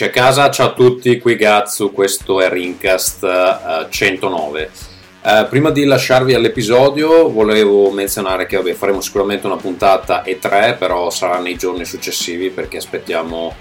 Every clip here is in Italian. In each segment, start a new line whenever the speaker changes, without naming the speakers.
Amici a casa, ciao a tutti, qui Gazzu, questo è Rincast uh, 109. Uh, prima di lasciarvi all'episodio volevo menzionare che vabbè, faremo sicuramente una puntata e tre, però sarà nei giorni successivi perché aspettiamo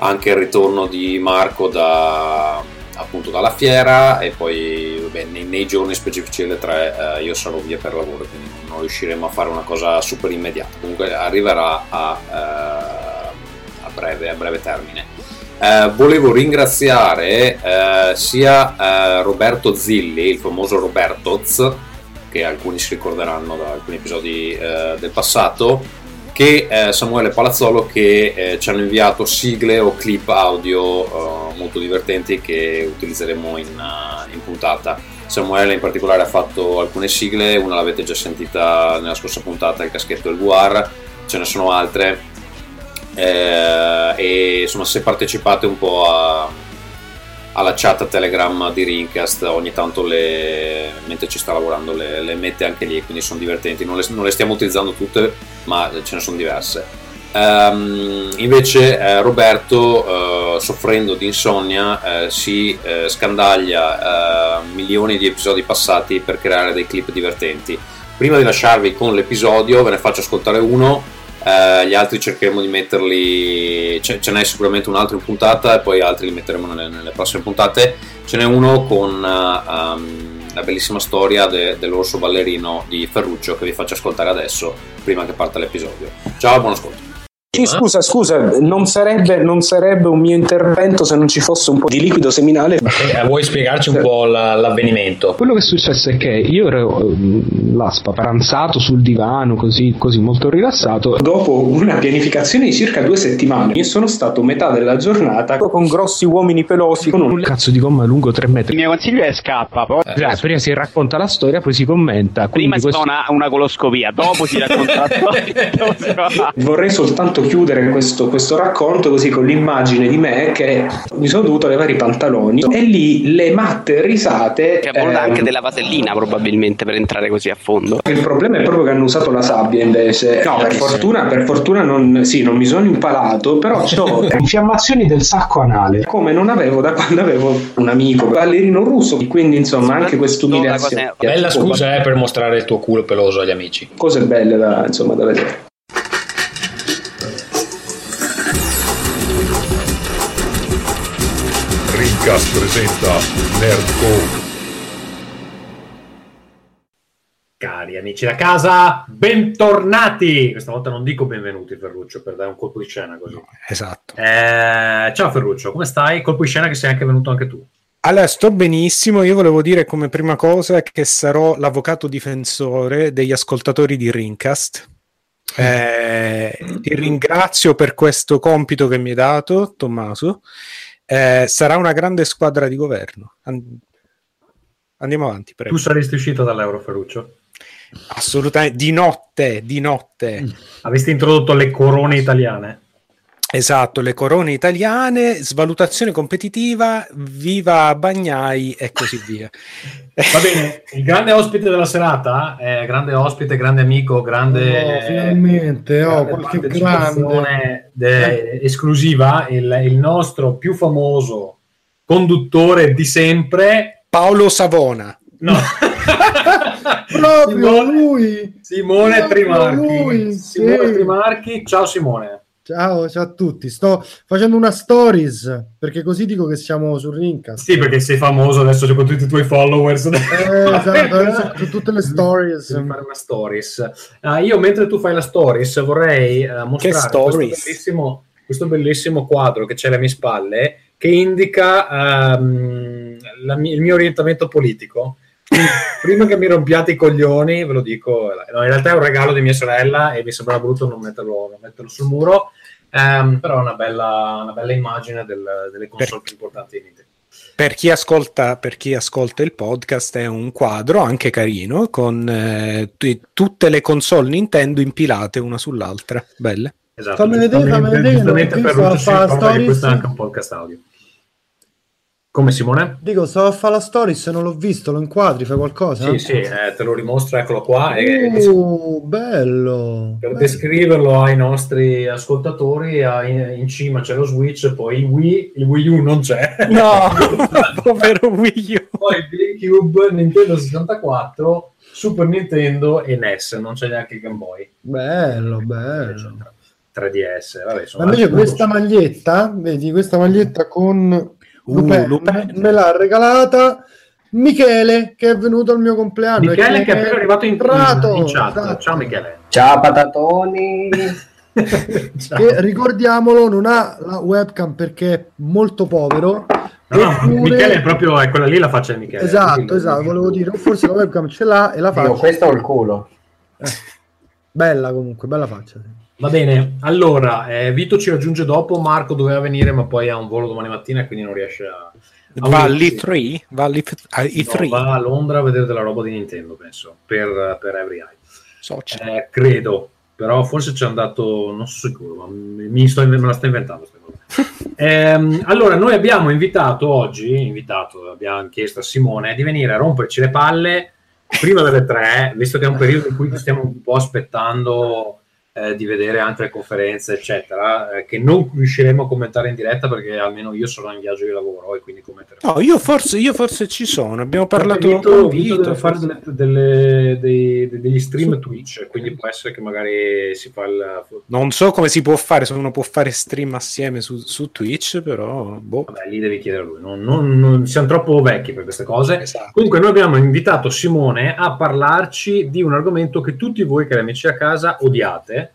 anche il ritorno di Marco da, appunto dalla fiera e poi vabbè, nei, nei, giorni specifici delle tre uh, io sarò via per lavoro, quindi non riusciremo a fare una cosa super immediata. Comunque arriverà a, a, breve, a breve termine. Eh, volevo ringraziare eh, sia eh, Roberto Zilli, il famoso Robertoz, che alcuni si ricorderanno da alcuni episodi eh, del passato, che eh, Samuele Palazzolo che ci hanno inviato sigle o clip audio molto divertenti che utilizzeremo in, in puntata. Samuele in particolare ha fatto alcune sigle, una l'avete già sentita nella scorsa puntata, il caschetto del Guar, ce ne sono altre eh, e insomma se partecipate un po' a, alla chat Telegram di Rincast ogni tanto le, mentre ci sta lavorando le, le, mette anche lì quindi sono divertenti. Non le, non le, stiamo utilizzando tutte ma ce ne sono diverse. Um, invece eh, Roberto eh, soffrendo di insonnia eh, si eh, scandaglia eh, milioni di episodi passati per creare dei clip divertenti. Prima di lasciarvi con l'episodio ve ne faccio ascoltare uno Uh, gli altri cercheremo di metterli, ce, ce n'è sicuramente un altro in puntata e poi altri li metteremo nelle, nelle prossime puntate. Ce n'è uno con uh, um, la bellissima storia de, dell'orso ballerino di Ferruccio che vi faccio ascoltare adesso, prima che parta l'episodio. Ciao, buon ascolto.
Sì, scusa, scusa, non sarebbe, non sarebbe, un mio intervento se non ci fosse un po' di liquido seminale.
Eh, vuoi spiegarci un po' la, l'avvenimento?
Quello che è successo è che io ero mm, là spaparanzato sul divano, così, così, molto rilassato. Dopo una pianificazione di circa due settimane, io sono stato metà della giornata con grossi uomini pelosi con un cazzo di gomma lungo tre metri.
Il mio consiglio è scappa. Poi.
Eh, cioè, prima si racconta la storia, poi si commenta.
Prima si questo... fa una, una coloscopia, dopo si racconta la storia.
Vorrei soltanto fatto chiudere questo, questo, racconto così con l'immagine di me che mi sono dovuto levare i pantaloni e lì le matte risate.
Che a volte ehm, anche della vasellina probabilmente per entrare così a fondo.
Il problema è proprio che hanno usato la sabbia invece. No, per fortuna, per fortuna non, sì, non mi sono impalato, però ho infiammazioni del sacco anale, come non avevo da quando avevo un amico ballerino russo, quindi insomma anche quest'umiliazione.
Bella scusa eh, per mostrare il tuo culo peloso agli amici.
Cose belle da, insomma, da vedere.
Podcast presenta Nerdcore.
Cari amici da casa, bentornati! Questa volta non dico benvenuti Ferruccio per dare un colpo di scena così. No,
esatto.
Eh, ciao Ferruccio, come stai? Colpo di scena che sei anche venuto anche tu.
Allora, sto benissimo. Io volevo dire come prima cosa che sarò l'avvocato difensore degli ascoltatori di Rincast. Eh, ti ringrazio per questo compito che mi hai dato, Tommaso. Eh, sarà una grande squadra di governo. Andiamo avanti,
prego. Tu saresti uscito dall'Euro, Ferruccio?
Assolutamente, di notte, di notte.
Avresti introdotto le corone italiane?
Esatto, le corone italiane, svalutazione competitiva, viva Bagnai e così via.
Va bene, il grande ospite della serata, eh, grande ospite, grande amico, grande...
Oh, finalmente, oh, qualche grande...
De, esclusiva, il, il nostro più famoso conduttore di sempre...
Paolo Savona.
No.
Proprio Simone, lui.
Simone Proprio Trimarchi. Lui, Simone sì. Trimarchi. Ciao Simone.
Ciao, ciao a tutti. Sto facendo una stories perché così dico che siamo su Rincast.
Sì, perché sei famoso adesso con tutti i tuoi followers.
Eh, esatto, adesso su tutte le stories.
Devi fare una stories. Uh, io mentre tu fai la stories vorrei uh, mostrare questo bellissimo, questo bellissimo, quadro che c'è alle mie spalle che indica um, la, il mio orientamento politico. prima che mi rompiate i coglioni, ve lo dico, no, in realtà è un regalo di mia sorella e mi sembra brutto non metterlo, non metterlo sul muro, um, però è una bella, una bella immagine del, delle console per, più importanti in Italia.
Per chi, ascolta, per chi ascolta il podcast è un quadro anche carino con eh, t- tutte le console Nintendo impilate una sull'altra, belle.
Esatto, fammi vedere, fammi vedere,
giustamente per Lucio questo è anche un podcast audio.
Come Simone?
Dico, stavo a fare la stories e non l'ho visto, lo inquadri, fai qualcosa?
Sì, sì, eh, te lo dimostro, eccolo qua. e-
Uh, bello.
per
bello.
descriverlo ai nostri ascoltatori, in, in cima c'è lo Switch, poi il Wii, il Wii U non c'è.
No, povero Wii U.
poi GameCube, Nintendo 64, Super Nintendo e NES, non c'è neanche il Game Boy.
Bello, bello.
eccetera. 3DS, vabbè,
Ma invece questa maglietta, vedi, questa maglietta con Lupin,
Lupin.
me l'ha regalata Michele, che è venuto al mio compleanno.
Michele
e
che è appena arrivato in,
entrato,
in chat.
esatto.
Ciao Michele.
Ciao patatoni.
Ciao.
Che ricordiamolo, non ha la webcam perché è molto povero.
No, no,
eppure-
Michele è proprio è quella lì la faccia di Michele.
Esatto,
Quindi-
esatto, volevo dire, forse la webcam ce l'ha e la
Io
faccia.
questo ho il culo.
Bella comunque, bella faccia. sì.
Va bene, allora, eh, Vito ci raggiunge dopo, Marco doveva venire ma poi ha un volo domani mattina e quindi non riesce a... a
Va
unirsi.
all'E3? Va all'E3?
No, va a Londra a vedere della roba di Nintendo, penso, per, per Every Eye.
Soci.
Eh, credo, però forse ci è andato, non sono sicuro, ma mi sto, me la sto inventando. sta cosa. Ehm, allora, noi abbiamo invitato oggi, invitato, abbiamo chiesto a Simone di venire a romperci le palle prima delle tre, visto che è un periodo in cui stiamo un po' aspettando eh, di vedere anche le conferenze, eccetera, eh, che non riusciremo a commentare in diretta perché almeno io sono in viaggio di lavoro e quindi commenterò.
No, io forse, io forse ci sono. Abbiamo parlato
Vito,
con
Vito
Vito.
deve fare delle- delle- dei- degli stream Twitch, quindi può essere che magari si fa il...
Non so come si può fare, se uno può fare stream assieme su, su Twitch, però... Boh.
Vabbè, lì devi chiedere a lui, non, non- non- siamo troppo vecchi per queste cose.
Esatto.
Comunque noi abbiamo invitato Simone a parlarci di un argomento che tutti voi, cari amici a casa, odiate,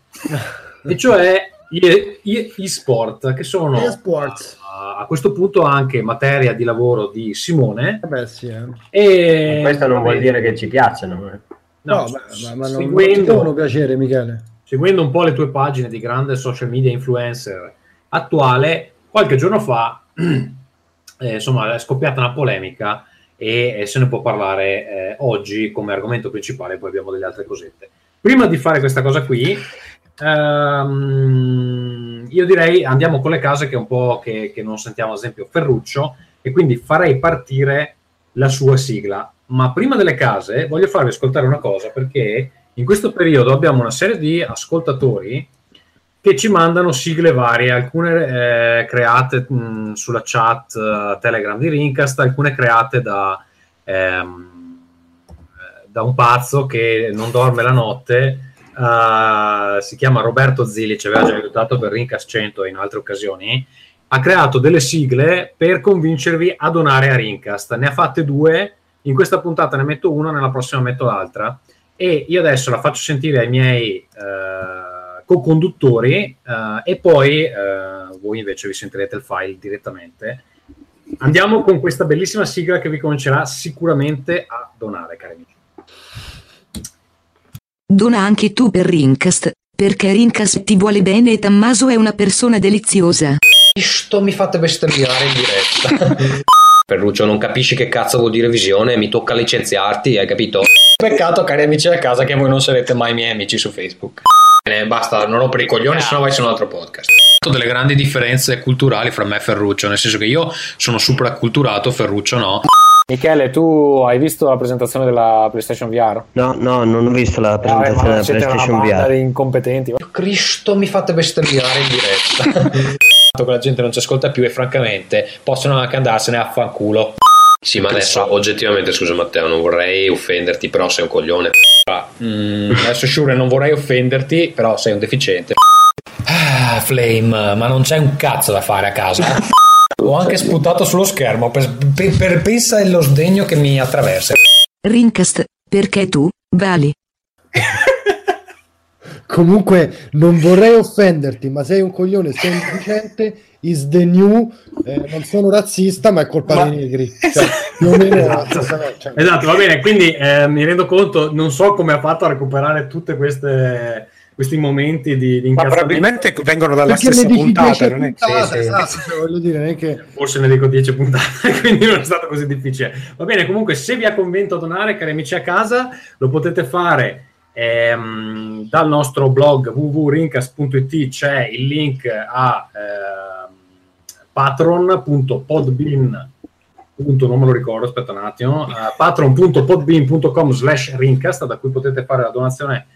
e cioè gli gli e-sport, che sono a, a questo punto anche materia di lavoro di Simone.
Vabbè, sì, eh.
E
Questo non vuol dire che ci piacciono. eh.
no,
No, beh, ma, ma non, non
seguendo-
devono piacere, Michele.
seguendo un po' le tue pagine di grande social media influencer attuale, qualche giorno fa eh, insomma è scoppiata una polemica e, e se ne può parlare eh, oggi come argomento principale, poi abbiamo delle altre cosette. Prima di fare questa cosa qui, ehm, io direi andiamo con le case che un po' che, che non sentiamo, ad esempio Ferruccio, e quindi farei partire la sua sigla. Ma prima delle case voglio farvi ascoltare una cosa perché in questo periodo abbiamo una serie di ascoltatori che ci mandano sigle varie, alcune eh, create mh, sulla chat eh, Telegram di Rincast, alcune create da, ehm, eh, da un pazzo che non dorme la notte. Eh, si chiama Roberto Zilli, ci aveva già aiutato per Rincast 100 in altre occasioni. Ha creato delle sigle per convincervi a donare a Rincast. Ne ha fatte due. In questa puntata ne metto una, nella prossima metto l'altra e io adesso la faccio sentire ai miei eh, co-conduttori eh, e poi eh, voi invece vi sentirete il file direttamente. Andiamo con questa bellissima sigla che vi convincerà sicuramente a donare, cari amici.
Dona anche tu per Rincast, perché Rincast ti vuole bene e Tammaso è una persona deliziosa.
Cristo, mi fate bestemmiare in diretta. Ferruccio, non capisci che cazzo vuol dire visione? Mi tocca licenziarti, hai capito? Peccato, cari amici a casa, che voi non sarete mai miei amici su Facebook. Bene, basta, non rompere i coglioni, sennò vai su un altro podcast. Delle grandi differenze culturali fra me e Ferruccio, nel senso che io sono supraculturato, Ferruccio no.
Michele, tu hai visto la presentazione della PlayStation VR?
No, no, non ho visto la
Eh,
presentazione della
siete una
PlayStation
banda
VR.
di incompetenti.
Cristo, mi fate bestemmiare in diretta. che la gente non ci ascolta più e francamente possono anche andarsene a fanculo. Sì, ma adesso oggettivamente, scusa Matteo, non vorrei offenderti, però sei un coglione. Ah, mm, adesso Shure non vorrei offenderti, però sei un deficiente. Ah, Flame, ma non c'è un cazzo da fare a casa. Ho anche sputato sullo schermo per, per, per pensa lo sdegno che mi attraversa.
Rincast, perché tu, vali.
Comunque, non vorrei offenderti, ma sei un coglione, sei un deficiente, is the new, eh, non sono razzista, ma è colpa
Ma-
dei negri. Cioè, più o meno è la stessa cosa, cioè,
Esatto, va bene, quindi eh, mi rendo conto, non so come ha fatto a recuperare tutti questi momenti di, di
Ma
incazzo-
probabilmente vengono dalla
perché
stessa puntata,
10
non è?
puntate,
Sì, sì.
esatto, cioè, voglio dire, non è che...
forse ne dico 10 puntate, quindi non è stato così difficile. Va bene, comunque, se vi ha convinto a donare, cari amici a casa, lo potete fare ehm, dal nostro blog www.rincas.it, c'è il link a ehm, patron.podbean punto, non me lo ricordo, aspetta un attimo, uh, patron.podbean.com slash rincast, da cui potete fare la donazione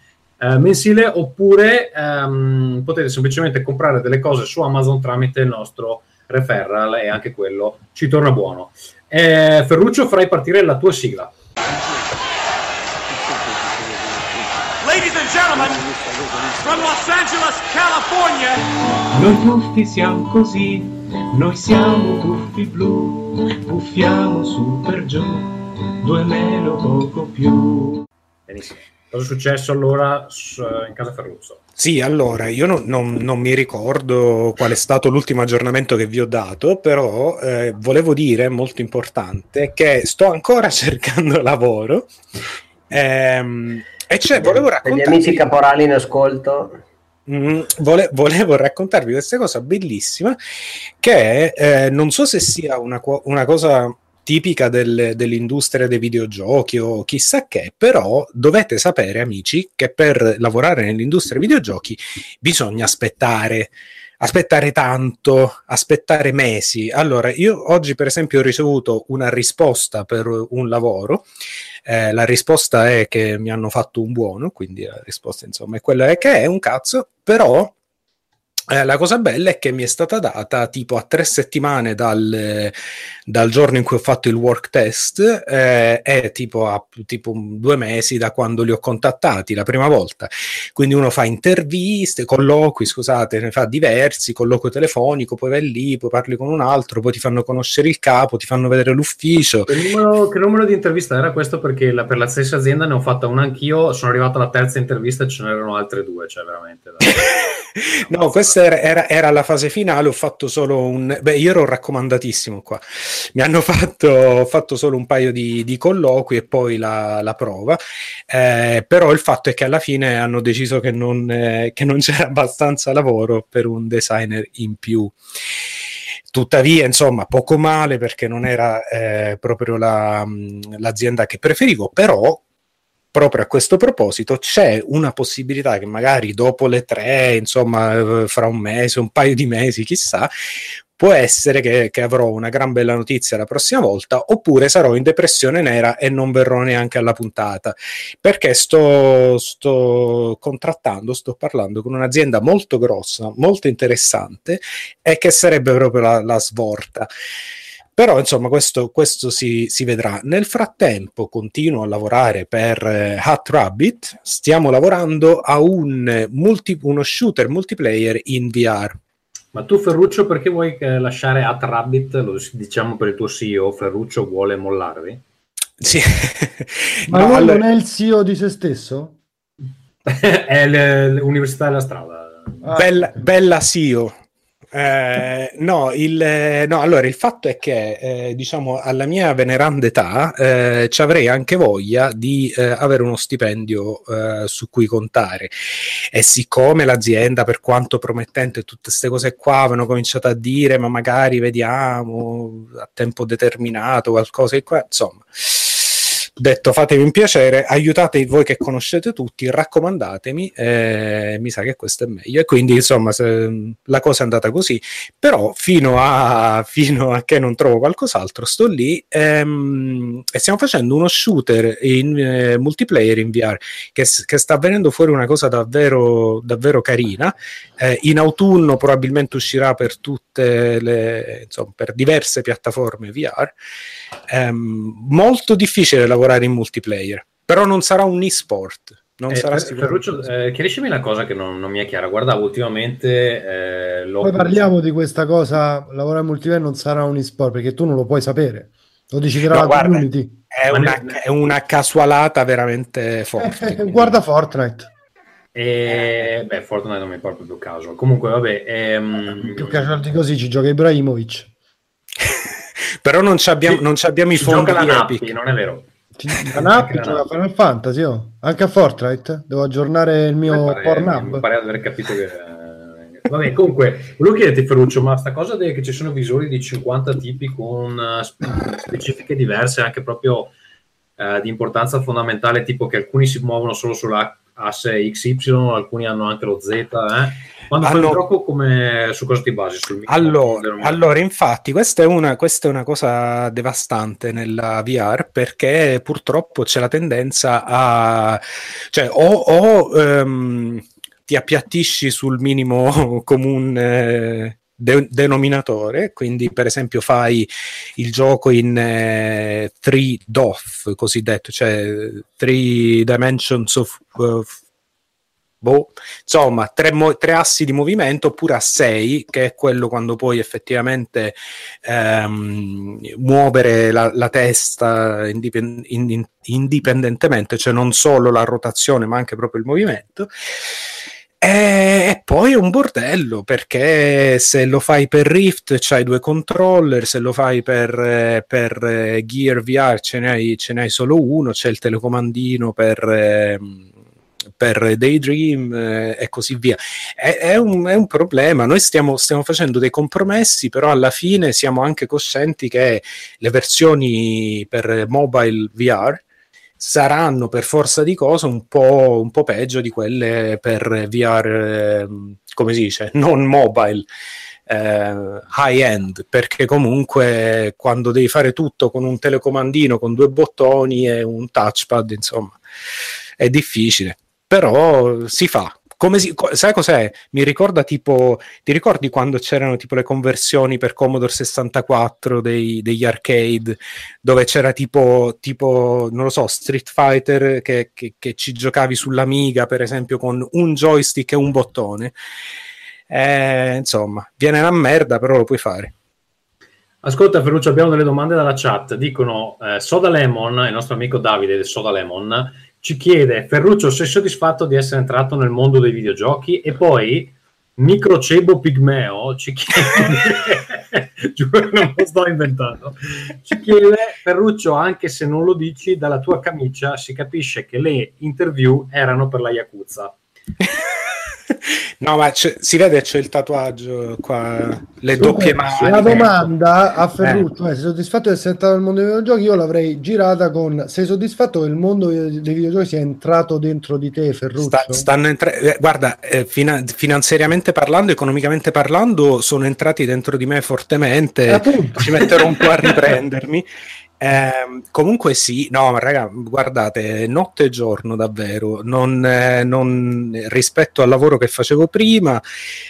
uh, mensile, oppure um, potete semplicemente comprare delle cose su Amazon tramite il nostro referral e anche quello ci torna buono. Eh, Ferruccio, farai partire la tua sigla.
Ladies and gentlemen, from Los Angeles, California.
Noi tuffi siamo così, noi siamo tuffi blu, puffiamo su per giù, due meno poco più.
Benissimo. Cosa è successo allora su- in casa Ferruzzo?
Sì, allora, io non, non- non mi ricordo qual è stato l'ultimo aggiornamento che vi ho dato, però eh, volevo dire, molto importante, che sto ancora cercando lavoro. Ehm, e cioè, volevo
Per gli
raccontarvi...
amici caporali in ascolto,
Mm, vole- volevo raccontarvi questa cosa bellissima che eh, non so se sia una, una cosa tipica del- dell'industria dei videogiochi o chissà che, però dovete sapere, amici, che per lavorare nell'industria dei videogiochi bisogna aspettare. Aspettare tanto, aspettare mesi. Allora, io oggi, per esempio, ho ricevuto una risposta per un lavoro. Eh, la risposta è che mi hanno fatto un buono, quindi la risposta, insomma, è quella che è un cazzo, però eh, la cosa bella è che mi è stata data tipo a tre settimane dal, dal giorno in cui ho fatto il work test eh, e tipo a tipo due mesi da quando li ho contattati la prima volta. Quindi uno fa interviste, colloqui, scusate, ne fa diversi, colloquio telefonico, poi vai lì, poi parli con un altro, poi ti fanno conoscere il capo, ti fanno vedere l'ufficio.
Che numero, che numero di intervista era questo? Perché la- per la stessa azienda ne ho fatta una anch'io, sono arrivato alla terza intervista e ce n'erano altre due, cioè veramente...
No, questa era, era- era la fase finale, ho fatto solo un... Beh, io ero raccomandatissimo qua. Mi hanno fatto, fatto solo un paio di, di colloqui e poi la, la prova, Eh, però il fatto è che alla fine hanno deciso che non, eh, che non c'era abbastanza lavoro per un designer in più. Tuttavia, insomma, poco male perché non era eh, proprio la- mh, l'azienda che preferivo, però proprio a questo proposito c'è una possibilità che magari dopo le tre, insomma, eh, fra un mese, un paio di mesi, chissà, può essere che, che avrò una gran bella notizia la prossima volta, oppure sarò in depressione nera e non verrò neanche alla puntata, perché sto, sto contrattando, sto parlando con un'azienda molto grossa, molto interessante e che sarebbe proprio la, la svolta. Però, insomma, questo, questo si, si vedrà. Nel frattempo continuo a lavorare per eh, Hat Rabbit. Stiamo lavorando a un multi- uno shooter multiplayer in VR.
Ma tu Ferruccio perché vuoi eh, lasciare At Rabbit, lo diciamo per il tuo CEO, Ferruccio vuole mollarvi?
Sì.
Ma
No,
lui
allora-
non è il CEO di se stesso?
è l'Università della Strada.
Ah,
bella, bella SEO. Eh, no, il, eh, no, allora il fatto è che eh, diciamo alla mia veneranda età eh, ci avrei anche voglia di eh, avere uno stipendio eh, su cui contare. E siccome l'azienda per quanto promettente tutte queste cose qua avevano cominciato a dire ma magari vediamo a tempo determinato qualcosa qua insomma detto fatemi un piacere, aiutate voi che conoscete tutti, raccomandatemi, eh, mi sa che questo è meglio. E quindi insomma se- la cosa è andata così, però fino a, fino a che non trovo qualcos'altro sto lì ehm, e stiamo facendo uno shooter in eh, multiplayer in VR che, che sta venendo fuori una cosa davvero, davvero carina. Eh, in autunno probabilmente uscirà per tutte le, insomma, per diverse piattaforme VR. Ehm, molto difficile lavorare in multiplayer, però non sarà un e-sport. Non
Eh,
sarà sicuramente
Ferruccio, eh, chiariscimi una cosa che non, non mi è chiara. Guardavo ultimamente eh, l'ho-
Poi parliamo di questa cosa, lavorare in multiplayer non sarà un e-sport, perché tu non lo puoi sapere. Lo deciderà
No,
la
guarda,
community.
È una, è una casualata veramente forte.
Eh, guarda Fortnite.
E, beh, Fortnite non mi porta più caso. Comunque, vabbè. ehm,
Più casual di così ci gioca Ibrahimovic.
Però non ci abbiamo, non ci abbiamo i fondi
gioca la
di
Nappi,
Epic.
non è vero.
La Nappi gioca. Final Fantasy, oh. Anche a Fortnite. Devo aggiornare il mio
Mi pare-
Pornhub.
Mi pare di aver capito che... eh, Vabbè, comunque, volevo chiederti Ferruccio, ma sta cosa de- che ci sono visori di 50 tipi con eh, sp- specifiche diverse, anche proprio eh, di importanza fondamentale, tipo che alcuni si muovono solo sulla asse XY, alcuni hanno anche lo Z. Eh? Quando fai
Hanno-
un gioco, come, su cosa ti basi?
Allora, allora, infatti, questa è, una, questa è una cosa devastante nella VR perché purtroppo c'è la tendenza a, cioè, o, o, ehm, ti appiattisci sul minimo comune de- denominatore, quindi per esempio fai il gioco in eh, 3 DOF, cosiddetto, cioè 3 Dimensions of, of- boh, insomma, tre, mo- tre assi di movimento oppure a sei, che è quello quando puoi effettivamente ehm, muovere la, la testa indipen- in- indipendentemente, cioè non solo la rotazione ma anche proprio il movimento. E, e poi è un bordello perché se lo fai per Rift c'hai due controller, se lo fai per, eh, per, eh, Gear VR ce n'hai, ce n'hai solo uno, c'è il telecomandino per, ehm, per Daydream eh, e così via. È, è un, è un problema. Noi stiamo, stiamo facendo dei compromessi, però alla fine siamo anche coscienti che le versioni per mobile VR saranno per forza di cosa un po', un po' peggio di quelle per VR, ehm, come si dice, non mobile. eh, high end perché comunque quando devi fare tutto con un telecomandino con due bottoni e un touchpad insomma è difficile però si fa come si, co- sai cos'è? Mi ricorda tipo, ti ricordi quando c'erano tipo le conversioni per Commodore 64 dei- degli arcade, dove c'era tipo, tipo non lo so, Street Fighter che, che- che ci giocavi sull'Amiga, per esempio, con un joystick e un bottone? Eh, insomma, viene una merda, però lo puoi fare.
Ascolta Ferruccio, abbiamo delle domande dalla chat. Dicono eh, Soda Lemon, il nostro amico Davide del Soda Lemon, ci chiede Ferruccio sei soddisfatto di essere entrato nel mondo dei videogiochi? E poi Microcebo Pigmeo ci chiede, giuro che non lo sto inventando, ci chiede Ferruccio, anche se non lo dici, dalla tua camicia si capisce che le interview erano per la Yakuza.
No, ma si vede c'è il tatuaggio qua, le
Dunque,
doppie mani.
La domanda a
Eh.
Ferruccio è: sei soddisfatto di essere entrato nel mondo dei videogiochi? Io l'avrei girata con: sei soddisfatto che il mondo dei dei videogiochi sia entrato dentro di te, Ferruccio?
Sta- stanno entra- eh, guarda, eh, fina- finanziariamente parlando, economicamente parlando, sono entrati dentro di me fortemente.
Appunto.
Ci metterò un po' a riprendermi. Ehm, comunque sì, no, ma raga, guardate, notte e giorno davvero, non, eh, non- rispetto al lavoro che facevo prima,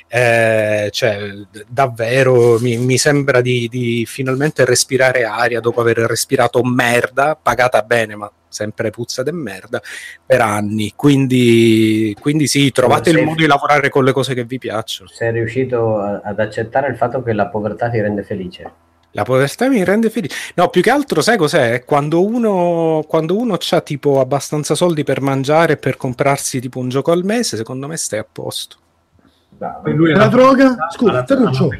eh, cioè davvero mi, mi sembra di, di finalmente respirare aria dopo aver respirato merda, pagata bene, ma sempre puzza di merda, per anni. Quindi, quindi sì, trovate il modo di lavorare con le cose che vi piacciono.
Sei riuscito ad accettare il fatto che la povertà ti rende felice?
La povertà mi rende felice. No, più che altro, sai cos'è? Quando uno, quando uno ha tipo abbastanza soldi per mangiare e per comprarsi tipo un gioco al mese, secondo me stai a posto.
Poi lui è
la droga? Scusa,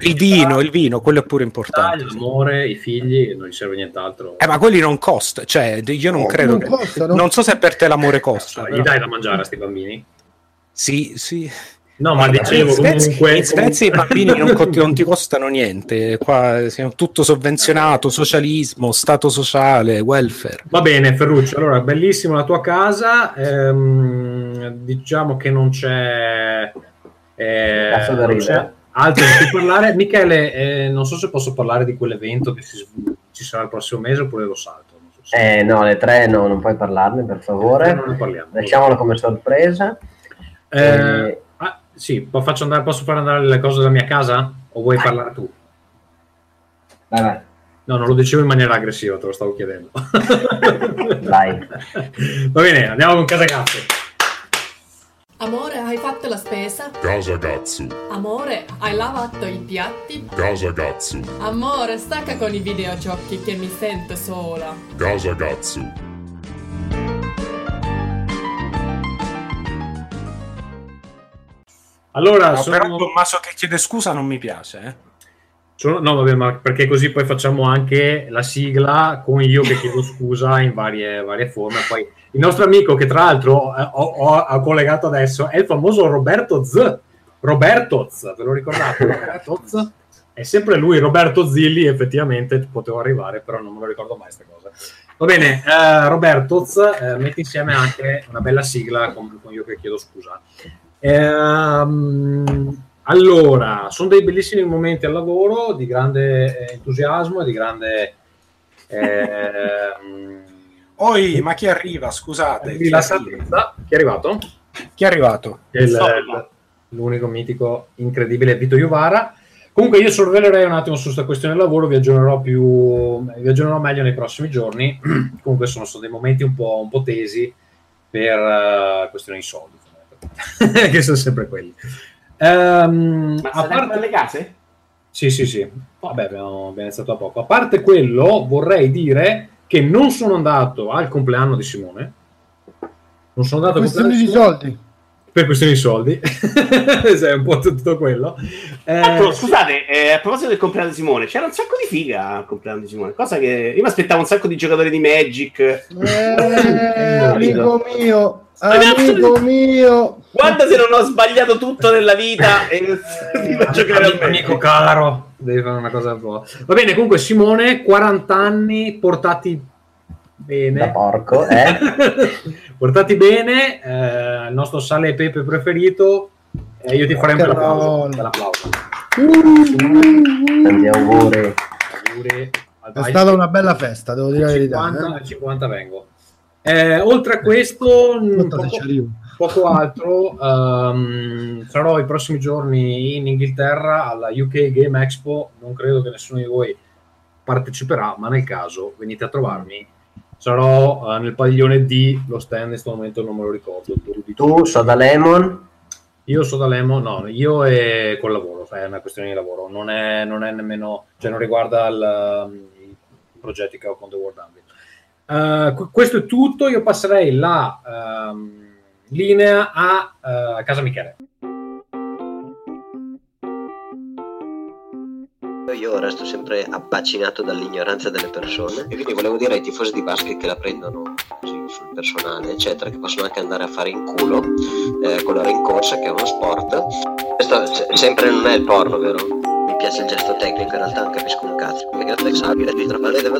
Il vino, il vino, quello è pure importante.
l'amore, i figli, non gli serve nient'altro.
Eh, ma quelli non costa, cioè, io non
No,
credo
non
che...
costano.
Non so se per te l'amore costa.
Gli
però.
dai da mangiare a questi bambini?
Sì, sì.
No, ma
Guarda,
dicevo
in Svezia,
comunque...
in Svezia i bambini non, co- non ti costano niente, qua siamo tutto sovvenzionato, socialismo, stato sociale, welfare.
Va bene, Ferruccio. Allora, bellissima la tua casa. ehm, diciamo che non c'è, eh,
da
non c'è altro di cui parlare. Michele, eh, non so se posso parlare di quell'evento che si ci sarà il prossimo mese oppure lo salto. Non so se-
Eh no, le tre no, non puoi parlarne per favore.
non ne parliamo.
Lasciamolo come sorpresa.
Eh,
Eh,
sì, po- faccio andare- posso far andare le cose della mia casa? O vuoi parlare tu?
Vai, vai.
No, non lo dicevo in maniera aggressiva, te lo stavo chiedendo.
Vai.
Va bene, andiamo con casa cazzo.
Amore, hai fatto la spesa?
Casa Gatsu,
Amore, hai lavato i piatti?
Casa Gatsu,
Amore, stacca con i videogiochi che mi sento sola.
Casa Gatsu,
Allora,
No,
sono...
Però Tommaso che chiede scusa non mi piace. Eh.
sono- No, vabbè, ma perché così poi facciamo anche la sigla con io che chiedo scusa in varie, varie forme. Poi il nostro amico, che tra l'altro eh, ho, ho- ho collegato adesso, è il famoso Roberto Z. Roberto Z, ve lo ricordate? Roberto Z? È sempre lui, Roberto Zilli, effettivamente potevo arrivare, però non me lo ricordo mai questa cosa. Va bene, eh, Roberto, eh, metti insieme anche una bella sigla con, con io che chiedo scusa. Ehm, allora, sono dei bellissimi momenti al lavoro, di grande eh, entusiasmo e di grande... ehm,
Poi, ma chi arriva? Scusate. Chi
rilassatezza. Chi è arrivato?
Chi è arrivato?
Il- l'unico mitico incredibile Vito Iuvara. Comunque io sorvelerei un attimo su questa questione del lavoro, vi aggiornerò, più, vi aggiornerò meglio nei prossimi giorni. Comunque sono, sono dei momenti un po', un po' tesi per eh, questioni di soldi, che sono sempre quelli. Ehm,
Ma
a
a
parte
le case?
sì, sì, sì. Vabbè, abbiamo, abbiamo iniziato da poco. A parte quello, vorrei dire che non sono andato al compleanno di Simone. Non sono andato al
Questioni di
Simone
soldi.
per questioni di soldi. Sì, è un po' tutto quello. Eh,
Ecco, scusate, eh, a proposito del compleanno di Simone, c'era un sacco di figa al compleanno di Simone, cosa che io mi aspettavo un sacco di giocatori di Magic.
Eh, amico mio, amico mio.
Guarda se non ho sbagliato tutto nella vita e ti fa giocare
amico, amico caro, devi fare una cosa po'. Va bene, comunque Simone, 40 anni portati bene.
Da porco, eh?
portati bene, eh, il nostro sale e pepe preferito. E io ti farei un bel applauso. Un bel applauso.
Tanti auguri.
Auguri.
È stata una bella festa, devo dire la verità.
50,
eh.
50 vengo. Eh, oltre a questo,
Aspetta se
poco, poco altro, ehm, sarò i prossimi giorni in Inghilterra alla UK Game Expo. Non credo che nessuno di voi parteciperà, ma nel caso venite a trovarmi. Sarò eh, nel padiglione D, lo stand in questo momento non me lo ricordo. Tu,
Tu, Soda Lemon,
io so da Lemo, no, io e col lavoro, è una questione di lavoro, non è, non è nemmeno, cioè non riguarda il, um, i progetti che ho con The World Anvil. Uh, qu- questo è tutto, io passerei la ehm, linea a eh, Casa Michele.
Io resto sempre abbacinato dall'ignoranza delle persone e quindi volevo dire ai tifosi di basket che la prendono così sul personale, eccetera, che possono anche andare a fare in culo eh, con la rincorsa, che è uno sport. Questo se- sempre non è il porno, vero? Mi piace il gesto tecnico, in realtà non capisco un cazzo. Perché il sabio e dietro palle deve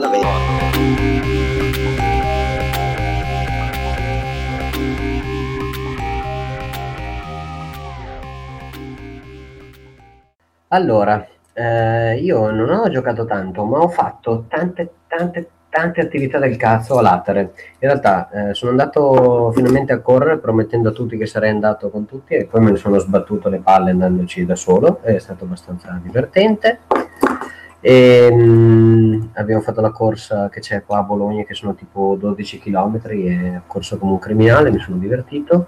Allora, eh, io non ho giocato tanto, ma ho fatto tante, tante, tante attività del cazzo a latere. In realtà eh, sono andato finalmente a correre promettendo a tutti che sarei andato con tutti e poi me ne sono sbattuto le palle andandoci da solo, è stato abbastanza divertente. E, mh, abbiamo fatto la corsa che c'è qua a Bologna, che sono tipo 12 km, e ho corso come un criminale, mi sono divertito.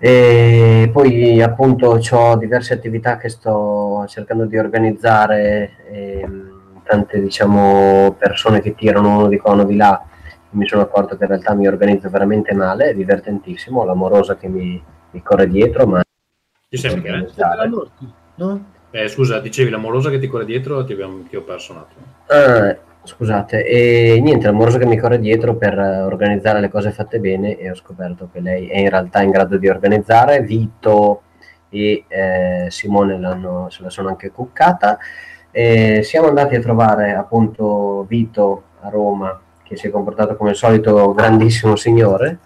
E poi appunto ho diverse attività che sto cercando di organizzare, ehm, tante diciamo persone che tirano uno di qua uno di là. Mi sono accorto che in realtà mi organizzo veramente male, è divertentissimo, l'amorosa che mi, mi corre dietro, ma
Ci sei Michele?
No?
Eh, scusa, dicevi l'amorosa che ti corre dietro, ti, abbiamo, ti ho perso un attimo.
Ah, scusate, e niente, l'amoroso che mi corre dietro per eh, organizzare le cose fatte bene e ho scoperto che lei è in realtà in grado di organizzare. Vito e eh, Simone se la sono anche cuccata. E siamo andati a trovare appunto Vito a Roma, che si è comportato come il solito grandissimo signore,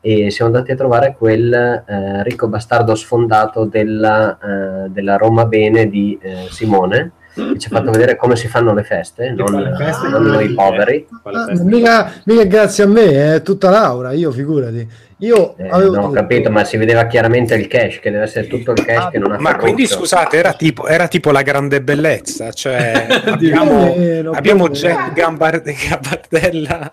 e siamo andati a trovare quel eh, ricco bastardo sfondato della, eh, della Roma Bene di eh, Simone, ci ha fatto vedere come si fanno le feste, non,
quale feste?
non noi poveri.
Ah, mica, mica grazie a me, è tutta Laura, io figurati. Io
Eh,
avevo
non ho capito, ma si vedeva chiaramente il cash, che deve essere tutto il cash che non ha
Ma quindi scusate, era tipo, era tipo la grande bellezza, cioè abbiamo,
vero,
abbiamo Jack Gambar- Gabardella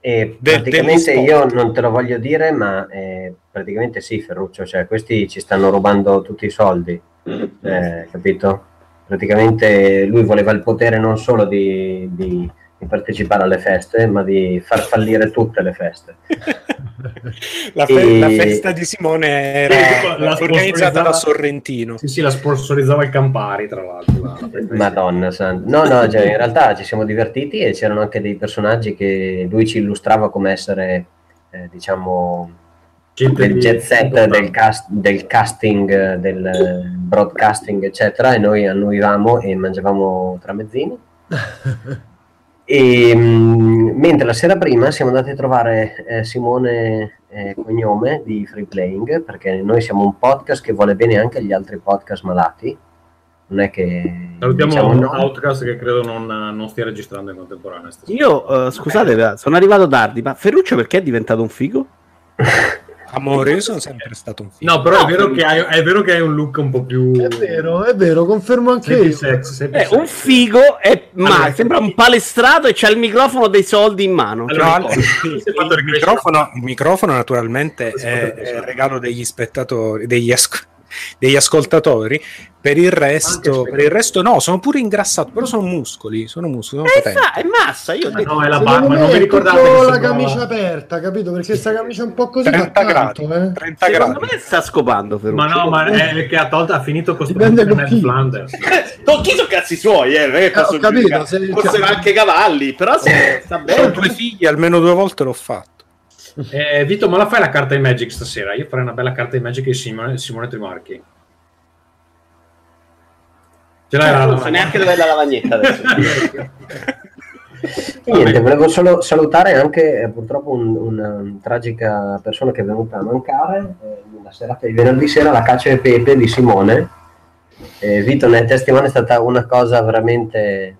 E praticamente io non te lo voglio dire, ma eh, praticamente sì, Ferruccio, cioè questi ci stanno rubando tutti i soldi, eh, capito? Praticamente lui voleva il potere non solo di, di- di partecipare alle feste, ma di far fallire tutte le feste.
La, fe-
E-
la festa di Simone era
La
organizzata da Sorrentino.
Sì, sì, la sponsorizzava il Campari, tra l'altro. la-
Madonna santa. No, no, cioè, in realtà ci siamo divertiti e c'erano anche dei personaggi che lui ci illustrava come essere, eh, diciamo, del jet set, del, cast- del casting, del broadcasting, eccetera, e noi annuyavamo e mangiavamo tramezzini. E, mh, mentre la sera prima siamo andati a trovare eh, Simone eh, Cognome di Free Playing, perché noi siamo un podcast che vuole bene anche agli altri podcast malati. Non è che
Salutiamo
diciamo no.
Outcast che credo non, non stia registrando in contemporanea. stasera.
Io, eh, scusate, sono arrivato tardi, ma Ferruccio perché è diventato un figo?
Amore, io sono sempre stato un figlio.
No, però è, vero che hai, è vero che hai un look un po' più...
È vero, è vero, confermo anche
Sempre
io.
sex, sempre
È
sex.
un figo, è, ma
Allora,
sembra un palestrato e c'ha il microfono dei soldi in mano.
Allora,
No,
Cioè,
allora, il, il microfono, il microfono naturalmente è, è il regalo degli spettatori, degli, asco- degli ascoltatori. Per il, resto, per il resto, no, sono pure ingrassato, però sono muscoli, sono muscoli, sono
Eh, sa, è massa, io ho detto-
No, è la barba, non
tutto
che
la camicia aperta, capito? Perché sta camicia è un po' così
30
fa
gradi,
tanto, eh.
30
Secondo
gradi.
me sta scopando Ferruccio.
Ma no, ma è che ha tolto, ha finito con Ned. Flanders.
Con chi sono cazzi suoi, eh? posso
ho capito,
giudicare.
se-
Fossero anche cavalli, però se sta
Ho
bene.
due figli, almeno due volte l'ho fatto.
Eh, Vito, ma la fai la carta di Magic stasera? Io farei una bella carta di Magic di Simone, Simone Trimarchi. Ce l'hai la
Non so neanche dove è la lavagnetta adesso.
Niente, volevo solo salutare anche eh, purtroppo un- una tragica persona che è venuta a mancare eh, la serata di venerdì sera, la caccia e pepe di Simone. Eh, Vito ne è testimone, è stata una cosa veramente...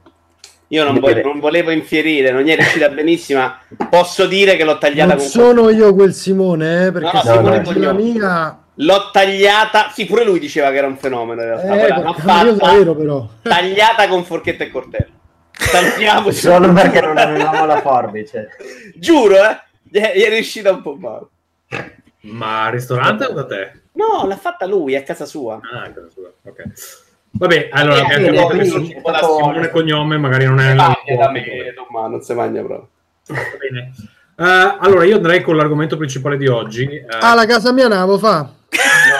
Io non, vo- non volevo infierire, non è riuscita benissimo. Posso dire che l'ho tagliata
Non
con
sono io quel Simone, eh, perché
No, no, Simone
la
Cognome.
mia...
L'ho tagliata, sì, pure lui diceva che era un fenomeno in realtà.
Eh, io
fatta
vero però.
tagliata con forchetta e coltello. Saltiamo
Solo perché non avevamo la forbice.
Giuro, eh? Gli è, gli è riuscita un po' male.
Ma al ristorante o da te?
No, l'ha fatta lui a casa sua.
Ah, a casa sua, ok. Vabbè, allora
Eh,
capito che sono Simone Cognome magari non è...
Da me, ma non si mangia proprio.
Va bene. Eh, allora, io andrei con l'argomento principale di oggi. eh,
Ah, la casa mia navo fa.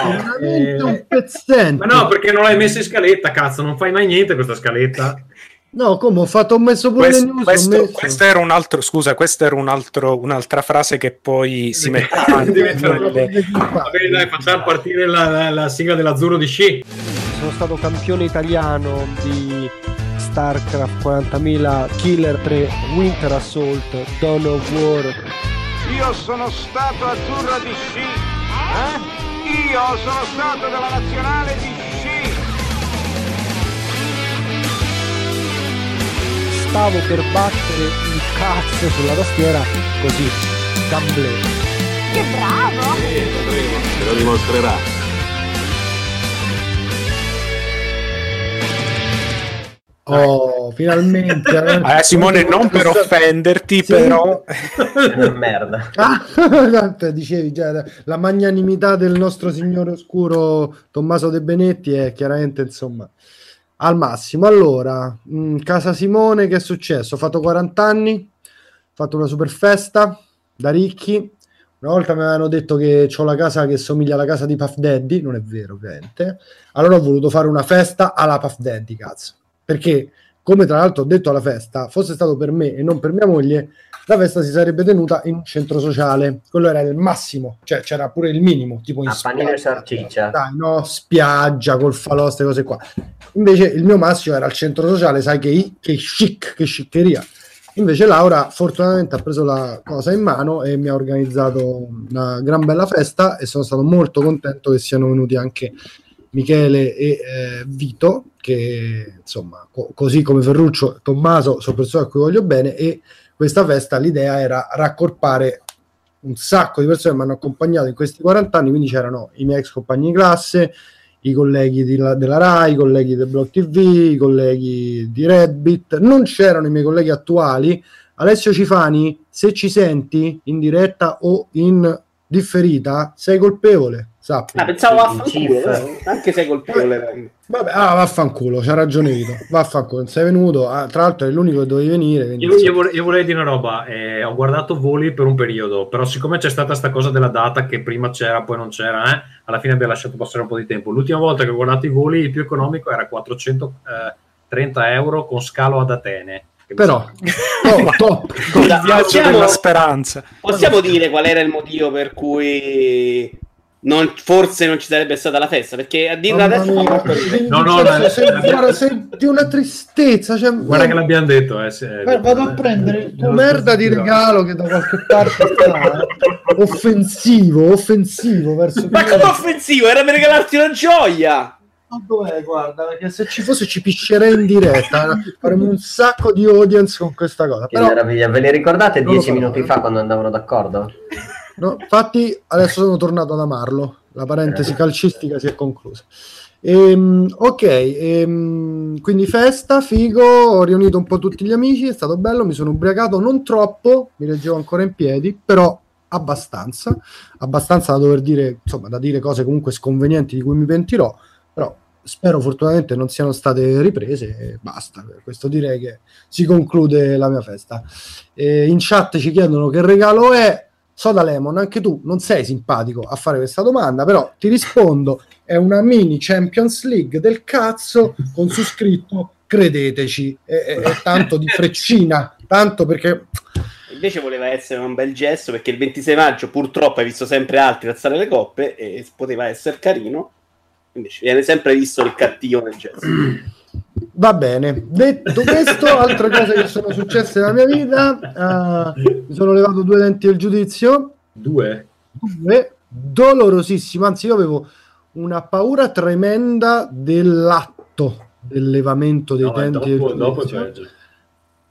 no, eh,
un pezzente.
ma no, perché non l'hai messa in scaletta, cazzo, non fai mai niente questa scaletta.
No, come ho fatto, ho messo pure
Questo,
le news.
questo-
messo.
questo era un altro, scusa, questa era un altro, un'altra frase che poi si mette avanti
Diventa-
nelle-
Va bene, dai, facciamo partire la, la- la sigla dell'azzurro di sci.
Sono stato campione italiano di StarCraft 40.000 Killer 3 Winter Assault Dawn of War
Io sono stato azzurro di sci. Eh? Io sono stato della nazionale di sci.
stavo per battere il cazzo sulla tastiera così gamble
Che bravo!
Te lo dimostrerà.
Oh, finalmente.
Eh, Simone, non per offenderti,
Sì.
però
merda.
Ah, dicevi già, la magnanimità del nostro signore oscuro Tommaso De Benetti è chiaramente insomma al massimo. Allora, mh, casa Simone, che è successo? Ho fatto 40 anni, ho fatto una super festa da ricchi. Una volta mi avevano detto che ho la casa che somiglia alla casa di Puff Daddy, non è vero ovviamente. Allora ho voluto fare una festa alla Puff Daddy, cazzo. Perché, come tra l'altro ho detto alla festa, fosse stato per me e non per mia moglie, la festa si sarebbe tenuta in un centro sociale. Quello era il massimo, cioè c'era pure il minimo, tipo in
A panino e
spiaggia.
salsiccia.
Dai, no, spiaggia col falò, queste cose qua. Invece il mio massimo era al centro sociale, sai che, che chic, che sciccheria. Invece Laura fortunatamente ha preso la cosa in mano e mi ha organizzato una gran bella festa e sono stato molto contento che siano venuti anche Michele e eh, Vito, che insomma, co- così come Ferruccio e Tommaso sono persone a cui voglio bene e questa festa l'idea era raccorpare un sacco di persone che mi hanno accompagnato in questi 40 anni, quindi c'erano i miei ex compagni di classe, i colleghi la- della RAI, i colleghi del Blog TV, i colleghi di Reddit, non c'erano i miei colleghi attuali. Alessio Cifani, se ci senti in diretta o in differita, sei colpevole, sappi.
Ah, pensavo vaffanculo, eh, anche sei colpevole.
Vabbè, ah, vaffanculo, c'ha ragione Vito, vaffanculo, non sei venuto, ah, tra l'altro è l'unico che dovevi venire. quindi
Io, io vorrei, io vorrei dire una roba, eh, ho guardato voli per un periodo, però siccome c'è stata sta cosa della data che prima c'era, poi non c'era, eh, alla fine abbiamo lasciato passare un po' di tempo. L'ultima volta che ho guardato i voli, il più economico era 430 euro con scalo ad Atene.
Però, top, top.
Il viaggio della speranza.
Possiamo dire qual era il motivo per cui non- forse non ci sarebbe stata la festa? Perché a dirla
Mamma
adesso
mia,
ridere.
No, no, no,
senti,
eh,
guarda, senti una tristezza. Cioè,
Guarda che l'abbiamo detto, eh, se-
Guarda, vado a prendere il tuo merda di regalo che da qualche parte sta offensivo, offensivo verso
Ma come offensivo? Era per regalarti una gioia!
Ma dov'è? Guarda, perché se ci fosse ci piscerei in diretta. Faremo un sacco di audience con questa cosa.
Che
Però,
meraviglia, ve le ricordate dieci minuti
eh.
fa quando andavano d'accordo?
No, infatti, adesso sono tornato ad amarlo. La parentesi calcistica si è conclusa. Ehm, ok, ehm, quindi festa, figo, ho riunito un po' tutti gli amici, è stato bello, mi sono ubriacato non troppo, mi leggevo ancora in piedi, però abbastanza, abbastanza da dover dire, insomma, da dire cose comunque sconvenienti di cui mi pentirò, però spero fortunatamente non siano state riprese e basta, per questo direi che si conclude la mia festa. Eh, in chat ci chiedono che regalo è, Soda Lemon, anche tu non sei simpatico a fare questa domanda, però ti rispondo, è una mini Champions League del cazzo con su scritto credeteci, è, è- è tanto di freccina, tanto perché
Invece voleva essere un bel gesto perché il 26 maggio purtroppo hai visto sempre altri alzare le coppe e poteva essere carino. Invece viene sempre visto il cattivo nel gesto.
Va bene, detto questo, altre cose che sono successe nella mia vita, eh, mi sono levato due denti del giudizio,
Due?
due, dolorosissimo, anzi io avevo una paura tremenda dell'atto del levamento dei
No,
denti
dopo,
del
dopo
giudizio.
già.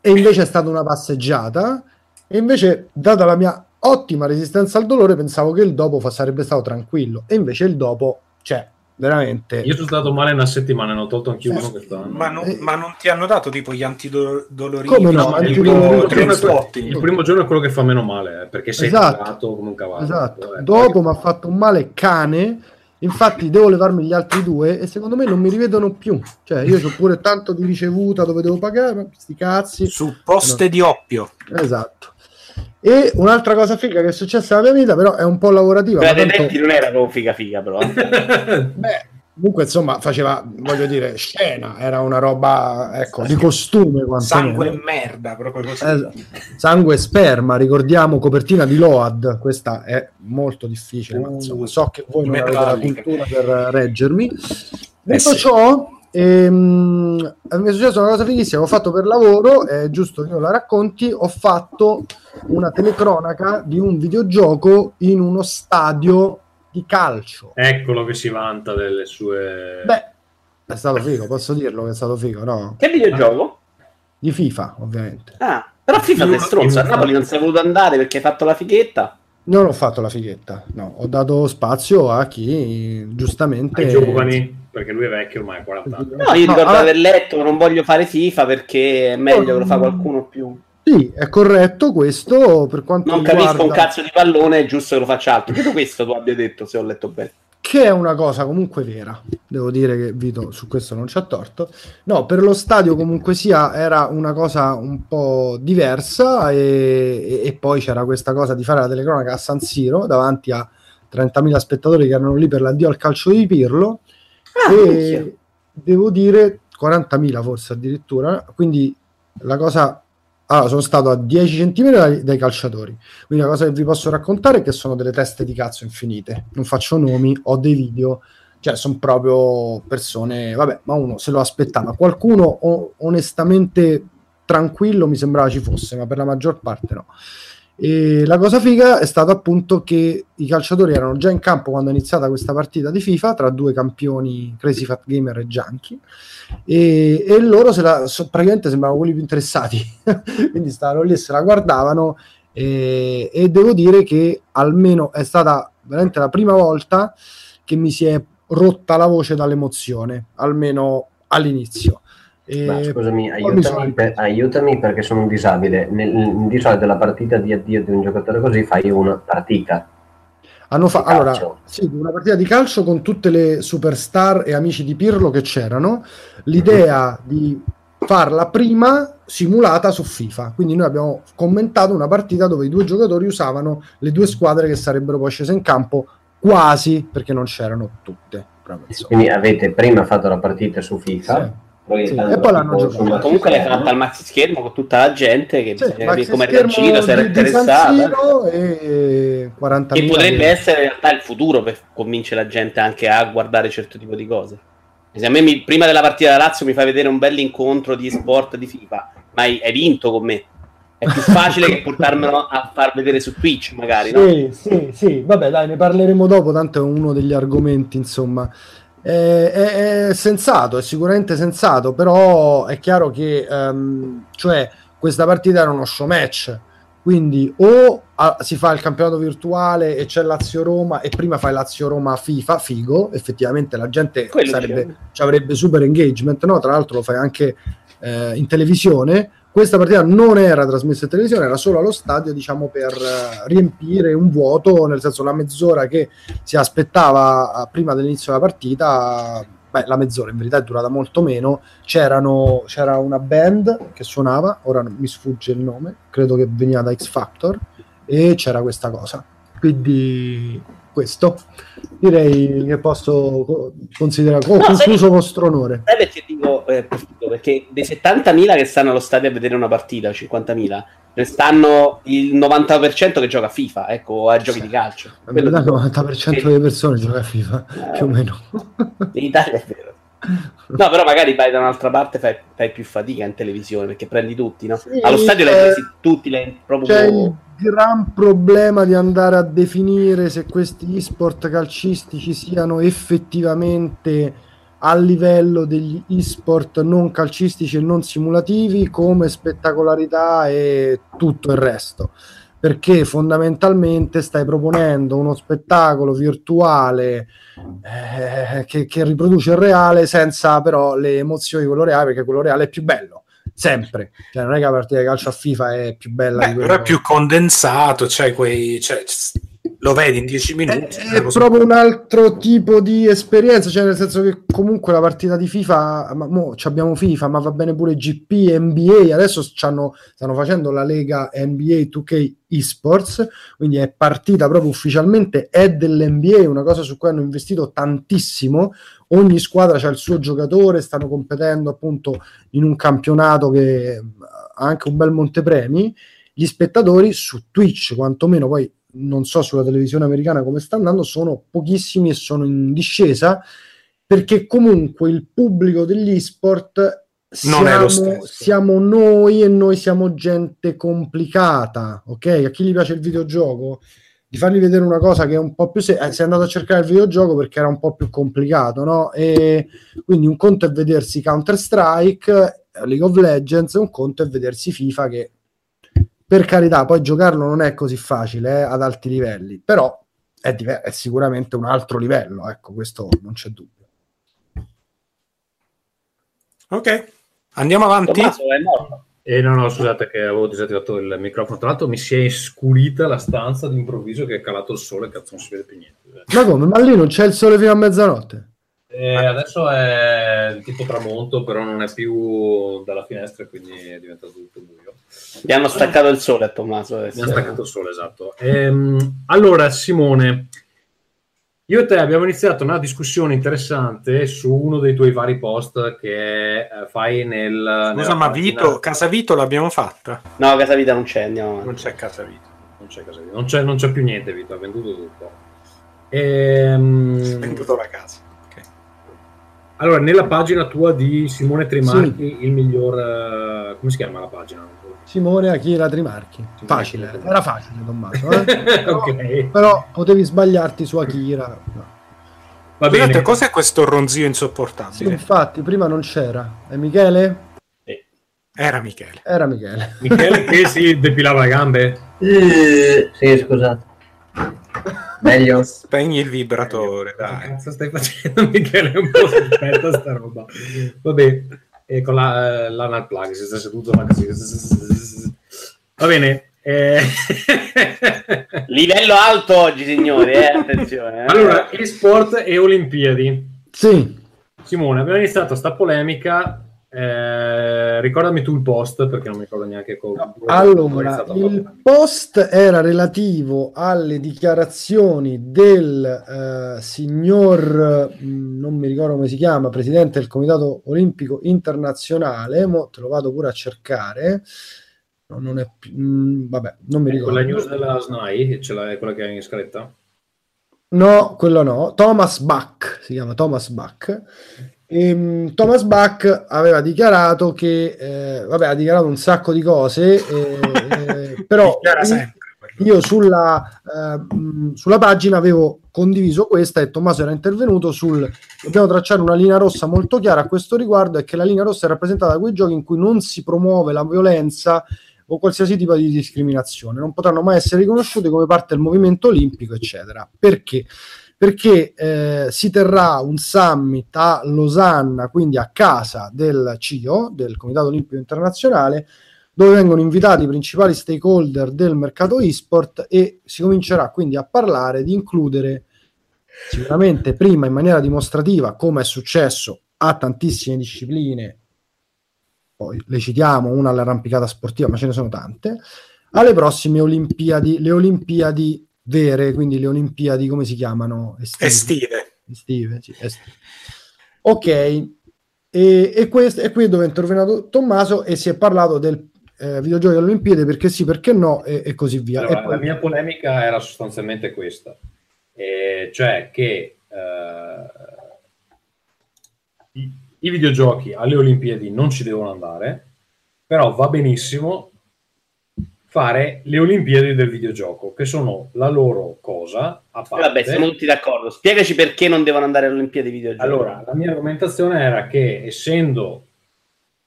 e invece è stata una passeggiata e invece data la mia ottima resistenza al dolore pensavo che il dopo fa- sarebbe stato tranquillo e invece il dopo cioè veramente
Io sono stato male una settimana, ne ho tolto anch'io uno quest'anno.
Ma non, ma non ti hanno dato tipo gli antidolorivi?
Come no?
il, primo
non
giorno è
so.
quello, il primo giorno è quello che fa meno male, eh, perché sei
Esatto.
come un cavallo.
Esatto.
Eh,
Dopo mi ha fatto un male cane. Infatti devo levarmi gli altri due e secondo me non mi rivedono più. Cioè, io ho pure tanto di ricevuta dove devo pagare, ma sti cazzi.
Su poste di oppio.
Esatto. E un'altra cosa figa che è successa nella mia vita, però è un po' lavorativa.
Dei
tanto-
non era proprio figa figa però. eh.
Beh, comunque insomma faceva, voglio dire, scena, era una roba, ecco, di costume quantomeno.
Sangue e merda, proprio così.
Eh, sangue e sperma, ricordiamo copertina di Load, questa è molto difficile, ma insomma, so che voi non avete la cultura per reggermi. Detto
Eh sì.
ciò, ehm, mi è successa una cosa fighissima, ho fatto per lavoro, è giusto che io la racconti, ho fatto una telecronaca di un videogioco in uno stadio di calcio.
Eccolo che si vanta delle sue...
Beh, è stato figo, posso dirlo che è stato figo, no?
Che videogioco?
Di FIFA, ovviamente.
Ah, però FIFA è stronzo. A Napoli non sei voluto andare perché hai fatto la fighetta.
Non ho fatto la fighetta, no, ho dato spazio a chi giustamente...
ai giovani, perché lui è vecchio ormai, ha 40 anni.
No, io ricordo
No, ah-
aver letto, non voglio fare FIFA perché è meglio che lo fa qualcuno più.
Sì, è corretto questo per quanto
Non capisco
riguarda...
un cazzo di pallone, è giusto che lo faccia altro. Credo questo tu abbia detto, se ho letto bene.
Che è una cosa comunque vera. Devo dire che Vito su questo non ci ha torto. No, per lo stadio comunque sia era una cosa un po' diversa e, e- poi c'era questa cosa di fare la telecronaca a San Siro davanti a 30.000 spettatori che erano lì per l'addio al calcio di Pirlo
minchia.
e devo dire 40.000 forse addirittura, quindi la cosa allora, sono stato a 10 cm dai, dai calciatori. Quindi la cosa che vi posso raccontare è che sono delle teste di cazzo infinite. Non faccio nomi, ho dei video, cioè sono proprio persone, vabbè, ma uno se lo aspettava. Qualcuno onestamente tranquillo mi sembrava ci fosse, ma per la maggior parte no. E la cosa figa è stata appunto che i calciatori erano già in campo quando è iniziata questa partita di FIFA tra due campioni Crazy Fat Gamer e Junkie e, e loro se la, so- praticamente sembravano quelli più interessati. Quindi stavano lì e se la guardavano e, e devo dire che almeno è stata veramente la prima volta che mi si è rotta la voce dall'emozione almeno all'inizio E
Ma scusami, aiutami, per- aiutami perché sono un disabile. Nel, di solito la partita di addio di un giocatore così fai una partita.
Hanno fa- allora, sì, una partita di calcio con tutte le superstar e amici di Pirlo che c'erano. L'idea di farla prima simulata su FIFA. Quindi noi abbiamo commentato una partita dove i due giocatori usavano le due squadre che sarebbero poi scese in campo quasi perché non c'erano tutte.
Quindi avete prima fatto la partita su FIFA, proiettando
e poi l'hanno giocato.
comunque l'hai fatta al maxi schermo con tutta la gente che bisogna capire
Maxi
come reagito, se era interessata.
Siro e 40
Che potrebbe essere in realtà il futuro per convincere la gente anche a guardare certo tipo di cose. Se a me mi- prima della partita da Lazio mi fai vedere un bel incontro di sport di FIFA, ma hai, hai vinto con me. È più facile che portarmelo a far vedere su Twitch, magari, no?
Sì, sì, sì, vabbè, dai, ne parleremo dopo, tanto è uno degli argomenti, insomma. È, è- è sensato, è sicuramente sensato, però è chiaro che ehm, cioè, questa partita era uno show match, quindi o ah, si fa il campionato virtuale e c'è Lazio-Roma e prima fai Lazio-Roma FIFA, figo, effettivamente la gente sarebbe, ci avrebbe super engagement, no? Tra l'altro lo fai anche eh, in televisione. Questa partita non era trasmessa in televisione, era solo allo stadio, diciamo, per eh, riempire un vuoto, nel senso la mezz'ora che si aspettava eh, prima dell'inizio della partita, beh, la mezz'ora in verità è durata molto meno, c'erano, c'era una band che suonava, ora mi sfugge il nome, credo che veniva da X Factor, e c'era questa cosa. Quindi questo direi che posso co- considerare ho
No,
concluso
sai-
vostro onore.
Sai perché dico eh? Perché dei 70.000 che stanno allo stadio a vedere una partita, 50.000, ne stanno il 90% che gioca a FIFA, ecco, o a giochi di calcio.
Il 90% delle persone gioca a FIFA, più o meno.
In Italia è vero. No, però magari vai da un'altra parte fai, fai più fatica in televisione perché prendi tutti, no? Allo stadio li hai
eh,
presi tutti, hai proprio...
C'è il gran problema di andare a definire se questi e-sport calcistici siano effettivamente a livello degli e-sport non calcistici e non simulativi come spettacolarità e tutto il resto. Perché fondamentalmente stai proponendo uno spettacolo virtuale eh, che, che riproduce il reale senza però le emozioni di quello reale, perché quello reale è più bello sempre. Cioè, non è che la partita di calcio a FIFA è più bella di
Beh, però è più condensato, cioè quei, cioè, lo vedi in 10 minuti.
è proprio un altro tipo di esperienza, cioè nel senso che comunque la partita di FIFA, ma mo ci abbiamo FIFA, ma va bene pure GP, NBA, adesso stanno facendo la lega NBA 2K eSports, quindi è partita proprio ufficialmente, è dell'NBA, una cosa su cui hanno investito tantissimo, ogni squadra ha il suo giocatore, stanno competendo appunto in un campionato che ha anche un bel montepremi, gli spettatori su Twitch, quantomeno poi non so sulla televisione americana come sta andando, sono pochissimi e sono in discesa perché comunque il pubblico degli sport
Non è lo
siamo,
stesso.
siamo noi e noi siamo gente complicata, ok? A chi gli piace il videogioco, di fargli vedere una cosa che è un po' più se- eh, sei andato a cercare il videogioco perché era un po' più complicato, no? E quindi un conto è vedersi Counter Strike, League of Legends, un conto è vedersi FIFA che per carità, poi giocarlo non è così facile eh, ad alti livelli, però è, diver- è sicuramente un altro livello, ecco, questo non c'è dubbio.
Ok, andiamo avanti.
Tommaso è morto.
E no, no, scusate che avevo disattivato il microfono. Tra l'altro mi si è scurita la stanza d'improvviso che è calato il sole, cazzo non si vede più niente.
Ma come? Ma lì non c'è il sole fino a mezzanotte?
Eh, adesso è tipo tramonto, però non è più dalla finestra, quindi è diventato tutto buio.
Gli hanno staccato il sole a Tommaso adesso.
Ha staccato il sole, esatto. Ehm, allora, Simone, io e te abbiamo iniziato una discussione interessante su uno dei tuoi vari post che eh, fai nel...
Scusa, ma
pagina-
Vito, Casa Vito l'abbiamo fatta?
No, Casa Vita non c'è, andiamo avanti.
Non c'è Casa Vito.
Non c'è, casa Vito. non c'è, non c'è più niente, Vito, ha venduto tutto. Ehm,
venduto la casa.
Allora, nella pagina tua di Simone Trimarchi, il miglior... eh, come si chiama la pagina?
Simone Akira Trimarchi. Facile, era facile Tommaso. eh? però,
Ok.
però potevi sbagliarti su Akira.
Va
Scusate,
bene.
cos'è questo ronzio
Sì,
insopportabile?
infatti, prima non c'era. È Michele?
Era Michele.
Era Michele.
Michele che si depilava le gambe?
sì, scusate. Meglio?
Spegni il vibratore,
Che
dai.
cazzo stai facendo, Michele? È un po' sospetta sta roba. Vabbè, e con la, eh, l'anal plug si sta seduto fa così. Va bene. eh.
Livello alto oggi, signori, eh? attenzione. eh.
allora, e-sport e Olimpiadi.
Sì.
Simone, abbiamo iniziato sta polemica Eh, ricordami tu il post perché non mi ricordo neanche come.
Allora, il post era relativo alle dichiarazioni del eh, signor, mh, non mi ricordo come si chiama, presidente del Comitato Olimpico Internazionale, mo te lo vado pure a cercare. No, non è più- mh, vabbè, non mi ricordo.
Quella news della SNAI, ce l'hai quella che hai in scaletta?
No, quello no. Thomas Bach si chiama Thomas Bach. Ehm, Thomas Bach aveva dichiarato che, eh, vabbè, ha dichiarato un sacco di cose, eh, eh, però io sulla, eh, sulla pagina avevo condiviso questa e Tommaso era intervenuto sul dobbiamo tracciare una linea rossa molto chiara a questo riguardo e che la linea rossa è rappresentata da quei giochi in cui non si promuove la violenza o qualsiasi tipo di discriminazione, non potranno mai essere riconosciuti come parte del movimento olimpico, eccetera. Perché? Perché eh, si terrà un summit a Losanna, quindi a casa del CIO, del Comitato Olimpico Internazionale, dove vengono invitati i principali stakeholder del mercato e-sport e si comincerà quindi a parlare di includere sicuramente prima in maniera dimostrativa, come è successo a tantissime discipline, poi le citiamo, una all'arrampicata sportiva, ma ce ne sono tante, alle prossime Olimpiadi, le Olimpiadi vere, quindi le Olimpiadi come si chiamano?
Estive.
Estive, sì, estive. Ok, e, e, questo, e qui è dove è intervenuto Tommaso e si è parlato del eh, videogiochi alle Olimpiadi perché sì, perché no e, e così via.
Allora,
E poi-
La mia polemica era sostanzialmente questa, e cioè che eh, i, i videogiochi alle Olimpiadi non ci devono andare, però va benissimo fare le Olimpiadi del videogioco, che sono la loro cosa a parte.
Vabbè, siamo tutti d'accordo. Spiegaci perché non devono andare alle Olimpiadi videogiochi.
Allora, la mia argomentazione era che essendo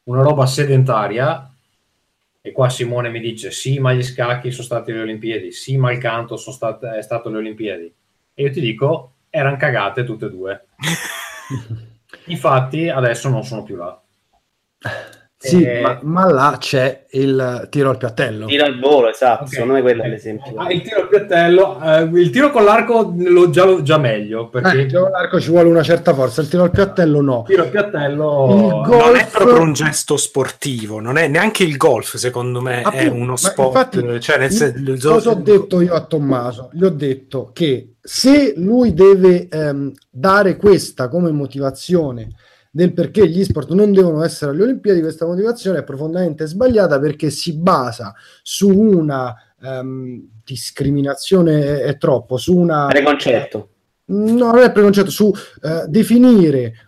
una roba sedentaria, e qua Simone mi dice sì, ma gli scacchi sono stati alle Olimpiadi, sì, ma il canto sono state, è stato alle Olimpiadi. E io ti dico, erano cagate tutte e due. Infatti adesso non sono più là.
Sì,
Eh,
ma, ma là c'è il tiro al piattello.
Tiro al volo, esatto.
Ok.
Secondo me quello è l'esempio.
Ah, il tiro al piattello, eh, il tiro con l'arco l'ho già, già meglio, perché
Eh, il tiro all'arco ci vuole una certa forza, il tiro al piattello no.
il tiro al piattello
Il
Non
golf-
è proprio un gesto sportivo, non è neanche il golf, secondo me, è
Appunto,
uno
ma
sport.
infatti,
cioè, nel
io-
sen- il-
cosa ho detto io a Tommaso? Gli ho detto che se lui deve ehm, dare questa come motivazione del perché gli sport non devono essere alle Olimpiadi, questa motivazione è profondamente sbagliata perché si basa su una ehm, discriminazione è, è troppo, su una
Preconcetto.
No, non è preconcetto, su eh, definire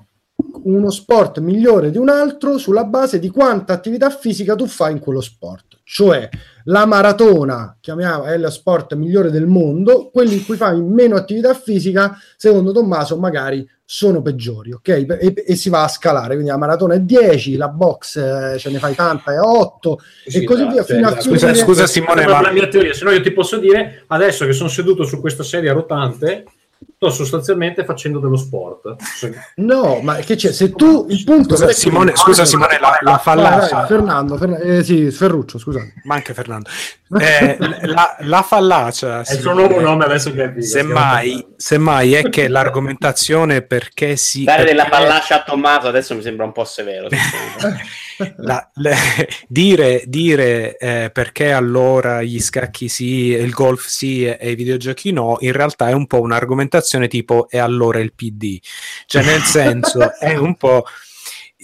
uno sport migliore di un altro sulla base di quanta attività fisica tu fai in quello sport. Cioè, la maratona, chiamiamo, è lo sport migliore del mondo, quelli in cui fai meno attività fisica, secondo Tommaso, magari sono peggiori, ok? E, e si va a scalare, quindi la maratona è 10, la box eh, ce ne fai tanta è 8
Sì,
e così via fino a.
Scusa, scusa, Simone, ma-
la mia teoria, se no io ti posso dire adesso che sono seduto su questa sedia rotante, sto sostanzialmente facendo dello sport. Se-
No, ma che c'è? Se tu il punto
Scusa, Simone, scusa, Simone, la, la fallacia.
vai, Fernando, Ferna- eh, sì, Ferruccio, scusate.
Ma anche Fernando. Eh, la, la fallacia,
È il suo nuovo nome adesso che
semmai, semmai è che l'argomentazione perché si...
Dare della pallascia a Tommaso adesso mi sembra un po' severo.
la- le- dire, dire eh, perché allora gli scacchi sì, il golf sì e i videogiochi no, in realtà è un po' un'argomentazione tipo e allora il PD. Cioè nel senso è un po'...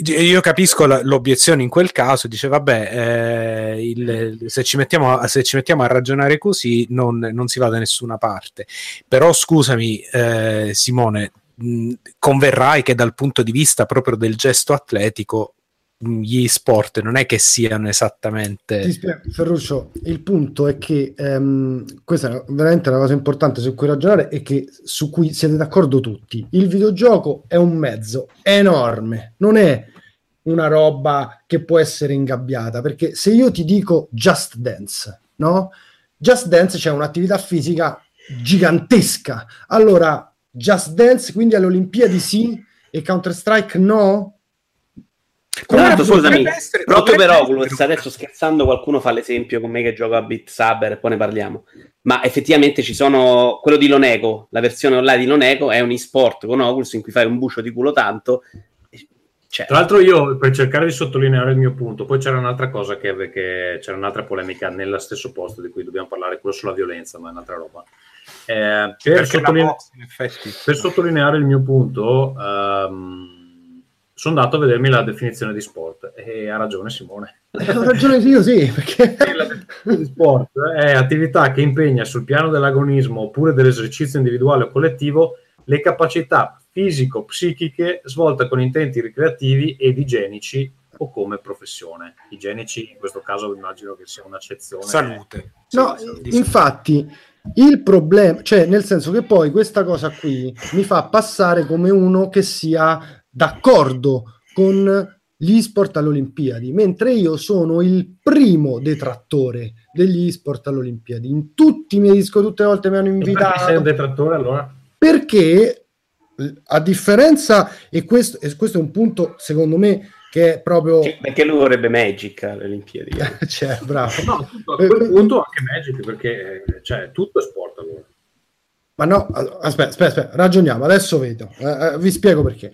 Io capisco la- l'obiezione in quel caso, dice vabbè, eh, il- se, ci mettiamo a, se ci mettiamo a ragionare così non, non si va da nessuna parte. Però scusami eh, Simone, mh, converrai che dal punto di vista proprio del gesto atletico gli sport non è che siano
Ti
esattamente...
spiego, Ferruccio, il punto è che ehm, questa è veramente una cosa importante su cui ragionare e che su cui siete d'accordo tutti. Il videogioco è un mezzo enorme, non è una roba che può essere ingabbiata, perché se io ti dico Just Dance, no? Just Dance c'è un'attività fisica gigantesca. Allora, Just Dance quindi alle Olimpiadi sì e Counter Strike no?
Tra l'altro, scusami,
essere-
proprio per Oculus,
essere-
adesso scherzando qualcuno fa l'esempio con me che gioca a Beat Saber e poi ne parliamo. Ma effettivamente ci sono quello di Loneco, la versione online di Loneco è un e-sport con Oculus in cui fai un bucio di culo tanto. Cioè,
Tra l'altro io per cercare di sottolineare il mio punto, poi c'era un'altra cosa che, che c'era un'altra polemica nello stesso posto di cui dobbiamo parlare, quello sulla violenza, ma è un'altra roba. Eh, per,
Perché
sottoline-
la box,
per sottolineare il mio punto, ehm, sono andato a vedermi la definizione di sport e ha ragione Simone.
Ho ragione io, sì, perché
Di sport è attività che impegna sul piano dell'agonismo oppure dell'esercizio individuale o collettivo le capacità fisico-psichiche svolte con intenti ricreativi ed igienici o come professione. Igienici in questo caso immagino che sia un'accezione.
Salute.
No, infatti il problema, cioè nel senso che poi questa cosa qui mi fa passare come uno che sia d'accordo con gli sport alle Olimpiadi, mentre io sono il primo detrattore degli sport alle Olimpiadi. In tutti i miei disco, tutte le volte mi hanno
E perché
invitato
sei un detrattore allora?
perché a differenza, e questo, e questo è un punto secondo me che è proprio...
Perché lui vorrebbe Magic alle Olimpiadi.
cioè, bravo.
No, tutto, a quel punto anche Magic perché cioè, tutto è sport allora.
Ma no, aspetta, aspetta, aspetta, ragioniamo, adesso vedo, eh, eh, vi spiego perché.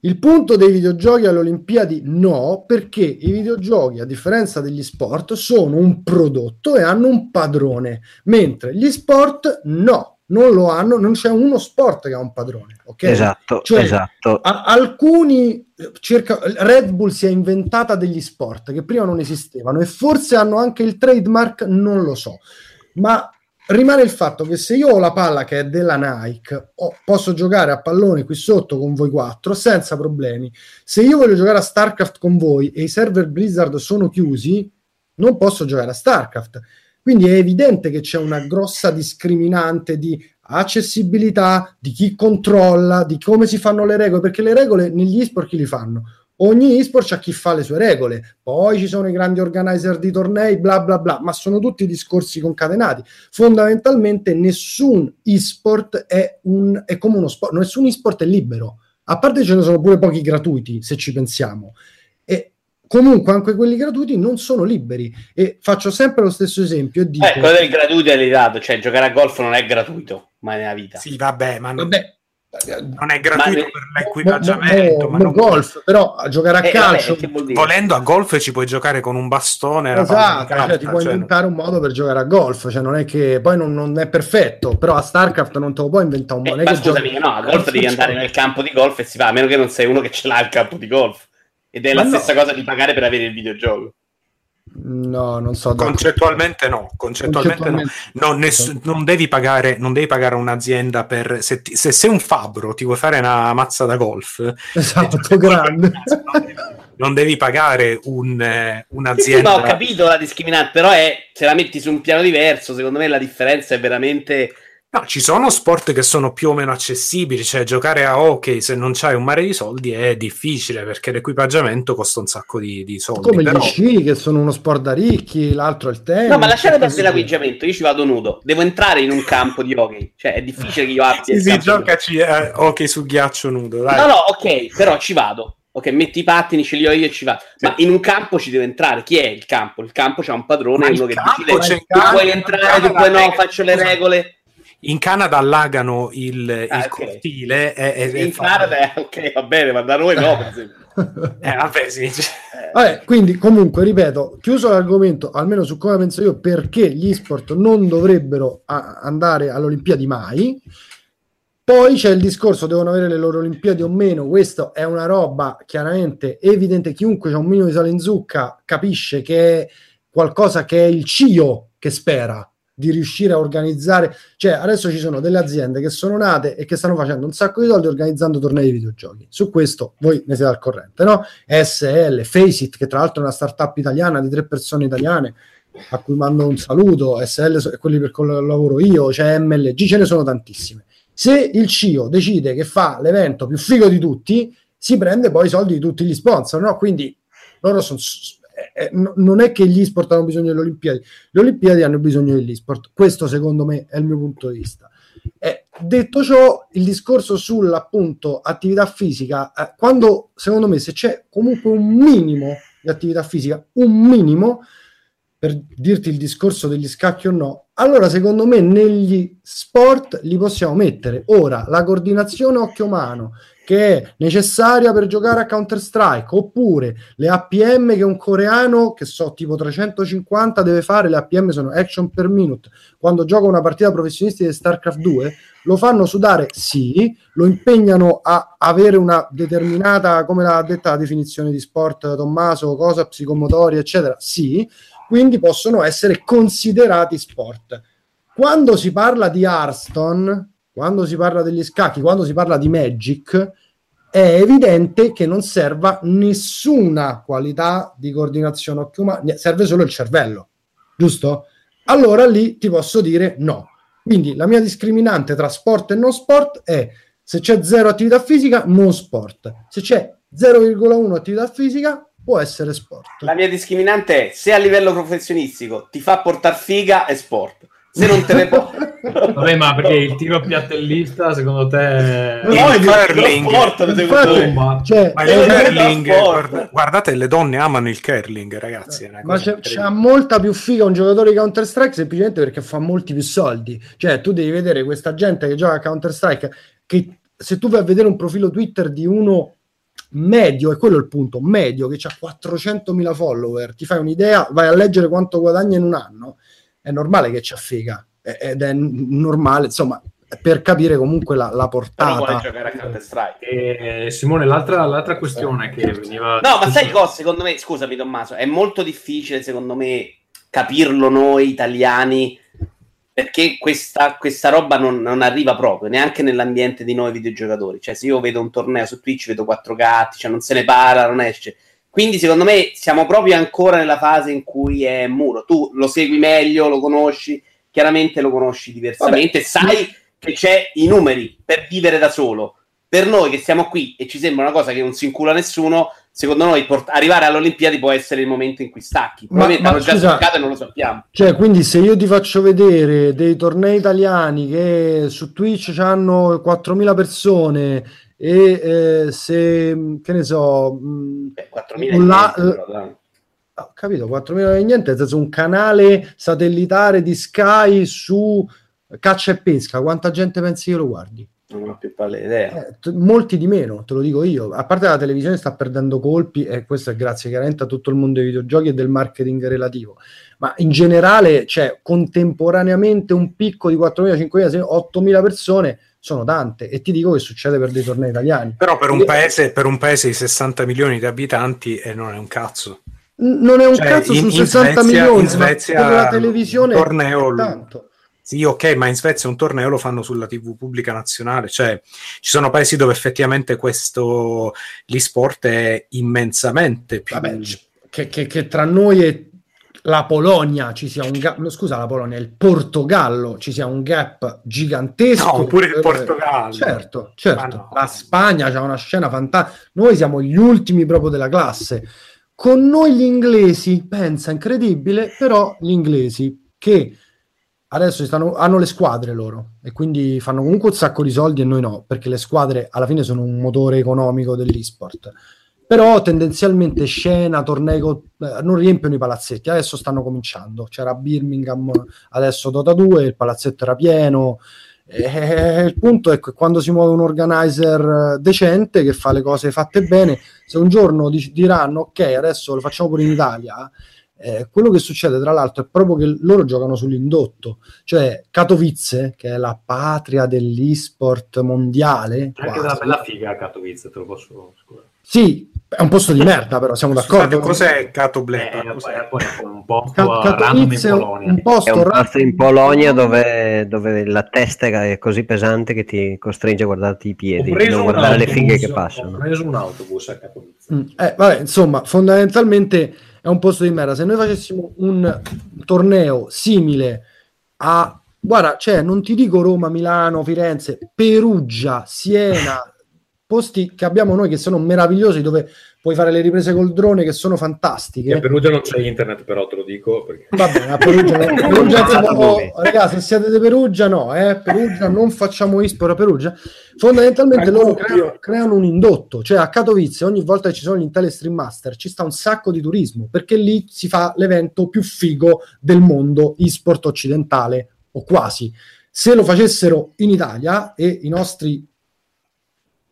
Il punto dei videogiochi alle Olimpiadi no, perché i videogiochi, a differenza degli sport, sono un prodotto e hanno un padrone, mentre gli sport no, non lo hanno, non c'è uno sport che ha un padrone. ok?
Esatto,
Cioè,
esatto.
a- alcuni eh, cerca, Red Bull si è inventata degli sport che prima non esistevano e forse hanno anche il trademark, non lo so. Ma rimane il fatto che se io ho la palla che è della Nike, ho- posso giocare a pallone qui sotto con voi quattro senza problemi. Se io voglio giocare a StarCraft con voi e i server Blizzard sono chiusi, non posso giocare a StarCraft. Quindi è evidente che c'è una grossa discriminante di accessibilità, di chi controlla, di come si fanno le regole, perché le regole negli esport chi li fanno? Ogni esport c'ha chi fa le sue regole, poi ci sono i grandi organizer di tornei, bla bla bla, ma sono tutti discorsi concatenati. Fondamentalmente nessun esport è, un, è come uno sport, nessun esport è libero, a parte ce ne sono pure pochi gratuiti, se ci pensiamo. E comunque anche quelli gratuiti non sono liberi. E faccio sempre lo stesso esempio e dico...
Eh, quello del gratuito è legato, cioè giocare a golf non è gratuito mai nella vita.
Sì, vabbè, ma non,
Vabbè,
non è gratuito
Ma-
per l'equipaggiamento.
no,
ma
no,
non-
golf, però a giocare a
Eh,
calcio...
vabbè?
Volendo a golf ci puoi giocare con un bastone.
Esatto,
carta,
cioè, ti puoi
cioè,
inventare un modo per giocare a golf, cioè non è che poi non, non è perfetto, però a StarCraft non te lo puoi inventare un
Eh,
modo. è
ma
che
scusami,
giochi-
no, a golf devi andare nel campo di golf e si va, a meno che non sei uno che ce l'ha il campo di golf. Ed è la
Ma no.
stessa cosa di pagare per avere il videogioco.
No, non so.
Concettualmente no, concettualmente no.
Concettualmente
No, ness- non, devi pagare, non devi pagare un'azienda per... Se, ti- se sei un fabbro, ti vuoi fare una mazza da golf,
Esatto, grande.
non devi pagare un, eh,
Sì,
un'azienda...
ma ho capito la discriminante, però è se la metti su un piano diverso, secondo me la differenza è veramente
No, ci sono sport che sono più o meno accessibili, cioè giocare a hockey se non c'hai un mare di soldi è difficile perché l'equipaggiamento costa un sacco di, di soldi.
Come
però...
gli sci che sono uno sport da ricchi, l'altro è il tennis.
No, ma lasciate
così
perdere l'equipaggiamento, io ci vado nudo, devo entrare in un campo di hockey, cioè è difficile che io abbia
Sì, sì, giocaci a hockey su ghiaccio nudo, dai.
No, no, ok, però ci vado. Ok, metti i pattini, ce li ho io e ci vado. Ma in un campo ci devo entrare. Chi è il campo? Il campo c'ha un padrone,
Ma il
uno che
campo
decide.
c'è
Tu
campo,
puoi entrare, tu puoi no, faccio le
scusa.
regole.
In Canada allagano il, il
Ah, ok.
cortile e, e- e
In
fa-
Canada, ok, va bene, ma da noi no, per esempio.
Eh, vabbè, sì.
Vabbè, quindi comunque ripeto, chiuso l'argomento, almeno su come penso io, perché gli sport non dovrebbero a- andare alle Olimpiadi mai. Poi c'è il discorso, devono avere le loro Olimpiadi o meno, questo è una roba chiaramente evidente, chiunque ha un minimo di sale in zucca capisce che è qualcosa che è il CIO che spera di riuscire a organizzare, cioè adesso ci sono delle aziende che sono nate e che stanno facendo un sacco di soldi organizzando tornei di videogiochi, su questo voi ne siete al corrente, no? SL, Faceit, che tra l'altro è una startup italiana di tre persone italiane a cui mando un saluto, SL è quelli per cui lavoro io, c'è MLG, ce ne sono tantissime. Se il CIO decide che fa l'evento più figo di tutti, si prende poi i soldi di tutti gli sponsor, no? Quindi loro sono eh, no- non è che gli sport hanno bisogno delle Olimpiadi, le Olimpiadi hanno bisogno degli sport. Questo, secondo me, è il mio punto di vista. Eh, detto ciò, il discorso sull'appunto attività fisica, eh, quando secondo me se c'è comunque un minimo di attività fisica, un minimo, per dirti il discorso degli scacchi o no, allora secondo me negli sport li possiamo mettere. Ora, la coordinazione occhio-mano, che è necessaria per giocare a Counter Strike, oppure le APM che un coreano, che so tipo 350, deve fare, le APM sono action per minute, quando gioca una partita professionistica di StarCraft 2, lo fanno sudare, sì, lo impegnano a avere una determinata, come l'ha detta la definizione di sport Tommaso, cosa, psicomotori, eccetera, sì, quindi possono essere considerati sport. Quando si parla di Hearthstone, quando si parla degli scacchi, quando si parla di Magic, è evidente che non serva nessuna qualità di coordinazione occhio umano, serve solo il cervello, giusto? Allora lì ti posso dire no. Quindi la mia discriminante tra sport e non sport è se c'è zero attività fisica, non sport. Se c'è 0,1 attività fisica, può essere sport.
La mia discriminante è se a livello professionistico ti fa portare figa, è sport. Se non te ne può...
Vabbè, ma perché il tiro piattellista secondo te
il curling.
cioè,
ma il curling guarda- guardate le donne amano il curling ragazzi è
Ma c'è, c'ha molta più figa un giocatore di Counter Strike semplicemente perché fa molti più soldi. Cioè, tu devi vedere questa gente che gioca a Counter Strike. Che se tu vai a vedere un profilo Twitter di uno medio, e quello è il punto, medio che ha 400.000 follower, ti fai un'idea, vai a leggere quanto guadagna in un anno, è normale che figa eh, ed è normale, insomma, per capire comunque la, la
Però vuole
portata.
giocare a Counter Strike.
E Simone, l'altra, l'altra questione che veniva...
No, ma sai cosa? Secondo me, scusami Tommaso, è molto difficile secondo me capirlo noi italiani perché questa, questa roba non, non arriva proprio, neanche nell'ambiente di noi videogiocatori. Cioè, se io vedo un torneo su Twitch, vedo quattro gatti, cioè non se ne parla, non esce. Quindi, secondo me, siamo proprio ancora nella fase in cui è muro. Tu lo segui meglio, lo conosci, chiaramente lo conosci diversamente, sai che c'è i numeri per vivere da solo. Per noi che siamo qui e ci sembra una cosa che non si incula nessuno, secondo noi port- arrivare alle Olimpiadi può essere il momento in cui stacchi.
Ma-
Probabilmente
ma
hanno già
scusa-
staccato e non lo sappiamo.
Cioè, quindi se io ti faccio vedere dei tornei italiani che su Twitch hanno 4.000 persone e eh, se, che ne so, mh,
4.000
un la-
niente, però, dai.
ho capito, 4.000 e niente, nel senso un canale satellitare di Sky su caccia e pesca, quanta gente pensi che lo guardi?
Non ho più pallida idea.
Eh, t- molti di meno, te lo dico io. A parte la televisione sta perdendo colpi e questo è grazie chiaramente a tutto il mondo dei videogiochi e del marketing relativo. Ma in generale, c'è contemporaneamente un picco di 4.000, 5.000, 8.000 persone sono tante e ti dico che succede per dei tornei italiani.
però per un, paese, per un paese di 60 milioni di abitanti eh, non è un cazzo
non è un
Cioè,
cazzo
in-
su
in
60
Svezia-
milioni,
in Svezia
per la televisione
torneo
è tanto.
Sì, ok, ma in Svezia un torneo lo fanno sulla TV pubblica nazionale, cioè ci sono paesi dove effettivamente questo l'e-sport è immensamente più
Vabbè, che, che- che tra noi e la Polonia ci sia un gap, no, scusa la Polonia, il Portogallo ci sia un gap gigantesco.
No, pure il
Eh,
Portogallo.
Certo, certo.
No.
La Spagna c'ha una scena fantastica. Noi siamo gli ultimi proprio della classe. Con noi gli inglesi, pensa, incredibile, però gli inglesi che adesso stanno- hanno le squadre loro e quindi fanno comunque un sacco di soldi e noi no, perché le squadre alla fine sono un motore economico dell'esport. Però tendenzialmente scena, tornei, co- eh, non riempiono i palazzetti. Adesso stanno cominciando. C'era Birmingham, adesso Dota 2, il palazzetto era pieno. E il punto è che quando si muove un organizer eh, decente che fa le cose fatte bene, se un giorno dic- diranno ok, adesso lo facciamo pure in Italia, quello che succede tra l'altro è proprio che loro giocano sull'indotto, cioè Katowice, che è la patria dell'e-sport mondiale,
C'è anche
quasi.
della bella figa a Katowice, te lo posso scusare.
sì, è un posto di merda però, siamo d'accordo?
Scusate, cos'è Cato Black?
Eh, è un posto random in
Katowice è un-
Polonia.
un posto
È un posto in Polonia dove, dove la testa è così pesante che ti costringe a guardarti i piedi,
Ho preso
non
un
guardare le
autobus,
fighe che
Ho
passano.
preso un autobus a Katowice.
Mm, eh, vabbè, insomma, fondamentalmente è un posto di merda. Se noi facessimo un torneo simile a, guarda, cioè, non ti dico Roma, Milano, Firenze, Perugia, Siena, posti che abbiamo noi che sono meravigliosi, dove puoi fare le riprese col drone che sono
E a
fantastiche.
Perugia non c'è internet, però te lo dico perché.
Va bene, a Perugia, Perugia insomma, oh, ragazzi, se siete di Perugia, no, eh, Perugia non facciamo isporo a Perugia. Fondamentalmente loro creano, creano un indotto, cioè a Katowice ogni volta che ci sono gli Intel Stream Master ci sta un sacco di turismo, perché lì si fa l'evento più figo del mondo e-sport occidentale, o quasi. Se lo facessero in Italia e i nostri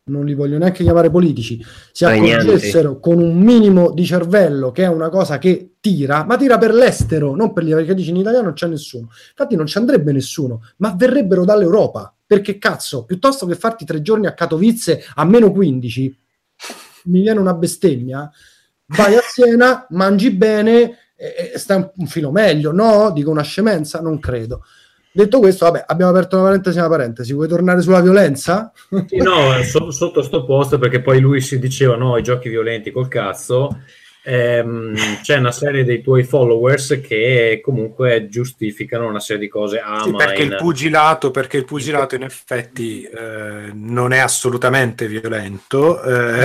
non li voglio neanche chiamare politici, si accorgessero con un minimo di cervello, che è una cosa che tira, ma tira per l'estero, non per l'Italia, perché dici in italiano non c'è nessuno. Infatti non ci andrebbe nessuno, ma verrebbero dall'Europa. Perché cazzo, piuttosto che farti tre giorni a Katowice a meno 15, mi viene una bestemmia, vai a Siena, mangi bene e, e stai un, un filo meglio. No? Dico una scemenza? Non credo. Detto questo, vabbè, abbiamo aperto una parentesi, una parentesi. Vuoi tornare sulla violenza?
Sì, no, so- sotto sto posto perché poi lui si diceva no, i giochi violenti col cazzo. Ehm, c'è una serie dei tuoi followers che comunque giustificano una serie di cose. Ah,
Sì, perché
in-
il pugilato, perché il pugilato in effetti eh, non è assolutamente violento. eh.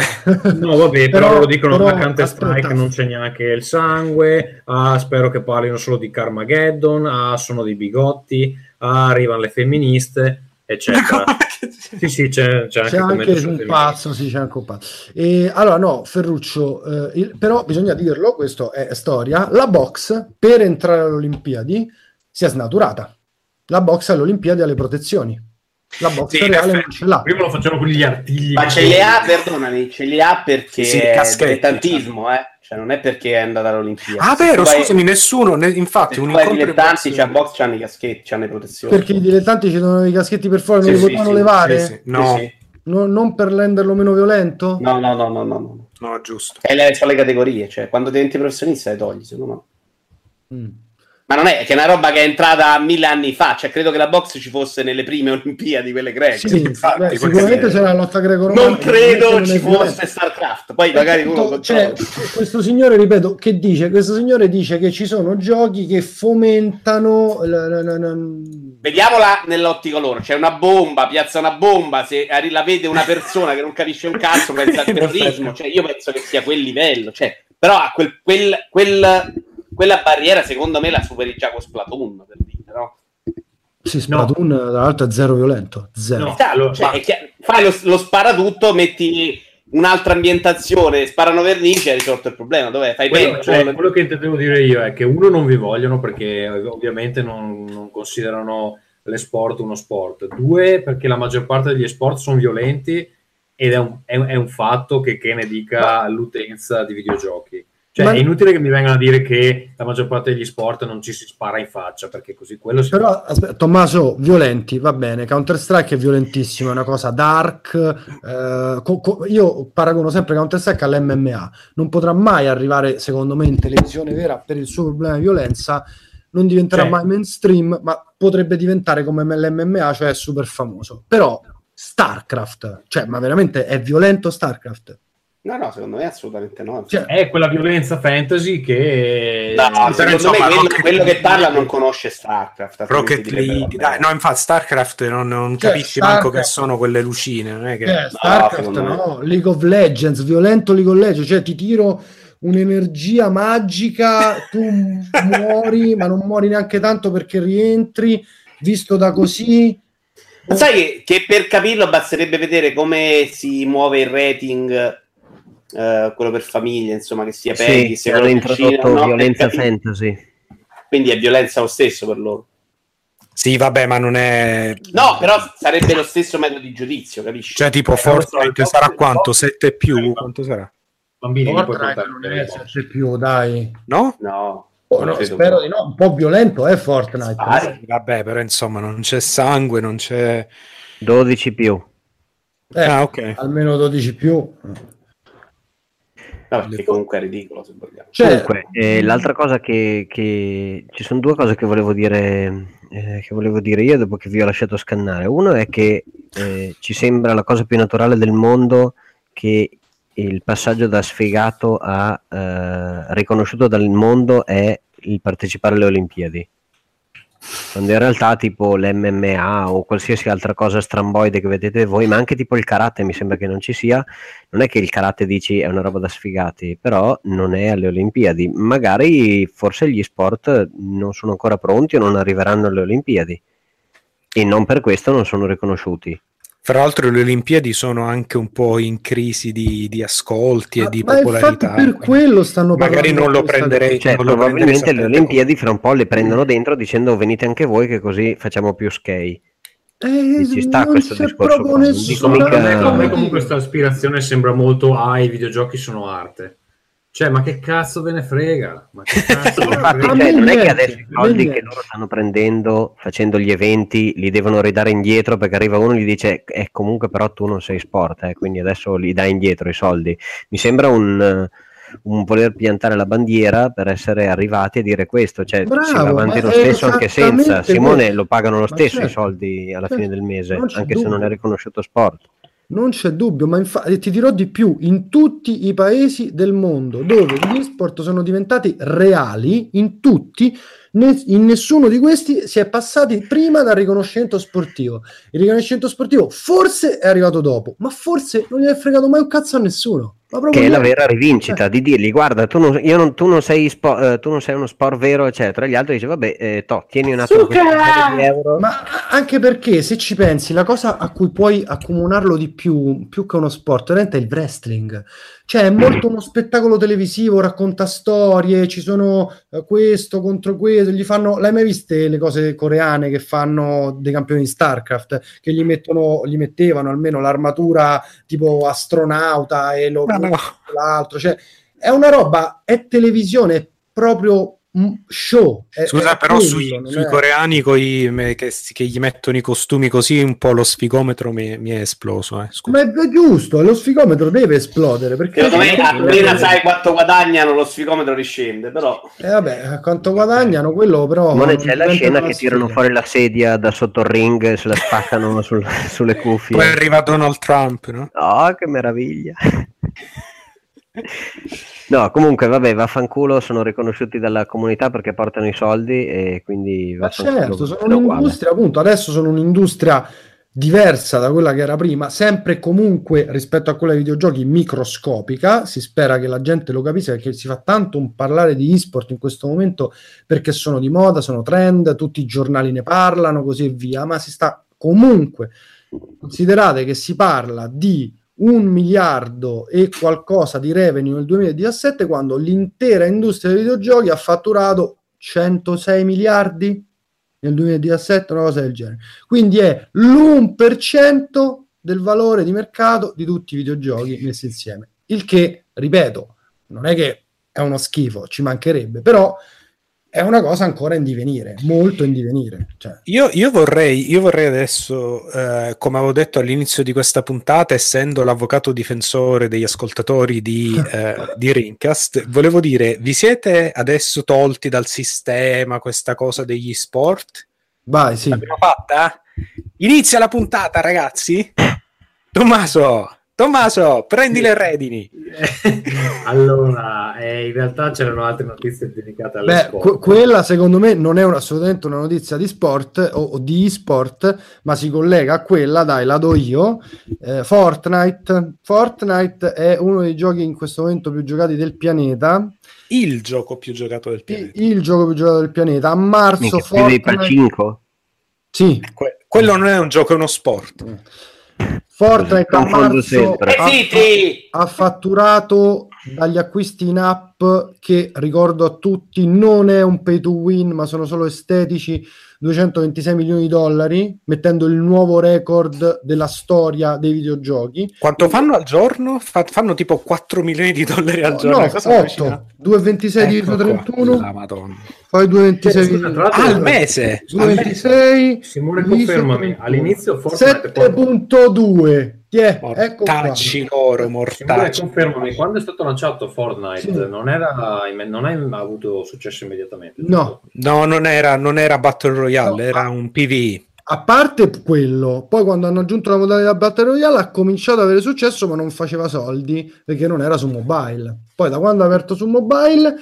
No, vabbè, però,
Però-
loro dicono
però,
da Counter Strike non c'è neanche il sangue. Ah, spero che parlino solo di Carmageddon. Ah, sono dei bigotti. Ah, arrivano le femministe, eccetera. Sì, sì, c'è, c'è anche,
C'è anche un pazzo, sì, c'è anche un pazzo. E, allora, no, Ferruccio, eh, il- però bisogna dirlo, questo è storia, la box per entrare alle Olimpiadi si è snaturata. La box alle Olimpiadi ha le protezioni. La box
Sì, in
reale non ce l'ha.
Prima lo facevano con gli artigli.
Ma ce li ha, perdonami, ce li ha perché
Sì,
è dilettantismo, eh? Cioè non è perché è andata all'Olimpiadi.
Ah, vero,
vai-
scusami, nessuno, ne- infatti, un incontro
dilettanti,
di
c'è a box, c'hanno i caschetti, c'hanno le protezioni.
Perché i dilettanti ci devono i caschetti per fuori, non
Sì,
li
sì,
potevano
sì,
levare?
sì, sì. No.
No- non per renderlo meno violento?
No, no, no, no, no. no.
No, giusto.
E le, sono le categorie, cioè quando diventi professionista le togli, secondo me.
Mm.
Ma non è che è una roba che è entrata mille anni fa, cioè credo che la box ci fosse nelle prime Olimpiadi, quelle greche.
Sì,
Infatti,
beh, sicuramente c'era la lotta greco-romana.
Non credo ci fosse StarCraft, poi magari uno
cioè, questo signore, ripeto, che dice? Questo signore dice che ci sono giochi che fomentano la- la- la- la-
Vediamola nell'ottico loro, c'è una bomba, piazza una bomba, se la vede una persona che non capisce un cazzo, pensa al terrorismo, cioè io penso che sia quel livello, cioè, però a quel, quel- quel- quella barriera secondo me la superi già con Splatoon, per dire, no?
Sì, Splatoon, tra l'altro, è zero violento. Zero.
Chiaro, cioè, è chiaro- fai lo, lo sparatutto, metti un'altra ambientazione, sparano vernice e hai risolto il problema, dov'è? Fai
Quello,
bene,
cioè, quello che intendevo dire io è che uno non vi vogliono perché ovviamente non, non considerano l'esport uno sport, due perché la maggior parte degli sport sono violenti ed è un, è- è un fatto che, che ne dica l'utenza di videogiochi. Cioè,
Ma-
è inutile che mi vengano a dire che la maggior parte degli sport non ci si spara in faccia, perché così quello si
Però, aspetta, Tommaso, violenti, va bene. Counter Strike è violentissimo, è una cosa dark. eh, co- co- io paragono sempre Counter Strike all'MMA. Non potrà mai arrivare, secondo me, in televisione vera per il suo problema di violenza. Non diventerà
Cioè-
mai mainstream, ma potrebbe diventare come l'MMA, cioè super famoso. Però StarCraft, cioè, ma veramente è violento StarCraft?
No, no, secondo me assolutamente no.
è quella violenza fantasy che
No,
Però,
secondo
insomma,
me quello,
Rocket
quello che parla non conosce StarCraft.
Rocket League, dai, no, infatti StarCraft non, non
Cioè,
capisci manco che
Starcraft-
sono quelle lucine, non è che...
Eh, StarCraft
me-
no, League of Legends, violento League of Legends, cioè ti tiro un'energia magica, tu muori, ma non muori neanche tanto perché rientri, visto da così.
Ma sai che, che per capirlo basterebbe vedere come si muove il rating, eh, quello per famiglie, insomma, che sia Peggy,
Sì, hanno introdotto violenza fantasy.
Quindi è violenza lo stesso per loro.
Sì, vabbè, ma non è...
No, però sarebbe lo stesso metodo di giudizio, capisci?
Cioè, tipo Fortnite sarà quanto? 7 più? Quanto sarà?
Bambini,
Fortnite non è sempre più, dai.
No?
No.
Oh, no, spero di no, un po' violento è Fortnite.
Sì, vabbè, però insomma, non c'è sangue, non c'è...
12 più.
Eh,
Ah, ok.
Almeno 12 più.
No, perché comunque è ridicolo se vogliamo.
Cioè,
Comunque, eh, l'altra cosa che, che- ci sono due cose che volevo dire eh, che volevo dire io dopo che vi ho lasciato scannare. Uno è che eh, ci sembra la cosa più naturale del mondo che il passaggio da sfigato a eh, riconosciuto dal mondo è il partecipare alle Olimpiadi. Quando in realtà tipo l'MMA o qualsiasi altra cosa stramboide che vedete voi, ma anche tipo il karate mi sembra che non ci sia, non è che il karate dici è una roba da sfigati, però non è alle Olimpiadi. Magari forse gli sport non sono ancora pronti o non arriveranno alle Olimpiadi e non per questo non sono riconosciuti.
Fra l'altro le Olimpiadi sono anche un po' in crisi di, di ascolti e di
ma infatti
popolarità.
per quello stanno
Magari non lo
questa
prenderei,
Cioè,
non lo
probabilmente le Olimpiadi fra un po' le prendono dentro dicendo venite anche voi che così facciamo più skate.
Eh,
Ci sta
non
questo
c'è
discorso dico mica-
a me, comunque questa aspirazione sembra molto ah i videogiochi sono arte cioè ma che cazzo ve ne frega? Ma che cazzo ve ne
Infatti,
frega?
cioè, non è che adesso i soldi che loro stanno prendendo facendo gli eventi li devono ridare indietro perché arriva uno e gli dice eh, comunque però tu non sei sport eh, quindi adesso li dai indietro i soldi. Mi sembra un, eh, un voler piantare la bandiera per essere arrivati a dire questo cioè
Bravo,
si va avanti lo stesso anche senza. Simone
questo.
lo pagano lo stesso i
certo,
soldi alla fine del mese anche se non è riconosciuto sport
Non c'è dubbio, ma infatti ti dirò di più, in tutti i paesi del mondo dove gli sport sono diventati reali, in tutti, ne- in nessuno di questi si è passati prima dal riconoscimento sportivo. Il riconoscimento sportivo forse è arrivato dopo, ma forse non gli è fregato mai un cazzo a nessuno.
Che è la vera rivincita di dirgli guarda tu non, io non- tu non sei spo- eh, tu non sei uno sport vero eccetera gli altri dice vabbè eh, to, tieni un attimo
Ma anche perché se ci pensi, la cosa a cui puoi accomunarlo di più, più che uno sport, veramente è il wrestling. Cioè, è molto uno spettacolo televisivo, racconta storie, ci sono eh, questo contro questo, gli fanno... L'hai mai viste le cose coreane che fanno dei campioni di StarCraft? Che gli mettono, gli mettevano almeno l'armatura tipo astronauta e lo...
Ma no.
l'altro. Cioè, è una roba, è televisione, è proprio show. È-
Scusa,
è
però
quello,
sui, sui
è-
coreani coi- me- che, che gli mettono i costumi così, un po' lo sfigometro mi, mi è esploso. Eh. Scusa.
Ma è giusto, lo sfigometro deve esplodere perché
Secondo me appena sai quanto guadagnano lo sfigometro riscende, però...
Eh, vabbè, a quanto guadagnano quello però
Simone c'è la scena che tirano fuori la sedia da sotto il ring se la spaccano sul- sulle cuffie
Poi arriva Donald Trump, no?
oh che meraviglia no comunque vabbè vaffanculo sono riconosciuti dalla comunità perché portano i soldi e quindi
Ma certo, sono
è uguale.
un'industria, appunto, adesso sono un'industria diversa da quella che era prima, sempre e comunque rispetto a quella dei videogiochi microscopica, si spera che la gente lo capisca perché si fa tanto un parlare di e-sport in questo momento perché sono di moda, sono trend, tutti i giornali ne parlano, così via, ma si sta comunque considerate che si parla di un miliardo e qualcosa di revenue nel 2017 quando l'intera industria dei videogiochi ha fatturato 106 miliardi nel 2017, una cosa del genere. Quindi è l'1% del valore di mercato di tutti i videogiochi messi insieme. Il che, ripeto, non è che è uno schifo, ci mancherebbe, però è una cosa ancora in divenire, molto in divenire. Cioè,
Io, io vorrei, io vorrei adesso, eh, come avevo detto all'inizio di questa puntata, essendo l'avvocato difensore degli ascoltatori di, eh, di Rincast, volevo dire, vi siete adesso tolti dal sistema questa cosa degli sport?
Vai, sì.
L'abbiamo fatta? Inizia la puntata, ragazzi! Tommaso, Tommaso, prendi le redini!
allora eh, in realtà c'erano altre notizie dedicate alle
Beh,
sport
que- quella secondo me non è un- assolutamente una notizia di sport o, o di e-sport, ma si collega a quella, dai, la do io. Eh, Fortnite. Fortnite è uno dei giochi in questo momento più giocati del pianeta.
Il gioco più giocato del pianeta.
Il gioco più giocato del pianeta. A marzo
dei
Fortnite...
Pacinco
Sì,
Que- quello non è un gioco, è uno sport.
Fortnite a marzo
sempre.
ha,
zitti!
ha fatturato dagli acquisti in app che ricordo a tutti non è un pay to win ma sono solo estetici 226 milioni di dollari mettendo il nuovo record della storia dei videogiochi
Quanto fanno al giorno? Fa- fanno tipo 4 milioni di dollari al giorno.
no,
una cosa allucinante.
8 226 diviso
Ecco qua,
31
la
Poi 226
Scusa, tra l'altro-
Ah, al mese!
226
Simone confermami
31.
all'inizio Fortnite quando-
7.2 Tiè, ecco qua.
Mortacci loro,
Simone
mortacci.
confermami quando è stato lanciato Fortnite
Sì.
non, era, non ha avuto successo immediatamente
no
No, non era, non era Battle Royale,
No,
era un PvE.
A parte quello, poi quando hanno aggiunto la modalità Battle Royale ha cominciato ad avere successo, ma non faceva soldi perché non era su mobile. Poi da quando ha aperto su mobile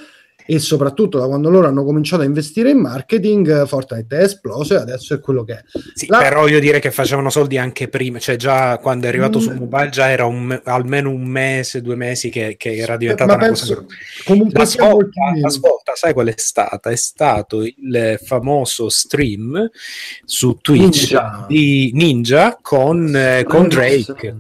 e soprattutto da quando loro hanno cominciato a investire in marketing, Fortnite è esploso e adesso è quello che è.
Sì,
La-
però io direi che facevano soldi anche prima, cioè già quando è arrivato
Mm.
su mobile già era un me- almeno un mese, due mesi che, che era diventata
ma
una
penso
cosa...
comunque
La svolta, la svolta, sai qual è stata? È stato il famoso stream su Twitch
Ninja.
di Ninja con, eh, con Drake,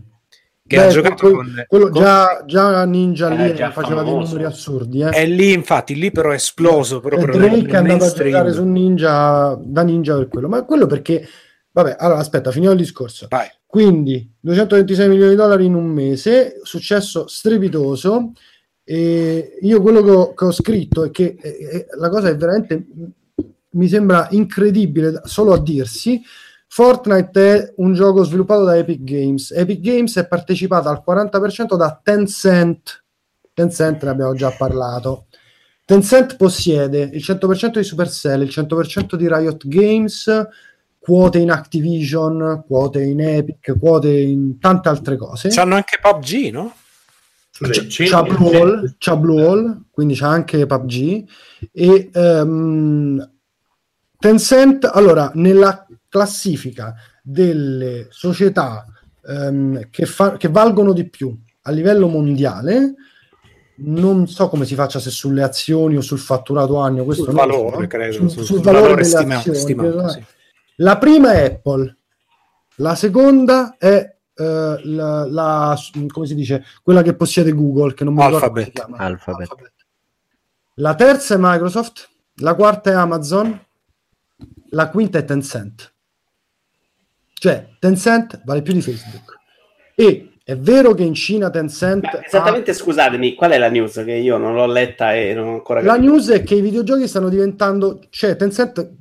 che
Beh,
ha giocato con...
quello
con-
già, già Ninja lì
Eh, già
faceva dei
famoso.
numeri assurdi. Eh.
E lì, infatti, lì però è esploso
E
proprio
Drake
nel
è andato a giocare su Ninja da Ninja per quello, ma quello perché Vabbè, allora aspetta, finiamo il discorso. Quindi 226 milioni di dollari in un mese, successo strepitoso. E io quello che ho, che ho scritto è che eh, eh, la cosa è veramente mi sembra incredibile solo a dirsi. Fortnite è un gioco sviluppato da Epic Games. Epic Games è partecipata al 40% da Tencent. Tencent ne abbiamo già parlato. Tencent possiede il 100% di Supercell, il 100% di Riot Games, quote in Activision, quote in Epic, quote in tante altre cose.
C'hanno anche PUBG, no?
C'ha, c'ha Blue Hole, c'ha Blue Hole, quindi c'ha anche PUBG e ehm, Tencent, allora, nella classifica delle società ehm, che, fa- che valgono di più a livello mondiale, non so come si faccia se sulle azioni o sul fatturato anno, questo
Sul valore,
so.
credo,
Sul,
sul-
sul valore,
valore
delle
stimato,
credo, eh.
sì.
La prima è Apple, la seconda è eh, la, la- come si dice, quella che possiede Google, che non mi ricordo come si chiama.
Alphabet.
La terza è Microsoft, la quarta è Amazon, la quinta è Tencent. Cioè, Tencent vale più di Facebook. E è vero che in Cina Tencent ha-
Esattamente, scusatemi, qual è la news che io non l'ho letta e non ho ancora
La
capito?
news è che i videogiochi stanno diventando, cioè Tencent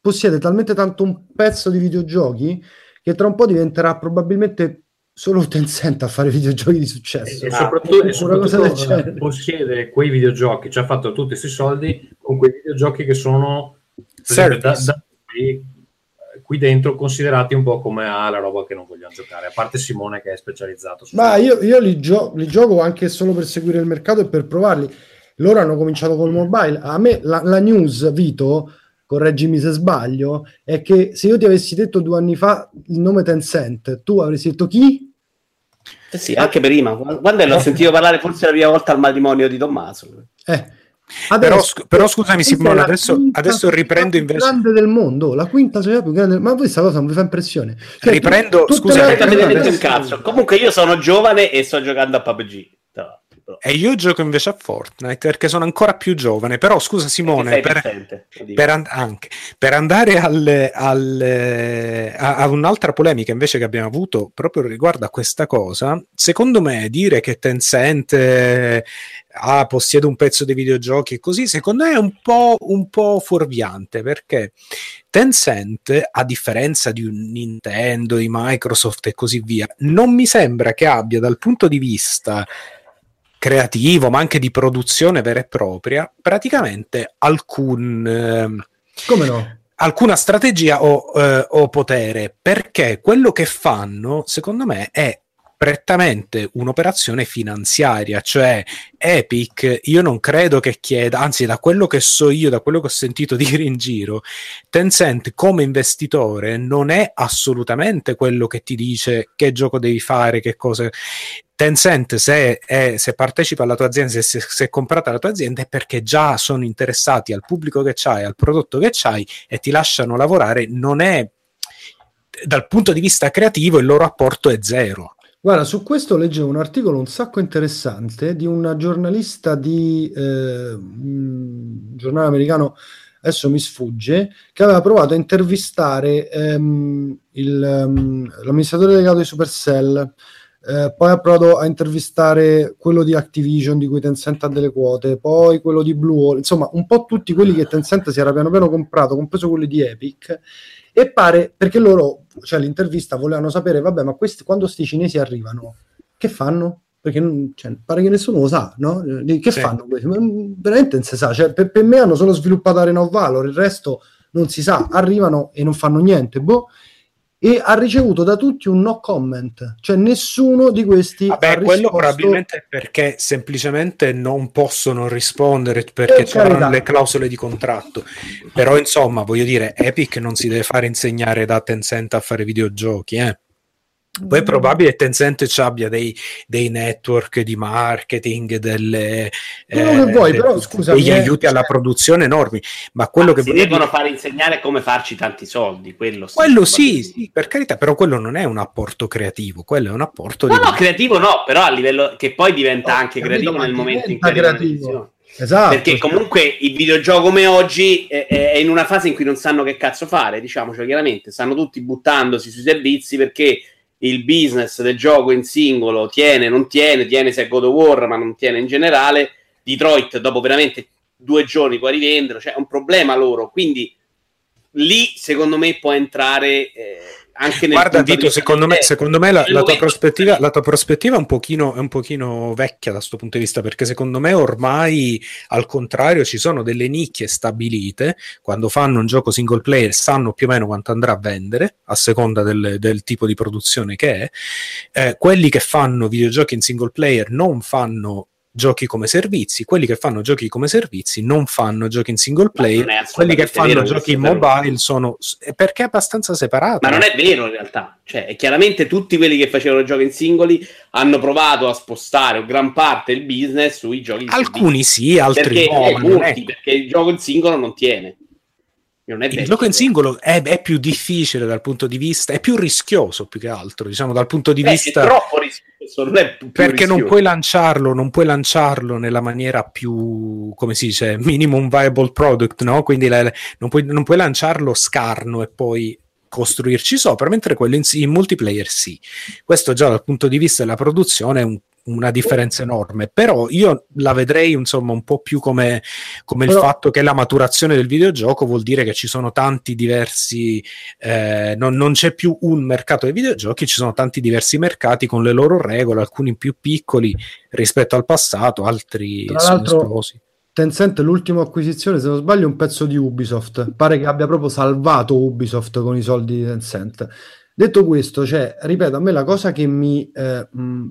possiede talmente tanto un pezzo di videogiochi che tra un po' diventerà probabilmente solo Tencent a fare videogiochi di successo.
E soprattutto, e
Una cosa del
soprattutto,
genere.
eh, possiede quei videogiochi, ci ha fatto tutti questi soldi con quei videogiochi che sono esempio, da,
Service.
da- qui, dentro considerati un po' come ah, la roba che non vogliamo giocare, a parte Simone che è specializzato su
Ma io, io li, gio- li gioco anche solo per seguire il mercato e per provarli. Loro hanno cominciato col mobile. A me la, la news, Vito, correggimi se sbaglio, è che se io ti avessi detto due anni fa il nome Tencent, tu avresti detto chi?
Eh sì, anche prima. Quando l'ho sentito parlare forse la prima volta al matrimonio di Tommaso.
Eh.
Però, sc- però scusami Simone,
la
adesso, adesso riprendo
più
invece...
grande del mondo, la quinta società più grande. Ma questa cosa non vi fa impressione? Cioè,
Riprendo-
tu- tutte
scusa,
le
Non
altre
avete detto un cazzo. Comunque io sono giovane e sto giocando a PUBG.
E io gioco invece a Fortnite perché sono ancora più giovane. Però scusa Simone, per,
presente,
per and- anche, per andare al- al- a, a un'altra polemica invece che abbiamo avuto proprio riguardo a questa cosa, secondo me dire che Tencent eh, ah, possiede un pezzo dei videogiochi e così, secondo me è un po', un po' fuorviante perché Tencent, a differenza di un Nintendo, di Microsoft e così via, non mi sembra che abbia dal punto di vista creativo, ma anche di produzione vera e propria, praticamente alcun, ehm,
Come no?
alcuna strategia o, eh, o potere, perché quello che fanno, secondo me, è prettamente un'operazione finanziaria, cioè Epic, io non credo che chieda, anzi da quello che so io, da quello che ho sentito dire in giro, Tencent come investitore non è assolutamente quello che ti dice che gioco devi fare, che cosa... Tencent se, è- se partecipa alla tua azienda, se, se è comprata la tua azienda è perché già sono interessati al pubblico che c'hai, al prodotto che c'hai e ti lasciano lavorare, non è dal punto di vista creativo il loro apporto è zero.
Guarda, su questo leggevo un articolo un sacco interessante di una giornalista di eh, un giornale americano, adesso mi sfugge, che aveva provato a intervistare ehm, il, ehm, l'amministratore delegato di Supercell, eh, poi ha provato a intervistare quello di Activision di cui Tencent ha delle quote, poi quello di Blue Hole, insomma un po' tutti quelli che Tencent si era piano piano comprato, compreso quelli di Epic, e pare perché loro, cioè l'intervista volevano sapere, vabbè, ma questi quando sti cinesi arrivano, che fanno? Perché non- cioè, pare che nessuno lo sa, no? Che
Sì.
fanno questi? Ma, mm, Veramente non si sa, cioè, per, per me hanno solo sviluppato Arena of Valor, il resto non si sa, arrivano e non fanno niente, boh. E ha ricevuto da tutti un no comment, cioè nessuno di questi ha
Beh, quello
risposto
probabilmente è perché semplicemente non possono rispondere perché
Per
c'erano le clausole di contratto. Però, insomma, voglio dire, Epic non si deve fare insegnare da Tencent a fare videogiochi, eh. Poi è probabile che Tencent ci abbia dei, dei network di marketing, delle,
Quello che vuoi, però, scusami,
degli
eh,
aiuti alla produzione enormi. Ma quello che
Si devono
dire-
fare insegnare come farci tanti soldi, quello sì.
quello sì, sì, per carità, però quello non è un apporto creativo, quello è un apporto
No,
di
no, creativo no, però a livello che poi diventa anche
capito,
creativo
ma
nel momento in cui
creativo. Esatto.
Perché comunque il videogioco come oggi è, è in una fase in cui non sanno che cazzo fare, diciamocelo chiaramente, stanno tutti buttandosi sui servizi perché il business del gioco in singolo tiene, non tiene, tiene se è God of War, ma non tiene in generale. Detroit dopo veramente due giorni puoi rivenderlo, cioè è un problema loro, quindi lì secondo me può entrare eh, anche nel
Guarda, Dito, secondo me,
di-
secondo me la, la tua la tua prospettiva è, un pochino, è un pochino vecchia da questo punto di vista, perché secondo me ormai al contrario ci sono delle nicchie stabilite. Quando fanno un gioco single player sanno più o meno quanto andrà a vendere, a seconda del, del tipo di produzione che è. Eh, quelli che fanno videogiochi in single player non fanno giochi come servizi, quelli che fanno giochi come servizi non fanno giochi in single player, quelli che fanno
vero
giochi in mobile sono perché è abbastanza separato.
Ma non è vero in realtà, cioè chiaramente tutti quelli che facevano giochi in singoli hanno provato a spostare gran parte del business sui giochi in
Alcuni
servizi.
sì, altri
perché,
no,
molti, perché il gioco in singolo non tiene. Non è
il gioco in singolo è, è più difficile dal punto di vista, è più rischioso più che altro, diciamo dal punto di
Beh,
vista
è troppo rischioso, non è più
perché non
rischioso.
puoi lanciarlo, non puoi lanciarlo nella maniera più, come si dice, minimum viable product, no? Quindi la- non, puoi, non puoi lanciarlo scarno e poi costruirci sopra, mentre quello in, in multiplayer sì. Questo già dal punto di vista della produzione è un- una differenza enorme, però io la vedrei insomma un po' più come, come il fatto che la maturazione del videogioco vuol dire che ci sono tanti diversi, eh, non, non c'è più un mercato dei videogiochi, ci sono tanti diversi mercati con le loro regole, alcuni più piccoli rispetto al passato, altri sono esplosi.
Tencent, l'ultima acquisizione, se non sbaglio, è un pezzo di Ubisoft. Pare che abbia proprio salvato Ubisoft con i soldi di Tencent. Detto questo, cioè, ripeto, a me la cosa che mi, eh,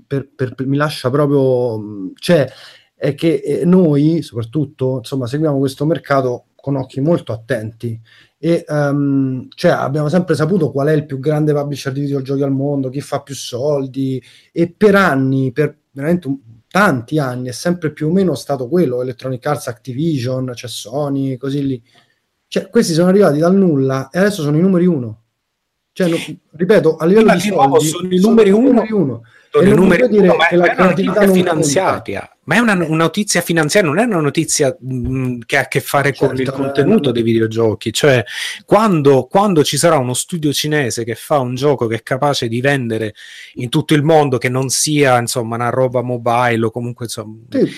per- per- per- mi lascia proprio, cioè, è che eh, noi, soprattutto, insomma, seguiamo questo mercato con occhi molto attenti e ehm, cioè, abbiamo sempre saputo qual è il più grande publisher di videogiochi al mondo, chi fa più soldi e per anni, per veramente un- tanti anni, è sempre più o meno stato quello, Electronic Arts, Activision, c'è Sony, così lì. Cioè, questi sono arrivati dal nulla e adesso sono i numeri uno. Cioè, no- ripeto, a livello
Ma
di
nuovo sono i numeri
i
uno.
uno.
Sono
E
i numeri
dire
uno, ma è
la
una
creatività
notizia
non conta.
finanziaria, ma è una, una notizia finanziaria, non è una notizia mh, che ha a che fare con il
Certo,
contenuto
eh,
dei videogiochi. Cioè, quando, quando ci sarà uno studio cinese che fa un gioco che è capace di vendere in tutto il mondo, che non sia insomma una roba mobile o comunque insomma.
Sì,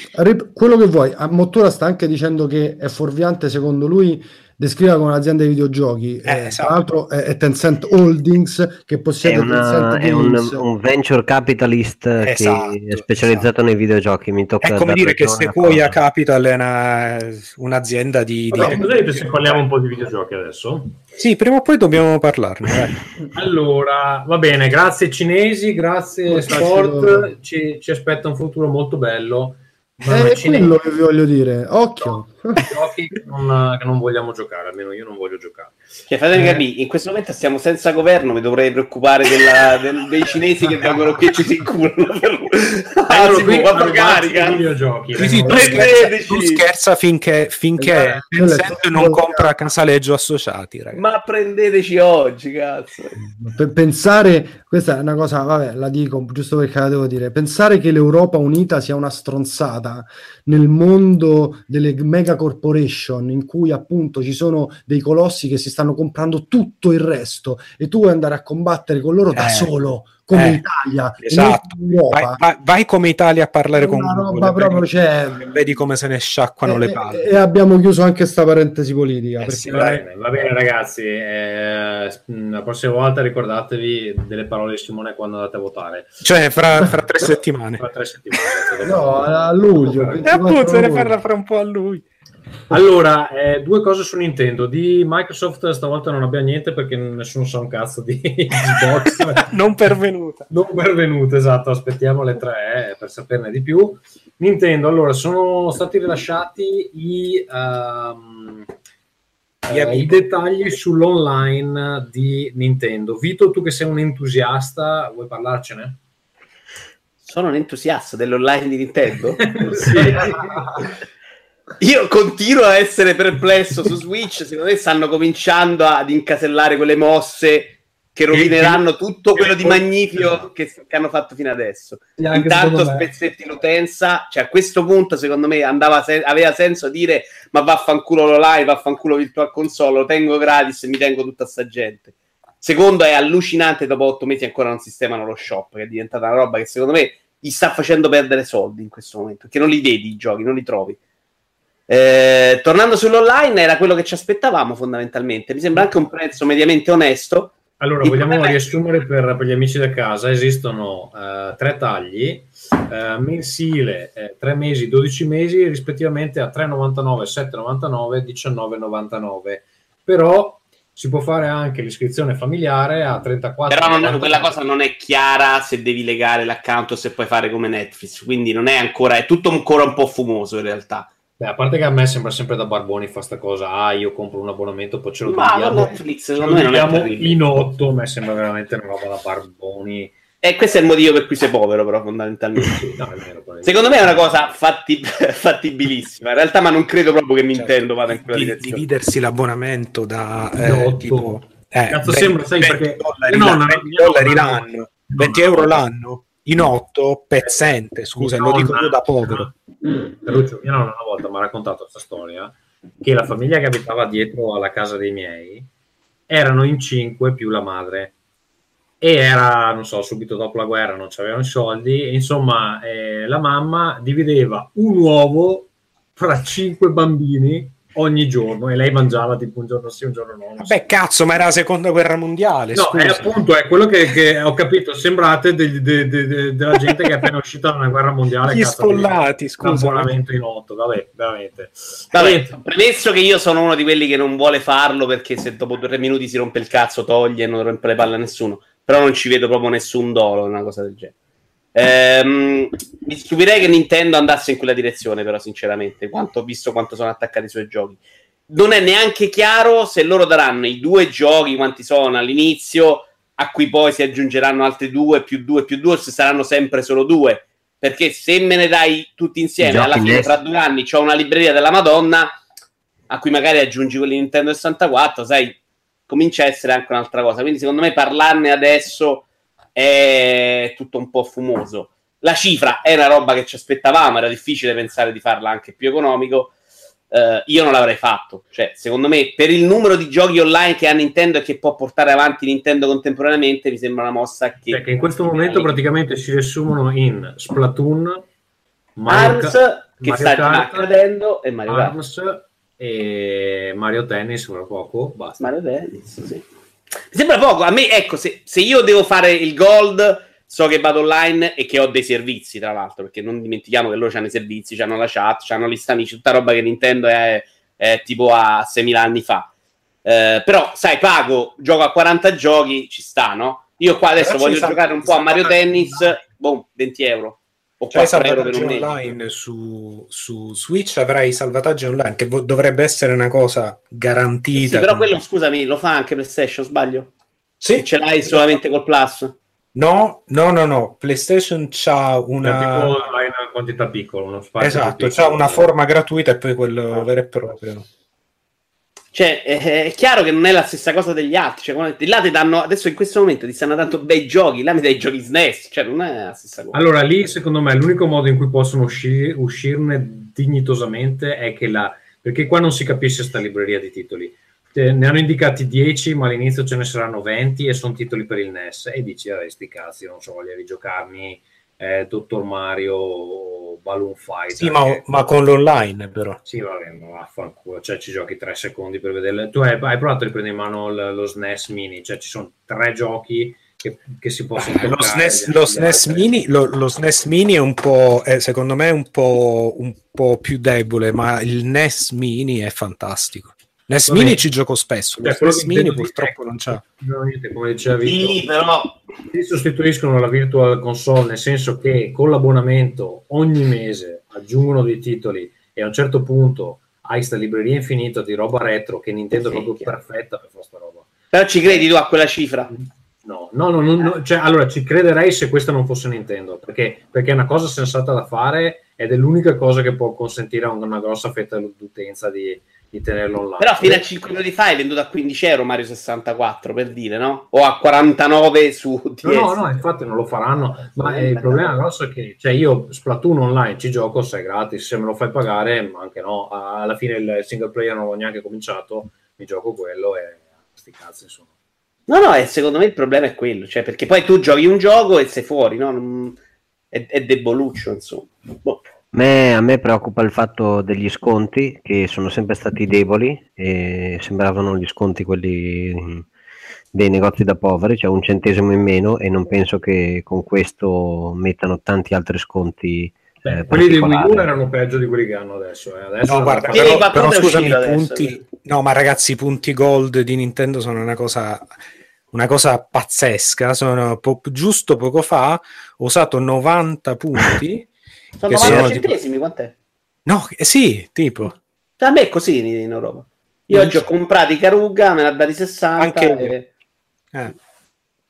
quello che vuoi. A Mottura sta anche dicendo che è fuorviante, secondo lui, descriverla come un'azienda di videogiochi. Eh,
esatto.
Tra l'altro è, è Tencent Holdings che
È,
possiede
una-
Tencent
è un, un venture capitalist
Esatto,
che è specializzato nei videogiochi. Mi tocca
È come dire che Sequoia. Capital è una- un'azienda di, di
Vabbè, cosa dite se parliamo un po' di videogiochi adesso?
Sì, prima o poi dobbiamo parlarne.
Allora, va bene, grazie cinesi, grazie
Grazie
sport, ci, ci aspetta un futuro molto bello. Ma
Eh, È quello che vi voglio dire. Occhio.
giochi che non, che non vogliamo giocare, almeno io non voglio giocare.
Cioè, fatemi
Eh.
capire, in questo momento stiamo senza governo, mi dovrei preoccupare della- del- dei cinesi che vengono qui e ci si inculano. Ah,
Vengono
si
qui rubarci
carica.
i videogiochi.
Sì, sì, tu, scherza,
Prendeteci.
tu scherza finché, finché
Eh, è
non compra Casaleggio Associati, ragazzi.
Ma prendeteci oggi, cazzo.
Pe- pensare, questa è una cosa, vabbè, la dico giusto perché la devo dire. Pensare che l'Europa unita sia una stronzata nel mondo delle mega corporation in cui appunto ci sono dei colossi che si stanno comprando tutto il resto e tu vuoi andare a combattere con loro da
Eh,
solo, come
eh,
l'Italia, e
esatto.
noi in Europa.
Vai, vai- vai come Italia a parlare con
una
Google,
roba
vedi-
proprio, cioè-
vedi come se ne sciacquano le
E,
palle.
e abbiamo chiuso anche sta parentesi politica.
Eh sì,
Va bene, va bene, ragazzi. eh, la prossima volta ricordatevi delle parole di Simone quando andate a votare.
Cioè, fra, fra tre settimane.
Tra tre settimane.
No, a luglio.
E
24
appunto, se ne parla fra un po' a lui.
Allora, eh, due cose su Nintendo. Di Microsoft stavolta non abbiamo niente perché nessuno sa un cazzo di Xbox.
non pervenuta.
Non pervenuta, esatto. Aspettiamo le tre eh, per saperne di più. Nintendo, allora, sono stati rilasciati i, ehm, eh, i dettagli sull'online di Nintendo. Vito, tu che sei un entusiasta, vuoi parlarcene?
Sono un entusiasta dell'online di Nintendo.
sì.
Io continuo a essere perplesso su Switch. Secondo me stanno cominciando ad incasellare quelle mosse che rovineranno tutto quello di magnifico che, che hanno fatto fino adesso. Intanto spezzetti l'utenza, cioè a questo punto secondo me andava se- aveva senso dire ma vaffanculo lo live, vaffanculo Virtual Console, lo tengo gratis e mi tengo tutta sta gente. Secondo è allucinante dopo otto mesi ancora non sistemano lo shop, che è diventata una roba che secondo me gli sta facendo perdere soldi in questo momento, che non li vedi i giochi, non li trovi. Eh, tornando sull'online era quello che ci aspettavamo fondamentalmente, mi sembra anche un prezzo mediamente onesto.
Allora,
Il
vogliamo
è-
riassumere per, per gli amici da casa, esistono eh, tre tagli, eh, mensile, eh, 3 mesi, 12 mesi, rispettivamente a 3,99, 7,99, 19,99. Però si può fare anche l'iscrizione familiare a 34.
Però non- quella cosa non è chiara se devi legare l'account o se puoi fare come Netflix, quindi non è ancora, è tutto ancora un po' fumoso in realtà.
Beh, a parte che a me sembra sempre da barboni fa sta cosa, ah io compro un abbonamento poi ce lo
Ma
dividiamo,
Netflix
ce lo
secondo me non è
dividiamo in otto, a me sembra veramente una roba da barboni.
E questo è il motivo per cui sei povero, però, fondamentalmente.
No, è vero.
Secondo me è una cosa fatti- fattibilissima, in realtà, ma non credo proprio che
Certo.
Nintendo vada in quella
Di-
direzione.
dividersi l'abbonamento da eh,
Otto.
tipo eh,
Cazzo
20
sembra, sai,
20
perché-
dollari,
no,
l'anno,
no,
20
no,
dollari
no,
l'anno 20 euro l'anno in 8 pezzente scusa lo dico io da povero.
Ferruccio, mia nonna una volta mi ha raccontato questa storia che la famiglia che abitava dietro alla casa dei miei erano in cinque più la madre. E era, non so, subito dopo la guerra non c'avevano i soldi insomma eh, la mamma divideva un uovo fra cinque bambini ogni giorno e lei mangiava tipo un giorno sì, un giorno no. non so.
beh cazzo ma era la seconda guerra mondiale
No,
scusa.
è appunto è quello che, che ho capito. Sembrate degli- de- de- de- della gente che è appena uscita da una guerra mondiale.
Gli sfollati,
un
scusa.
abbonamento in otto. Vabbè, veramente.
Vabbè, premesso che io sono uno di quelli che non vuole farlo perché se dopo tre minuti si rompe il cazzo, toglie e non rompe le palle a nessuno. Però non ci vedo proprio nessun dolo una cosa del genere. Ehm, mi stupirei che Nintendo andasse in quella direzione, però, sinceramente, quanto ho visto quanto sono attaccati i suoi giochi. Non è neanche chiaro se loro daranno i due giochi quanti sono all'inizio, a cui poi si aggiungeranno altri due, più due, più due, o se saranno sempre solo due. Perché se me ne dai tutti insieme, alla fine, tra due anni, c'ho una libreria della Madonna, a cui magari aggiungi quelli Nintendo 64, sai, comincia a essere anche un'altra cosa. Quindi, secondo me, parlarne adesso è tutto un po' fumoso. La cifra è una roba che ci aspettavamo, era difficile pensare di farla anche più economico. Eh, io non l'avrei fatto. Cioè, secondo me, per il numero di giochi online che ha Nintendo e che può portare avanti Nintendo contemporaneamente, mi sembra una mossa che.
Perché in questo momento praticamente si riassumono in Splatoon, Mario
Arms,
Ka-
che
Mario
sta
Kart,
accadendo, e Mario Kart.
Arms e Mario Tennis fra poco. Basta.
Mario Tennis, sì. Mi sembra poco. A me, ecco, se, se io devo fare il gold, so che vado online e che ho dei servizi, tra l'altro, perché non dimentichiamo che loro hanno i servizi, hanno la chat, hanno gli amici, tutta roba che Nintendo è, è tipo a 6.000 anni fa. Eh, però, sai, pago, gioco a 40 giochi, ci sta, no? Io qua adesso
Però
voglio giocare un po' a Mario Tennis, boh, 20 euro. O
C'hai
4 euro per
salvataggi online su, su Switch avrai i salvataggi online che vo- dovrebbe essere una cosa garantita
Sì, però quello, scusami, lo fa anche PlayStation, sbaglio?
Sì.
Ce l'hai solamente col Plus?
no no no no PlayStation c'ha una
tipo hai una quantità piccola, uno spazio
esatto c'ha una forma gratuita e poi quello vero e proprio
Cioè, eh, è chiaro che non è la stessa cosa degli altri. Cioè, là ti danno, adesso in questo momento ti stanno dando bei giochi, là mi dai giochi SNES. Cioè, non è la stessa cosa.
Allora, lì secondo me l'unico modo in cui possono usci- uscirne dignitosamente è che la. perché qua non si capisce sta libreria di titoli. Eh, Ne hanno indicati 10, ma all'inizio ce ne saranno 20 e sono titoli per il NES. E dici, vabbè, sti cazzi, non so, voglio rigiocarmi eh, Dottor Mario Balloon Fighter.
sì ma,
che-
ma con l'online però
Sì, vabbè, ma vaffanculo, cioè ci giochi 3 secondi per vederle. Tu hai, hai provato a riprendere in mano l- lo SNES Mini, cioè ci sono tre giochi che, che si possono
lo
toccare,
SNES, lo SNES mini, lo, lo SNES mini è un po', è, secondo me, un po', un po' più debole, ma il NES mini è fantastico.
Vabbè.
mini ci gioco spesso,
Cioè, che
mini purtroppo non.
No, niente, come diceva Vito,
Sì, però.
si sostituiscono la Virtual Console, nel senso che con l'abbonamento ogni mese aggiungono dei titoli e a un certo punto hai sta libreria infinita di roba retro che Nintendo
Sì,
è proprio
chiaro.
perfetta per fare sta roba.
Però ci credi tu a quella cifra?
No, no, no, no, no, cioè, allora ci crederei se questa non fosse Nintendo, perché, perché è una cosa sensata da fare ed è l'unica cosa che può consentire a una grossa fetta d'utenza di, di tenerlo online.
Però fino a 5 minuti fa è venduto a 15 euro Mario 64 per dire, no? O a 49 su DS.
No, no, no, infatti non lo faranno. Ma eh, il problema grosso è che cioè, io Splatoon online ci gioco se è gratis, se me lo fai pagare, ma anche no. Alla fine il single player non l'ho neanche cominciato, mi gioco quello e sti cazzi insomma.
No, no, e secondo me il problema è quello, cioè perché poi tu giochi un gioco e sei fuori, no? È, è deboluccio, insomma. Boh.
Me- a me preoccupa il fatto degli sconti che sono sempre stati deboli e sembravano gli sconti quelli dei negozi da poveri, cioè un centesimo in meno e non penso che con questo mettano tanti altri sconti. eh,
Quelli di Wii U erano peggio di quelli che hanno adesso. eh. Adesso
No, guarda, però, però scusami, i
adesso,
punti, no, ma ragazzi, i punti gold di Nintendo sono una cosa, una cosa pazzesca. Sono po- giusto poco fa ho usato 90 punti.
Sono
che
90
sono tipo-
centesimi, quant'è?
No, eh, sì, tipo.
Cioè, a me è così in, in Europa. Io oggi ho comprato i Caruga, me ne ha dati 60.
Anche-
e-
Eh.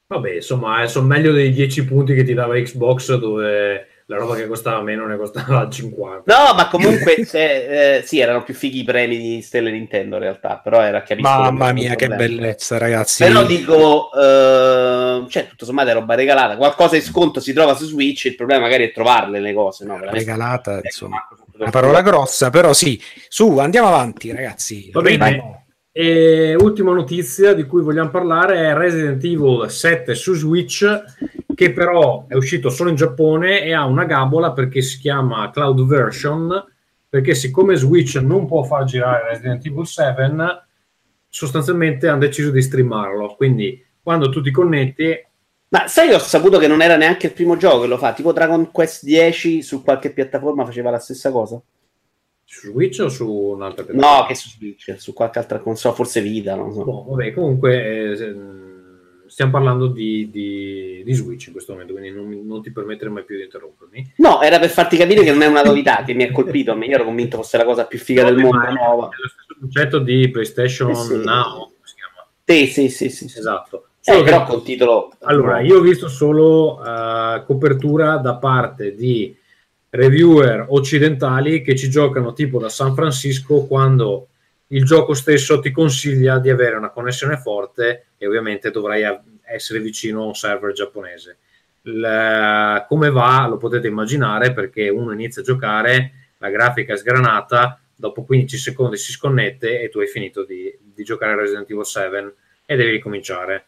Vabbè, insomma, eh, sono meglio dei 10 punti che ti dava Xbox dove la roba che costava meno ne costava 50.
No, ma comunque se, eh, sì, erano più fighi i premi di Stelle Nintendo in realtà, però era capisco
Mamma
che-
mia, che bellezza, ragazzi.
Però dico, eh, cioè, tutto sommato è roba regalata. Qualcosa in sconto si trova su Switch. Il problema magari è trovarle le cose, no?
Regalata, insomma. Una parola grossa, però sì. Su, andiamo avanti, ragazzi.
Va bene. E ultima notizia di cui vogliamo parlare è Resident Evil 7 su Switch, che però è uscito solo in Giappone e ha una gabola perché si chiama Cloud Version, perché siccome Switch non può far girare Resident Evil 7, sostanzialmente hanno deciso di streamarlo. Quindi quando tu ti connetti,
Ma sai che ho saputo che non era neanche il primo gioco che lo fa? Tipo Dragon Quest 10 su qualche piattaforma faceva la stessa cosa?
Su Switch o su un'altra piattaforma?
No, che su Switch, su qualche altra console, forse Vita, non so.
Boh, vabbè, comunque eh, se- stiamo parlando di, di- di Switch in questo momento, quindi non, non ti permettere mai più di interrompermi.
No, era per farti capire che non è una novità che mi ha colpito. Io ero convinto fosse la cosa più figa del mondo, nuova.
È lo stesso concetto di PlayStation
Eh sì.
Now.
Sì, sì, sì, sì. sì.
Esatto.
Eh, però
che-
col titolo...
Allora, io ho visto solo eh, copertura da parte di reviewer occidentali che ci giocano tipo da San Francisco quando il gioco stesso ti consiglia di avere una connessione forte e ovviamente dovrai essere vicino a un server giapponese. Il- come va lo potete immaginare perché uno inizia a giocare, la grafica è sgranata, dopo 15 secondi si sconnette e tu hai finito di, di giocare a Resident Evil 7 e devi ricominciare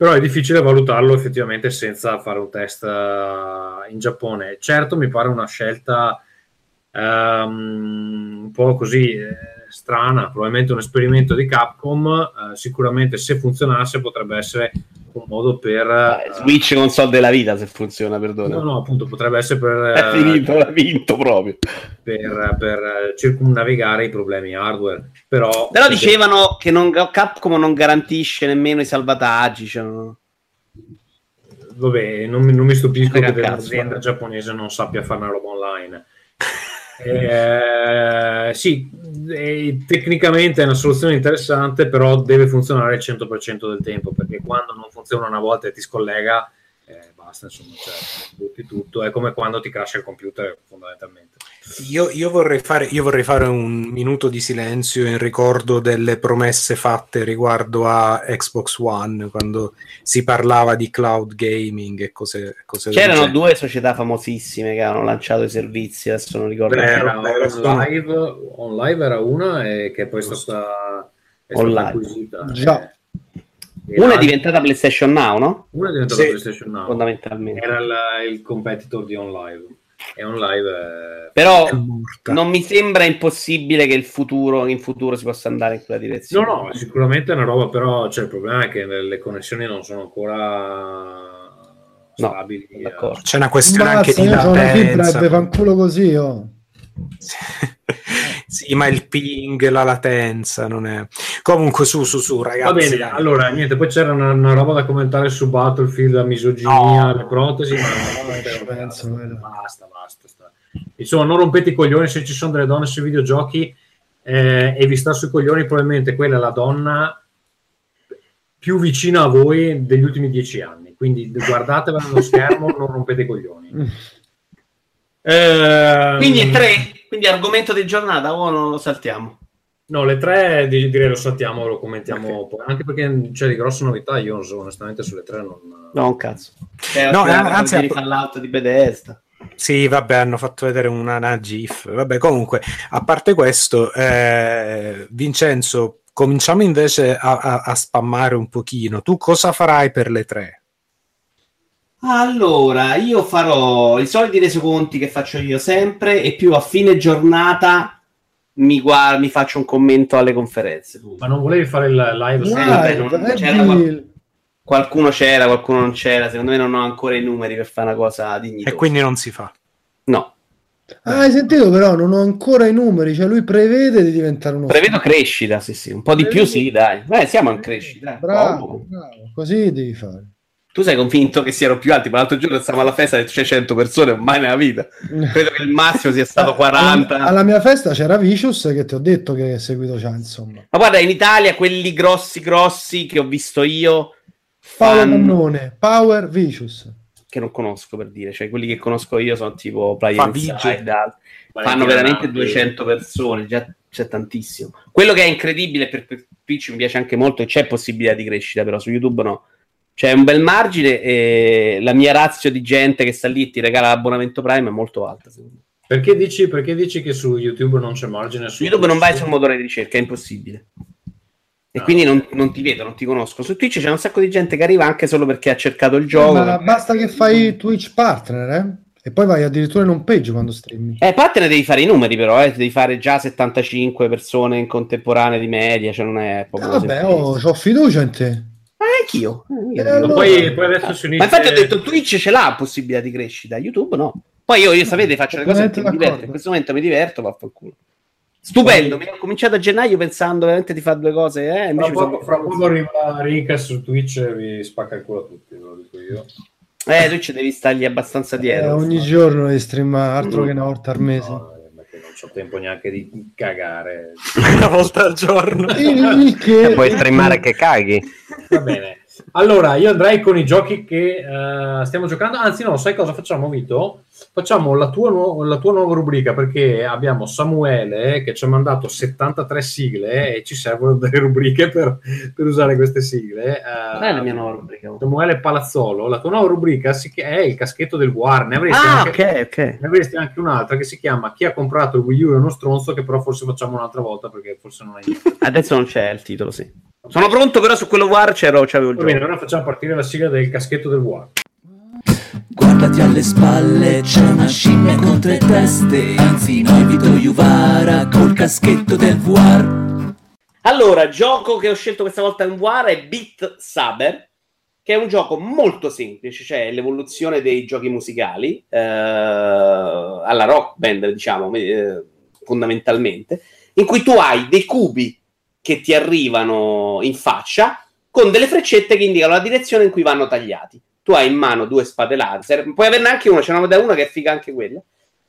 però è difficile valutarlo effettivamente senza fare un test eh, in Giappone. Certo, mi pare una scelta ehm, un po' così eh, strana, probabilmente un esperimento di Capcom. eh, sicuramente, se funzionasse, potrebbe essere un modo per. eh,
Switch console della vita, se funziona, perdono.
no, no, appunto, potrebbe essere per.
È
eh,
finito, l'ha vinto proprio.
per, per, eh, circumnavigare i problemi hardware. Però,
Però dicevano che non, Capcom non garantisce nemmeno i salvataggi. Cioè, no?
Vabbè, non, mi- non mi stupisco che
vabbè.
giapponese non sappia fare una roba online. Eh, sì, eh, tecnicamente è una soluzione interessante, però deve funzionare il 100% del tempo, perché quando non funziona una volta e ti scollega, eh, basta, insomma, cioè, butti tutto. È come quando ti crasha il computer, fondamentalmente.
Io, io vorrei fare, io vorrei fare un minuto di silenzio in ricordo delle promesse fatte riguardo a Xbox One quando si parlava di cloud gaming e cose, cose del
C'erano
genere.
due società famosissime che avevano lanciato i servizi, adesso non ricordo.
Era,
vero,
on, live, on Live era una e che poi è stata, è stata acquisita.
Già.
Eh,
Una è
era-
diventata PlayStation Now, no?
Una è diventata
Sì.
PlayStation Now.
Fondamentalmente.
Era il, il competitor di OnLive. È...
Però
È morta.
non mi sembra impossibile che il futuro, in futuro si possa andare in quella
No,
direzione.
no, sicuramente è una roba, però cioè, il problema è che le connessioni non sono ancora stabili. eh.
d'accordo.
C'è una questione anche
Mazza,
di
io ho una fibra e
latenza.
così, oh.
sì, ma il ping, la latenza non è. Comunque, su, su, su, ragazzi.
Va bene,
dai.
allora niente, poi c'era una, una roba da commentare su Battlefield, la misoginia,
No.
le protesi, ma
No, penso,
basta, basta. sta. Insomma, non rompete i coglioni se ci sono delle donne sui videogiochi eh, e vi sta sui coglioni, probabilmente quella è la donna più vicina a voi degli ultimi dieci anni. Quindi guardatevela nello schermo, non rompete i coglioni. Ehm,
Quindi è tre, quindi argomento di giornata o non lo saltiamo?
No, le tre di- direi lo saltiamo, lo commentiamo poi. Anche perché c'è di grosse novità, io non so, onestamente sulle tre non...
No, un cazzo. C'è
No,
no,
eh, anzi,
di Fallout di Bethesda.
Sì, vabbè, hanno fatto vedere una, una GIF. Vabbè, comunque, a parte questo, eh, Vincenzo, cominciamo invece a, a- a spammare un pochino. Tu cosa farai per le tre?
Allora, io farò i soliti resoconti che faccio io sempre e più a fine giornata mi, gua- mi faccio un commento alle conferenze.
Ma non volevi fare il live?
Eh,
su-
vabbè, non-
eh,
c'era qual- qualcuno c'era, qualcuno non c'era. Secondo me non ho ancora i numeri per fare una cosa dignitosa.
E quindi non si fa.
No,
Ah, hai sentito però, non ho ancora i numeri, cioè lui prevede di diventare uno
prevedo crescita, sì, sì, un po' di più, sì, dai. Beh, siamo in crescita. eh.
Bravo, bravo, così devi fare.
Tu sei convinto che siano più alti? Ma l'altro giorno stavamo alla festa e c'è 100 persone, mai nella vita. Credo che il massimo sia stato 40.
Alla, alla mia festa c'era Vicious che ti ho detto che seguito c'ha, insomma.
Ma guarda, in Italia quelli grossi grossi che ho visto io
Paolo
fanno-
Cannone, Power Vicious.
che non conosco per dire, cioè quelli che conosco io sono tipo Player. Inside, fanno veramente
Nandi.
200 persone, già c'è tantissimo. Quello che è incredibile per per Twitch mi piace anche molto e c'è possibilità di crescita, però su YouTube no. C'è un bel margine e la mia razio di gente che sta lì e ti regala l'abbonamento Prime è molto alta. secondo me.
Perché dici, perché dici che su YouTube non c'è margine? Su
YouTube non vai sul motore di ricerca, è impossibile. E quindi non, non ti vedo, non ti conosco. Su Twitch c'è un sacco di gente che arriva anche solo perché ha cercato il gioco.
Ma basta che fai Twitch partner, eh? E poi vai addirittura in home page quando streami.
Eh, partner devi fare i numeri, però, eh. devi fare già 75 persone in contemporanea di media, cioè non è proprio
Ah, Vabbè, oh, ho fiducia in te.
Ma anch'io. eh, io
Eh,
Poi, poi adesso si
Ma
unisce...
infatti ho detto Twitch ce l'ha possibilità di crescita, YouTube no. Poi io, io sapete, faccio le cose che mi diverto. In questo momento mi diverto, vaffanculo. Stupendo, mi ho cominciato a gennaio pensando veramente di fare due cose, eh,
Fra
mi
poco, fra poco arriva Rincas su Twitch e vi spacca il culo a tutti, ve lo dico io.
Eh, Twitch devi stargli abbastanza
Eh,
dietro.
ogni giorno devi streamare, altro
Mm.
che una volta al mese.
No, eh, ho tempo neanche di cagare.
Una volta al giorno.
Che...
Puoi streamare che caghi.
Va bene. Allora, io andrei con i giochi che eh, stiamo giocando. Anzi, no, sai cosa facciamo, Vito? Facciamo la tua, nuo- la tua nuova rubrica perché abbiamo Samuele che ci ha mandato 73 sigle e ci servono delle rubriche per, per usare queste sigle.
Qual è la mia nuova rubrica?
Samuele Palazzolo, la tua nuova rubrica chi- è il caschetto del War. Ne avresti,
Ah,
anche,
ok, ok.
ne avresti anche un'altra che si chiama Chi ha comprato il Wii U è uno stronzo, che però forse facciamo un'altra volta perché forse non niente.
Adesso non c'è il titolo, sì. Sono pronto, però su quello War c'ero, c'avevo il
Va bene,
gioco.
ora facciamo partire la sigla del caschetto del War.
Guardati alle spalle, c'è una scimmia con tre teste. Anzi, noi Vito Juvara col caschetto del VR.
Allora, gioco che ho scelto questa volta in War è Beat Saber, che è un gioco molto semplice, cioè l'evoluzione dei giochi musicali eh, alla rock band, diciamo, eh, fondamentalmente, in cui tu hai dei cubi che ti arrivano in faccia con delle freccette che indicano la direzione in cui vanno tagliati. Tu hai in mano due spade laser, puoi averne anche una, ce n'è da una che è figa anche quella.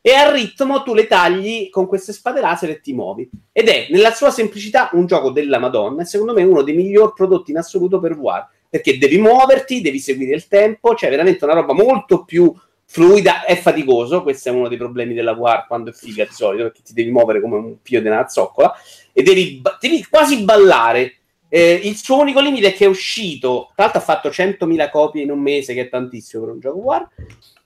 E al ritmo tu le tagli con queste spade laser e ti muovi. Ed è nella sua semplicità un gioco della Madonna. E secondo me uno dei migliori prodotti in assoluto per VR. Perché devi muoverti, devi seguire il tempo, cioè veramente una roba molto più fluida. È faticoso. Questo è uno dei problemi della VR quando è figa di solito, perché ti devi muovere come un pio di una zoccola e devi, devi quasi ballare. Eh, il suo unico limite è che è uscito, tra l'altro ha fatto 100.000 copie in un mese, che è tantissimo per un gioco VR.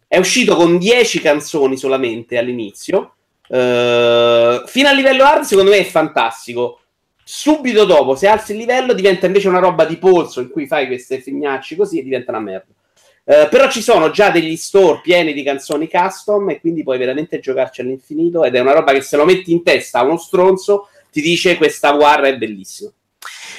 È uscito con 10 canzoni solamente all'inizio. Eh, fino al livello hard, secondo me è fantastico. Subito dopo, se alzi il livello, diventa invece una roba di polso in cui fai queste fignacci così e diventa una merda. Eh, però ci sono già degli store pieni di canzoni custom e quindi puoi veramente giocarci all'infinito ed è una roba che se lo metti in testa a uno stronzo ti dice questa war è bellissima.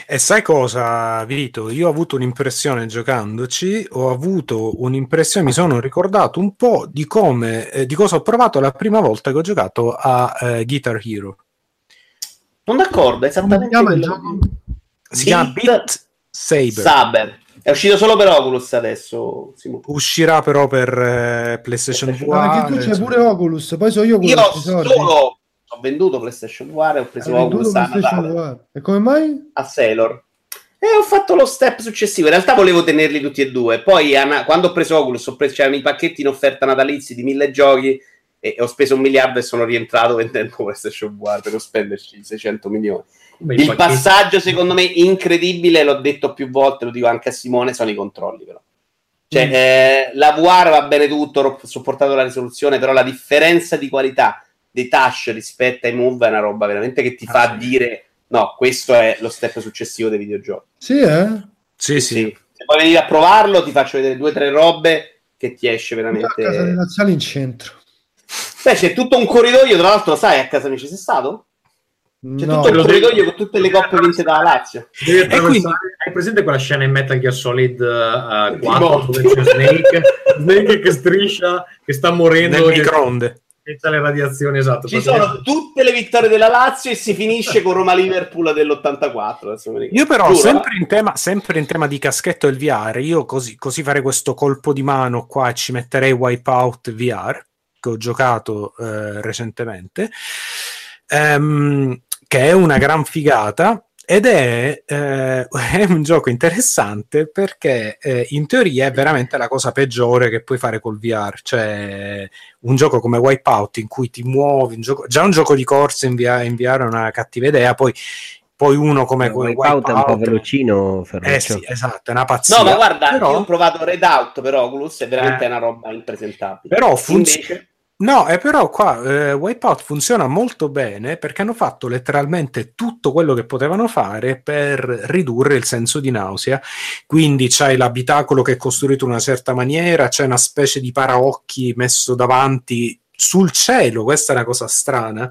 E sai cosa, Vito? Io ho avuto un'impressione giocandoci, ho avuto un'impressione, mi sono ricordato un po' di come, eh, di cosa ho provato la prima volta che ho giocato a eh, Guitar Hero.
Sono d'accordo, è esattamente
chiama il
quello.
Si chiama Beat Saber.
Saber. È uscito solo per Oculus adesso. Simo.
Uscirà però per eh, PlayStation
Ma
4.
perché tu c'hai pure Oculus, poi so io quello
Io solo ho venduto PlayStation VR e ho preso Oculus a Natale.
E come mai?
a Sailor. E ho fatto lo step successivo. In realtà volevo tenerli tutti e due. Poi a Na- quando ho preso Oculus, ho preso, c'erano i pacchetti in offerta natalizi di mille giochi e, e ho speso un miliardo e sono rientrato vendendo PlayStation VR per non spenderci 600 milioni.
Beh,
Il
pacchetti-
passaggio, secondo me, incredibile, l'ho detto più volte, lo dico anche a Simone, sono i controlli, però. Cioè,
Mm.
eh, la VR va bene tutto, ho sopportato la risoluzione, però la differenza di qualità dei touch rispetto ai move è una roba veramente che ti fa dire no, questo è lo step successivo dei videogiochi.
Sì, eh?
Sì, sì.
Se vuoi venire a provarlo, ti faccio vedere due o tre robe che ti esce
A casa dei
veramente.
In centro.
Beh, c'è tutto un corridoio, tra l'altro, sai, a casa amici sei stato? C'è
No.
tutto un corridoio con tutte le coppe vinte dalla Lazio.
Devi attraversare- Hai presente quella scena in Metal Gear Solid uh, 4 dove c'è Snake? Snake che striscia, che sta morendo.
Nel
che-
microonde.
C'ha le radiazioni, esatto.
Ci sono tutte le vittorie della Lazio e si finisce con Roma-Liverpool dell'84. adesso mi ricordo.
Io però,
Giuro,
sempre in, tema, sempre in tema di caschetto e il VR, io così, così farei questo colpo di mano qua e ci metterei Wipeout VR, che ho giocato eh, recentemente, ehm, che è una gran figata. Ed è, eh, è un gioco interessante perché eh, in teoria è veramente la cosa peggiore che puoi fare col VR, cioè un gioco come Wipeout in cui ti muovi, un gioco- già un gioco di corsa in VR, in VR è una cattiva idea, poi, poi uno come come
Wipeout è un po'
Wipeout-
velocino, Ferruccio.
eh sì, esatto, è una pazzia.
No, ma guarda,
Però-
io ho provato Redout, però Oculus è veramente
Eh.
una roba impresentabile.
Però funziona.
Invece-
No, e però qua eh, Wipeout funziona molto bene perché hanno fatto letteralmente tutto quello che potevano fare per ridurre il senso di nausea. Quindi c'hai l'abitacolo che è costruito in una certa maniera, c'è una specie di paraocchi messo davanti sul cielo, questa è una cosa strana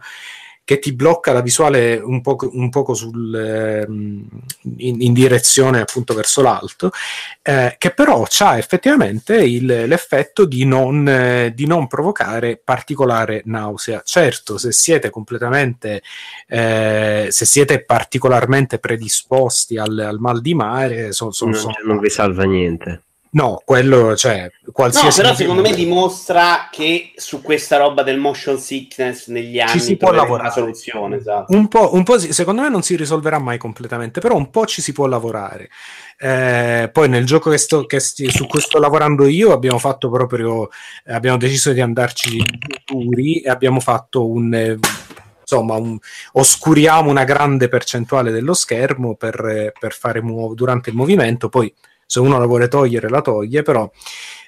che ti blocca la visuale un poco, un poco sul, ehm, in, in direzione appunto verso l'alto, eh, che però ha effettivamente il- l'effetto di non, eh, di non provocare particolare nausea. Certo, se siete completamente, eh, se siete particolarmente predisposti al, al mal di mare, son- son-
non,
son-
non vi salva niente.
No, quello, cioè,
No,
qualsiasi...
però secondo me dimostra che su questa roba del motion sickness negli anni
si può lavorare.
una soluzione, esatto.
Un po', un po' sì, secondo me non si risolverà mai completamente, però un po' ci si può lavorare. Eh, poi nel gioco che sto, che sti- su cui sto lavorando io abbiamo fatto proprio, abbiamo deciso di andarci duri e abbiamo fatto un... eh, Insomma, un- oscuriamo una grande percentuale dello schermo per, eh, per fare muo- durante il movimento. Poi, se uno la vuole togliere, la toglie, però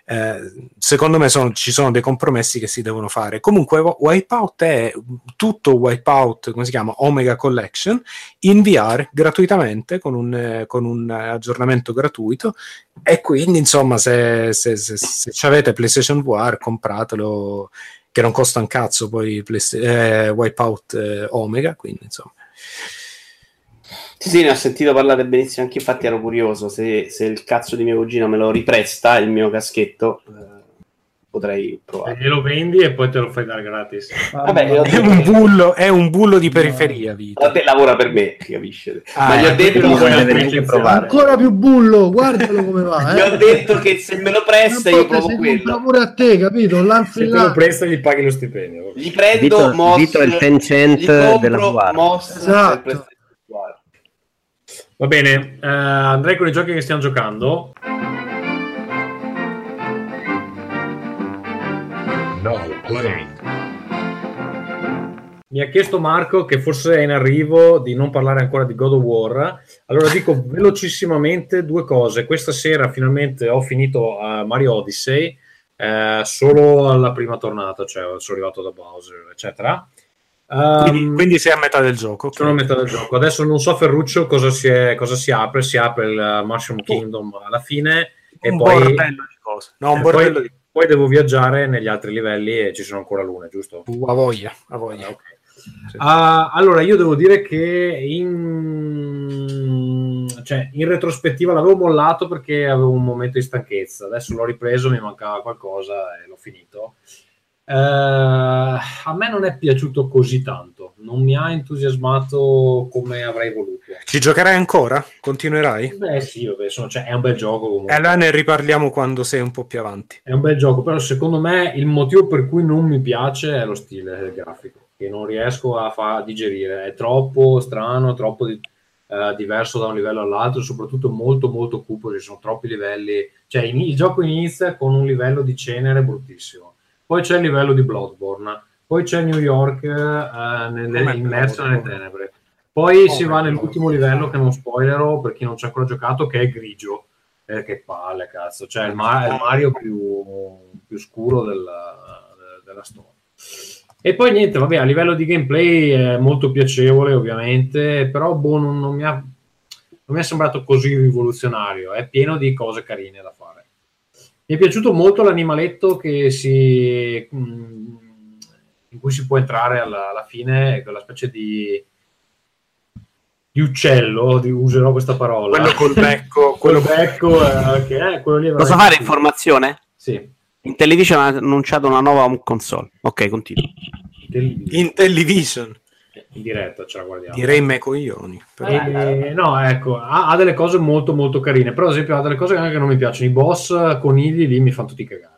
eh, secondo me sono- ci sono dei compromessi che si devono fare. Comunque, Wi- Wipeout è tutto Wipeout, come si chiama? Omega Collection in VR gratuitamente con un, eh, con un aggiornamento gratuito. E quindi, insomma, se, se, se, se avete PlayStation VR, compratelo, che non costa un cazzo. Poi eh, Wipeout eh, Omega, quindi insomma.
Sì, sì, ne ho sentito parlare benissimo, anche infatti ero curioso se, se il cazzo di mio cugino me lo ripresta, il mio caschetto, eh, potrei provare.
Glielo vendi e poi te lo fai dare gratis.
Vabbè, io ho
È un
che-
bullo, è un bullo di periferia, Vito.
Vabbè, lavora per me, capisci?
Ah,
Ma gli ho
eh,
detto,
neanche provare.
Ancora più bullo, guardalo come va.
gli
Eh.
ho detto che se me lo presta io provo quello.
pure a te, capito? Lanzi
Se te
là.
lo presta gli paghi lo stipendio.
Gli prendo
Vito,
Moss,
Vito è il Tencent
gli
della.
Moss
Esatto.
Va bene, eh, andrei con i giochi che stiamo giocando.
Now play.
Mi ha chiesto Marco, che forse è in arrivo, di non parlare ancora di God of War. Allora dico velocissimamente due cose. Questa sera finalmente ho finito eh, Mario Odyssey, eh, solo alla prima tornata, cioè sono arrivato da Bowser, eccetera.
Quindi,
Ehm,
quindi sei a metà del gioco. ok.
sono a metà del gioco. Adesso non so Ferruccio cosa si, è- cosa si apre. Si apre il uh, Mushroom Kingdom alla fine e
un
poi,
bordello di cose. No, un
e
bordello
poi,
di
poi devo viaggiare negli altri livelli e ci sono ancora l'una, giusto?
a voglia, a voglia.
Ah, allora, io devo dire che in, cioè, in retrospettiva l'avevo mollato perché avevo un momento di stanchezza. Adesso l'ho ripreso, mi mancava qualcosa e l'ho finito. Eh, a me non è piaciuto così tanto, non mi ha entusiasmato come avrei voluto.
Ci giocherai ancora? Continuerai?
Beh, sì, vabbè, insomma, cioè, è un bel gioco
E
comunque.
allora ne riparliamo quando sei un po' più avanti.
È un bel gioco, però secondo me il motivo per cui non mi piace è lo stile grafico, che non riesco a fa- digerire. È troppo strano, troppo di- eh, diverso da un livello all'altro, soprattutto molto molto cupo, ci sono troppi livelli. Cioè in- il gioco inizia con un livello di cenere bruttissimo, poi c'è il livello di Bloodborne, poi c'è New York eh, nelle- immerso nelle tenebre. Poi
Oh
si va nell'ultimo livello che non spoilerò per chi non ci ha ancora giocato, che è grigio. Eh, che palle, cazzo. Cioè, il, Ma- il Mario più, più scuro della, della storia. E poi niente, vabbè, a livello di gameplay è molto piacevole, ovviamente, però boh, non, non mi ha, non mi è sembrato così rivoluzionario. È pieno di cose carine da fare. Mi è piaciuto molto l'animaletto che si, mh, in cui si può entrare alla, alla fine, quella specie di, di uccello, di- userò questa parola.
Quello col becco,
Col becco, eh, che è quello lì. è
Posso fare informazione?
Sì.
Intellivision ha annunciato una nuova console. Ok, continua.
In television.
In diretta ce la guardiamo.
Direi me coglioni. però-
Eh, no, ecco, ha, ha delle cose molto molto carine, però ad esempio ha delle cose anche che non mi piacciono. I boss eh, conigli lì mi fanno tutti cagare.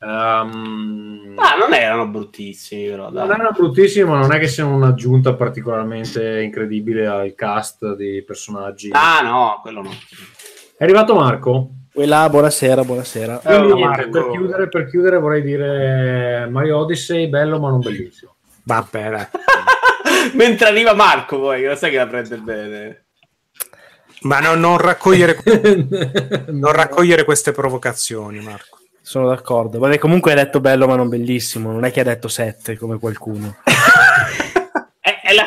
Ehm,
Ah, non erano bruttissimi, però. dai.
non erano bruttissimi, ma non è che siano un'aggiunta particolarmente incredibile al cast di personaggi.
Ah, no, quello no.
È arrivato Marco?
Quella, buonasera, buonasera.
Quindi, niente, per, chiudere, per chiudere vorrei dire Mario Odyssey, bello ma non bellissimo.
Vabbè, dai.
Mentre arriva Marco, poi, lo sai che la prende bene.
Ma no- non, raccogliere, non raccogliere queste provocazioni, Marco.
Sono d'accordo. Vabbè, comunque hai detto bello ma non bellissimo, non è che ha detto 7 come qualcuno.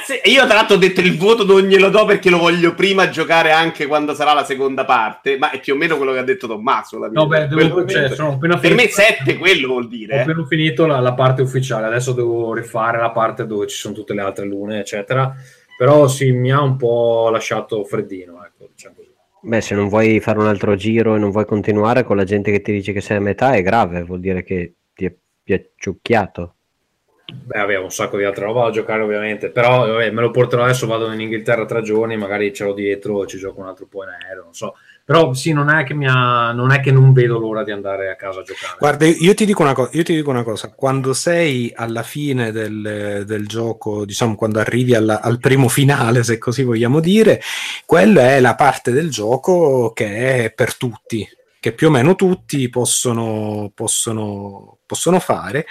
Se- Io, tra l'altro, ho detto il voto non glielo do perché lo voglio prima giocare anche quando sarà la seconda parte. Ma è più o meno quello che ha detto Tommaso.
No, beh, devo- cioè, sono appena
per me
finito-
7 quello vuol
Ho
dire. eh.
appena finito la, la parte ufficiale, adesso devo rifare la parte dove ci sono tutte le altre lune, eccetera. Però sì, mi ha un po' lasciato freddino, ecco, diciamo così.
Beh, se non vuoi fare un altro giro e non vuoi continuare con la gente che ti dice che sei a metà è grave, vuol dire che ti è piaciucchiato.
Beh, avevo un sacco di altra roba da giocare, ovviamente. Però vabbè, me lo porterò adesso. Vado in Inghilterra tre giorni, magari ce l'ho dietro ci gioco un altro po' in aereo. Non so. Però sì, non è ha... non, è che non vedo l'ora di andare a casa a giocare.
Guarda, io ti dico una, co- ti dico una cosa, quando sei alla fine del, del gioco, diciamo quando arrivi alla- al primo finale, se così vogliamo dire, quella è la parte del gioco che è per tutti, che più o meno tutti possono, possono, possono fare.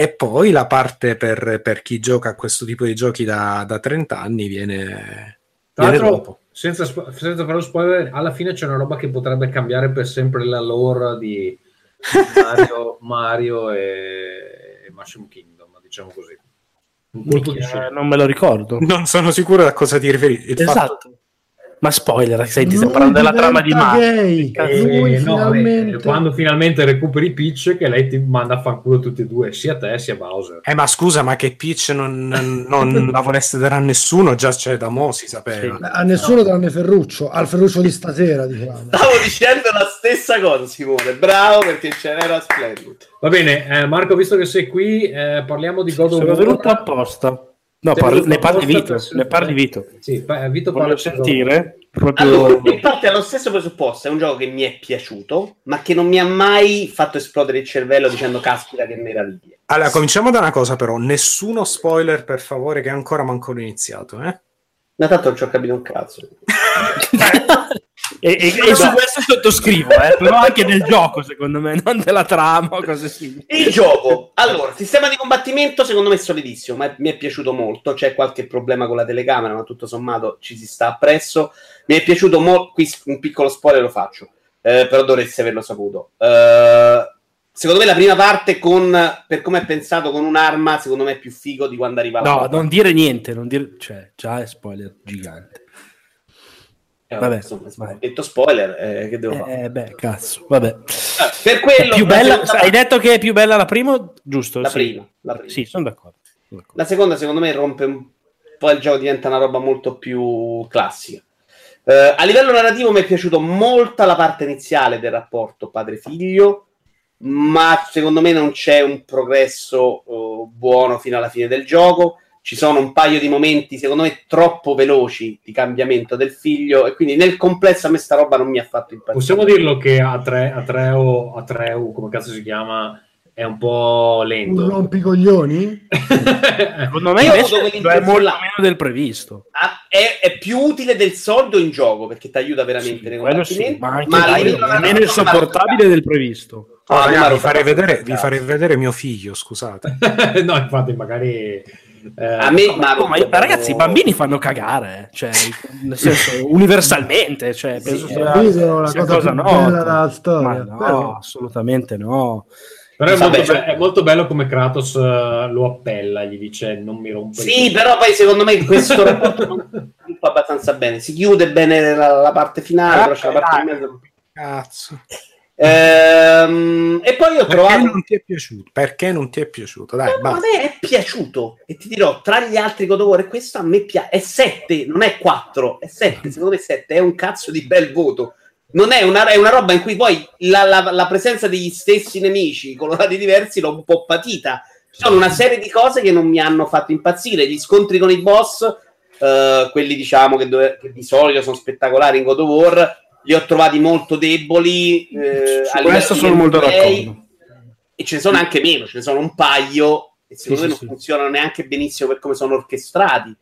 E poi la parte per, per chi gioca a questo tipo di giochi da, da 30 anni viene,
Tra
viene dopo.
senza, senza fare lo spoiler, alla fine c'è una roba che potrebbe cambiare per sempre la lore di Mario, Mario e, e Mushroom Kingdom, diciamo così.
Non me lo ricordo.
Non sono sicuro a cosa ti riferisci. Il
Esatto.
fatto-
Ma spoiler, senti, stiamo parlando della trama di Mario.
Eh, no, quando finalmente recuperi Peach, che lei ti manda a fanculo tutti e due, sia te sia Bowser.
Eh, ma scusa, ma che Peach non, non- la vorreste dare a nessuno? Già c'è da mo, si sapeva.
A nessuno tranne Ferruccio, al Ferruccio di stasera, diciamo.
Stavo dicendo la stessa cosa, Simone. Bravo perché ce n'era splendido.
Va bene, eh, Marco, visto che sei qui, eh, parliamo di God of
Sono
War.
venuto apposta. No, parli- ne parli Vito,
per-
ne parli Vito.
Sì, pa- Vito parla
sentire proprio...
Allora, in parte allo stesso presupposto, è un gioco che mi è piaciuto, ma che non mi ha mai fatto esplodere il cervello dicendo caspita che meraviglia.
Allora, cominciamo da una cosa, però. Nessuno spoiler, per favore, che ancora manco l'ho iniziato, eh?
Ma tanto non ci ho capito un cazzo.
E, e- e su questo sottoscrivo, eh, però anche del gioco, secondo me, non della trama o cose simili.
Il gioco, allora, sistema di combattimento secondo me è solidissimo, ma mi è piaciuto molto, c'è qualche problema con la telecamera, ma tutto sommato ci si sta appresso. Mi è piaciuto molto, qui un piccolo spoiler lo faccio, eh, però dovreste averlo saputo. Eh, secondo me la prima parte con, per come è pensato con un'arma, secondo me è più figo di quando arriva la
No,
seconda.
non dire niente, non dire... Cioè, già è spoiler gigante.
Eh,
Vabbè,
insomma, ho detto spoiler, eh, che devo fare?
Eh, beh, cazzo, vabbè.
Per quello,
più
la
bella,
seconda
hai detto che è più bella la prima, giusto?
La
Sì.
prima, la prima.
Sì, sono d'accordo.
La seconda, secondo me, rompe un po' il gioco, diventa una roba molto più classica. Eh, a livello narrativo mi è piaciuto molto la parte iniziale del rapporto padre-figlio, ma secondo me non c'è un progresso eh, buono fino alla fine del gioco. Ci sono un paio di momenti, secondo me, troppo veloci di cambiamento del figlio, e quindi nel complesso a me sta roba non mi ha fatto impazzire.
Possiamo dirlo che a tre, a Treo, a Treu, come cazzo si chiama, è un po' lento.
Un rompicoglioni?
Secondo me invece è molto
là.
meno del previsto.
Ah, è, è più utile del soldo in gioco perché ti aiuta veramente nei
Quello sì,
combattimenti.
ma anche
ma livello
è meno insopportabile del previsto.
Oh,
Ah,
raga,
numero
vi, farei vedere, vi farei vedere mio figlio, scusate.
no, infatti, magari. Eh,
A me, ma,
No, ma io- ma ragazzi, i bambini fanno cagare, eh. cioè, nel senso, universalmente, cioè, penso sia,
sono la
sia
cosa più
nota.
bella della storia.
Ma no,
Però-
assolutamente no.
Però è,
Vabbè,
molto,
cioè-
be- è molto bello come Kratos eh, lo appella, gli dice non mi rompe il
Sì,
culo".
però poi secondo me questo rapporto non sviluppa abbastanza bene. Si chiude bene la, la parte finale, però c'è la parte di mezzo.
Cazzo.
Ehm, e poi ho
Perché
trovato.
non ti è piaciuto? Perché non ti è piaciuto? Dai,
No, a me è piaciuto e ti dirò tra gli altri God of War questo a me piace è 7 non è 4 è 7 secondo me 7 è un cazzo di bel voto non è una, è una roba in cui poi la, la- la presenza degli stessi nemici colorati diversi l'ho un po' patita ci sono una serie di cose che non mi hanno fatto impazzire gli scontri con i boss eh, quelli diciamo che, dove- che di solito sono spettacolari in God of War li ho trovati molto deboli eh,
questo sono molto
gameplay
d'accordo.
e ce ne sono anche meno, ce ne sono un paio e secondo
Sì,
me
sì,
non
sì.
funzionano neanche benissimo per come sono orchestrati.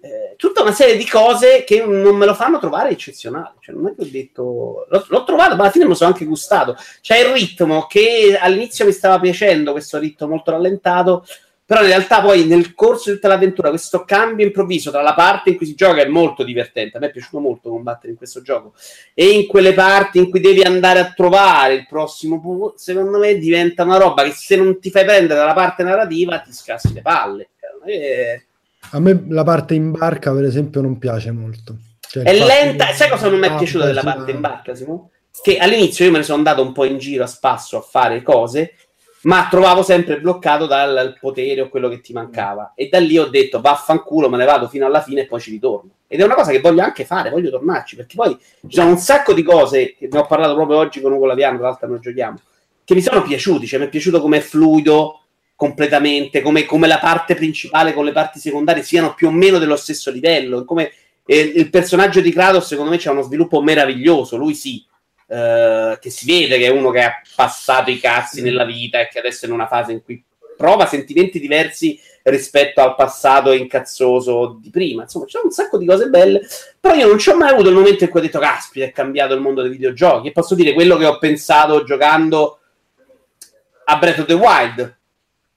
Eh, tutta una serie di cose che non me lo fanno trovare eccezionale. Cioè, non è che ho detto l'ho, l'ho trovato, ma alla fine me lo sono anche gustato. C'è il ritmo che all'inizio mi stava piacendo, questo ritmo molto rallentato. Però in realtà poi nel corso di tutta l'avventura questo cambio improvviso tra la parte in cui si gioca è molto divertente, a me è piaciuto molto combattere in questo gioco e in quelle parti in cui devi andare a trovare il prossimo pu- secondo me diventa una roba che se non ti fai prendere dalla parte narrativa ti scassi le palle Eh,
A me la parte in barca, per esempio, non piace molto. Cioè,
è lenta
che-
sai cosa non mi è
Ah,
piaciuto della parte in barca Simo? che all'inizio io me ne sono andato un po' in giro a spasso a fare cose ma trovavo sempre bloccato dal potere o quello che ti mancava. E da lì ho detto vaffanculo me ne vado fino alla fine e poi ci ritorno. Ed è una cosa che voglio anche fare voglio tornarci perché poi ci sono un sacco di cose che ne ho parlato proprio oggi con Ugo Laviano tra l'altro noi giochiamo che mi sono piaciuti cioè mi è piaciuto come è fluido completamente come, come la parte principale con le parti secondarie siano più o meno dello stesso livello come eh, il personaggio di Kratos secondo me c'è uno sviluppo meraviglioso lui sì eh, che si vede che è uno che ha passato i cazzi nella vita e che adesso è in una fase in cui prova sentimenti diversi rispetto al passato incazzoso di prima. Insomma, c'è un sacco di cose belle, però io non ci ho mai avuto il momento in cui ho detto caspita, è cambiato il mondo dei videogiochi. E posso dire quello che ho pensato giocando a Breath of the Wild,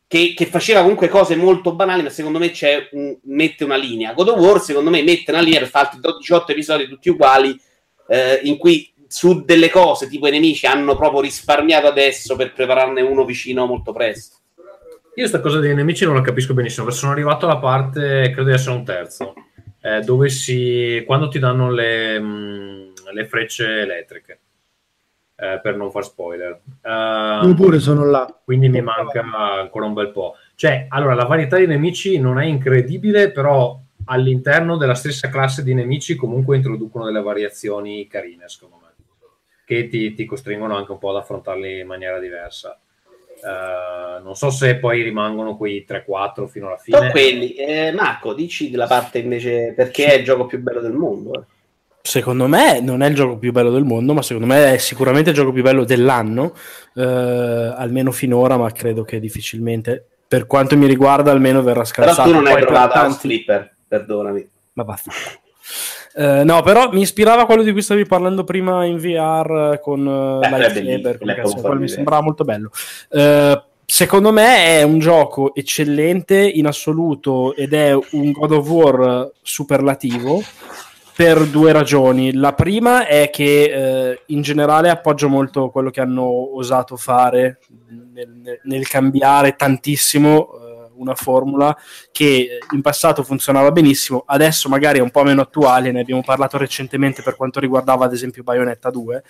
che, che faceva comunque cose molto banali, ma secondo me c'è un- mette una linea. God of War, secondo me, mette una linea per fare altri 18 episodi tutti uguali, eh, in cui su delle cose, tipo i nemici, hanno proprio risparmiato adesso per prepararne uno vicino molto presto.
Io sta cosa dei nemici non la capisco benissimo, perché sono arrivato alla parte, credo di essere un terzo, eh, dove si, quando ti danno le, mh, le frecce elettriche, eh, per non far spoiler. Eh,
Io pure sono là.
Quindi mi manca ancora un bel po'. Cioè, allora, la varietà di nemici non è incredibile, però all'interno della stessa classe di nemici comunque introducono delle variazioni carine, secondo me, che ti, ti costringono anche un po' ad affrontarli in maniera diversa. Eh, non so se poi rimangono quei 3-4 fino alla fine.
Sono quelli. Eh, Marco, dici la parte invece perché è il gioco più bello del mondo. eh.
Secondo me non è il gioco più bello del mondo, ma secondo me è sicuramente il gioco più bello dell'anno, eh, almeno finora, ma credo che difficilmente, per quanto mi riguarda, almeno verrà
Però
scalzato.
tu non hai provato
tanti-
Flipper, perdonami.
Ma basta. Eh, no, però mi ispirava quello di cui stavi parlando prima in VR eh, con uh,
è
Lightsaber, mi sembrava molto bello. Eh, secondo me è un gioco eccellente in assoluto ed è un God of War superlativo per due ragioni. La prima è che eh, in generale appoggio molto quello che hanno osato fare nel, nel- nel cambiare tantissimo eh, una formula che in passato funzionava benissimo, adesso magari è un po' meno attuale, ne abbiamo parlato recentemente per quanto riguardava ad esempio Bayonetta 2.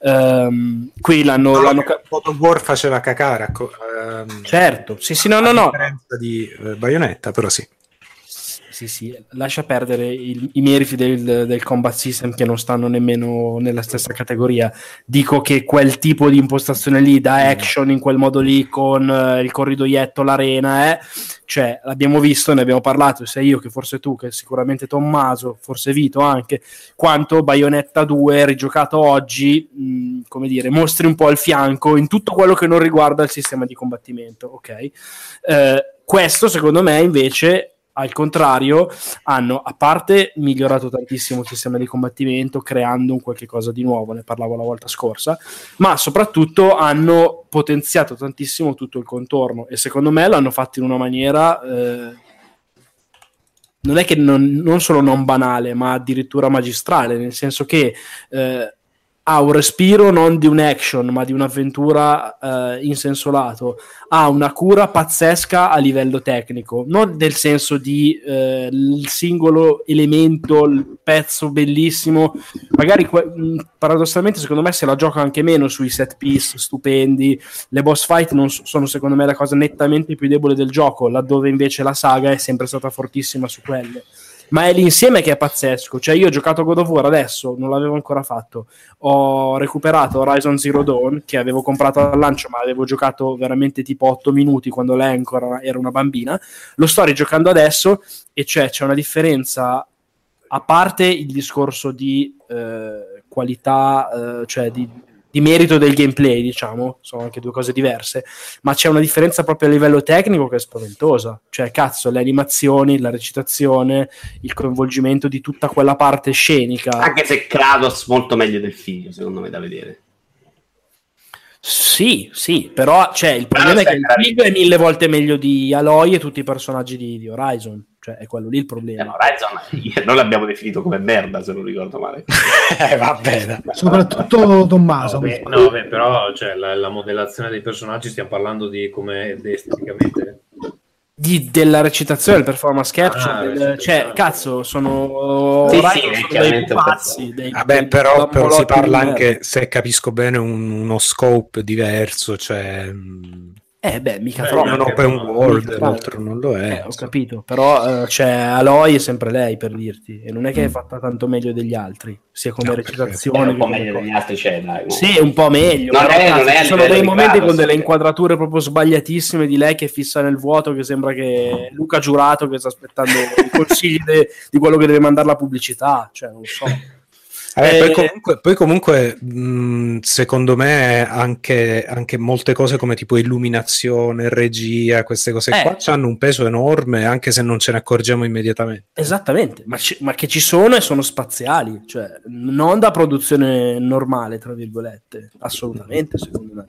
Ehm, qui l'hanno, l'hanno ca-
God of War faceva cacare. co- ehm,
Certo, sì, sì, no, no, no.
differenza di eh, Bayonetta, però sì.
Sì, sì, lascia perdere il- i meriti del, del combat system che non stanno nemmeno nella stessa categoria. Dico che quel tipo di impostazione lì, da action in quel modo lì, con eh, il corridoietto, l'arena, eh, cioè l'abbiamo visto, ne abbiamo parlato, sia io che forse tu, che sicuramente Tommaso, forse Vito anche, quanto Bayonetta 2 rigiocato oggi, mh, come dire, mostri un po' il fianco in tutto quello che non riguarda il sistema di combattimento, ok? Eh, questo secondo me invece al contrario, hanno a parte migliorato tantissimo il sistema di combattimento, creando un qualche cosa di nuovo, ne parlavo la volta scorsa, ma soprattutto hanno potenziato tantissimo tutto il contorno e secondo me l'hanno fatto in una maniera eh, non è che non, non solo non banale, ma addirittura magistrale, nel senso che eh, ha un respiro non di un action, ma di un'avventura eh, in senso lato. Ha una cura pazzesca a livello tecnico, non nel senso di eh, il singolo elemento, il pezzo bellissimo. Magari mh, paradossalmente, secondo me, se la gioca anche meno sui set piece stupendi. Le boss fight non sono, secondo me, la cosa nettamente più debole del gioco, laddove invece la saga è sempre stata fortissima su quelle ma è l'insieme che è pazzesco. Cioè, io ho giocato God of War adesso, non l'avevo ancora fatto. Ho recuperato Horizon Zero Dawn, che avevo comprato al lancio, ma avevo giocato veramente tipo 8 minuti quando lei ancora era una bambina. Lo sto rigiocando adesso, e cioè c'è una differenza. A parte il discorso di eh, qualità, eh, cioè di, di merito del gameplay, diciamo, sono anche due cose diverse, ma c'è una differenza proprio a livello tecnico che è spaventosa. Cioè, cazzo, le animazioni, la recitazione, il coinvolgimento di tutta quella parte scenica.
Anche se Kratos molto meglio del figlio, secondo me, da vedere.
Sì, sì, però cioè, il problema è che il figlio è mille volte meglio di Aloy e tutti i personaggi di, di Horizon. Cioè, è quello lì il problema.
Horizon noi l'abbiamo definito come merda, se non ricordo male.
eh, va bene.
Soprattutto Tommaso.
Beh, no, beh, però cioè, la, la modellazione dei personaggi stiamo parlando di come esteticamente.
Di- della recitazione, del performance capture,
Ah,
del- cioè, cazzo, sono,
Sì,
Horizon
sì,
sono dei pupazzi, dei-
Vabbè,
dei
però, però si parla
merda.
anche, se capisco bene, un- uno scope diverso, cioè...
Eh beh, mica
Beh,
troppo.
un open world, l'altro non lo è.
Eh, ho capito, però eh, cioè, Aloy è sempre lei per dirti, e non è che è fatta tanto meglio degli altri, sia come
È
recitazione
un
che
po'
come
meglio degli altri c'è, dai.
Sì, un po' meglio. Però,
è-
cazzo,
non è
ci sono dei momenti
Kratos,
con delle
sì.
inquadrature proprio sbagliatissime di lei che fissa nel vuoto, che sembra che Luca Giurato che sta aspettando i consigli de- di quello che deve mandare la pubblicità, cioè non so.
Vabbè,
Eh,
poi comunque, poi comunque, mh, secondo me anche, anche molte cose come tipo illuminazione, regia, queste cose
Eh.
qua hanno un peso enorme anche se non ce ne accorgiamo immediatamente.
Esattamente, ma, ci- ma che ci sono e sono spaziali, cioè non da produzione normale, tra virgolette, assolutamente, secondo me.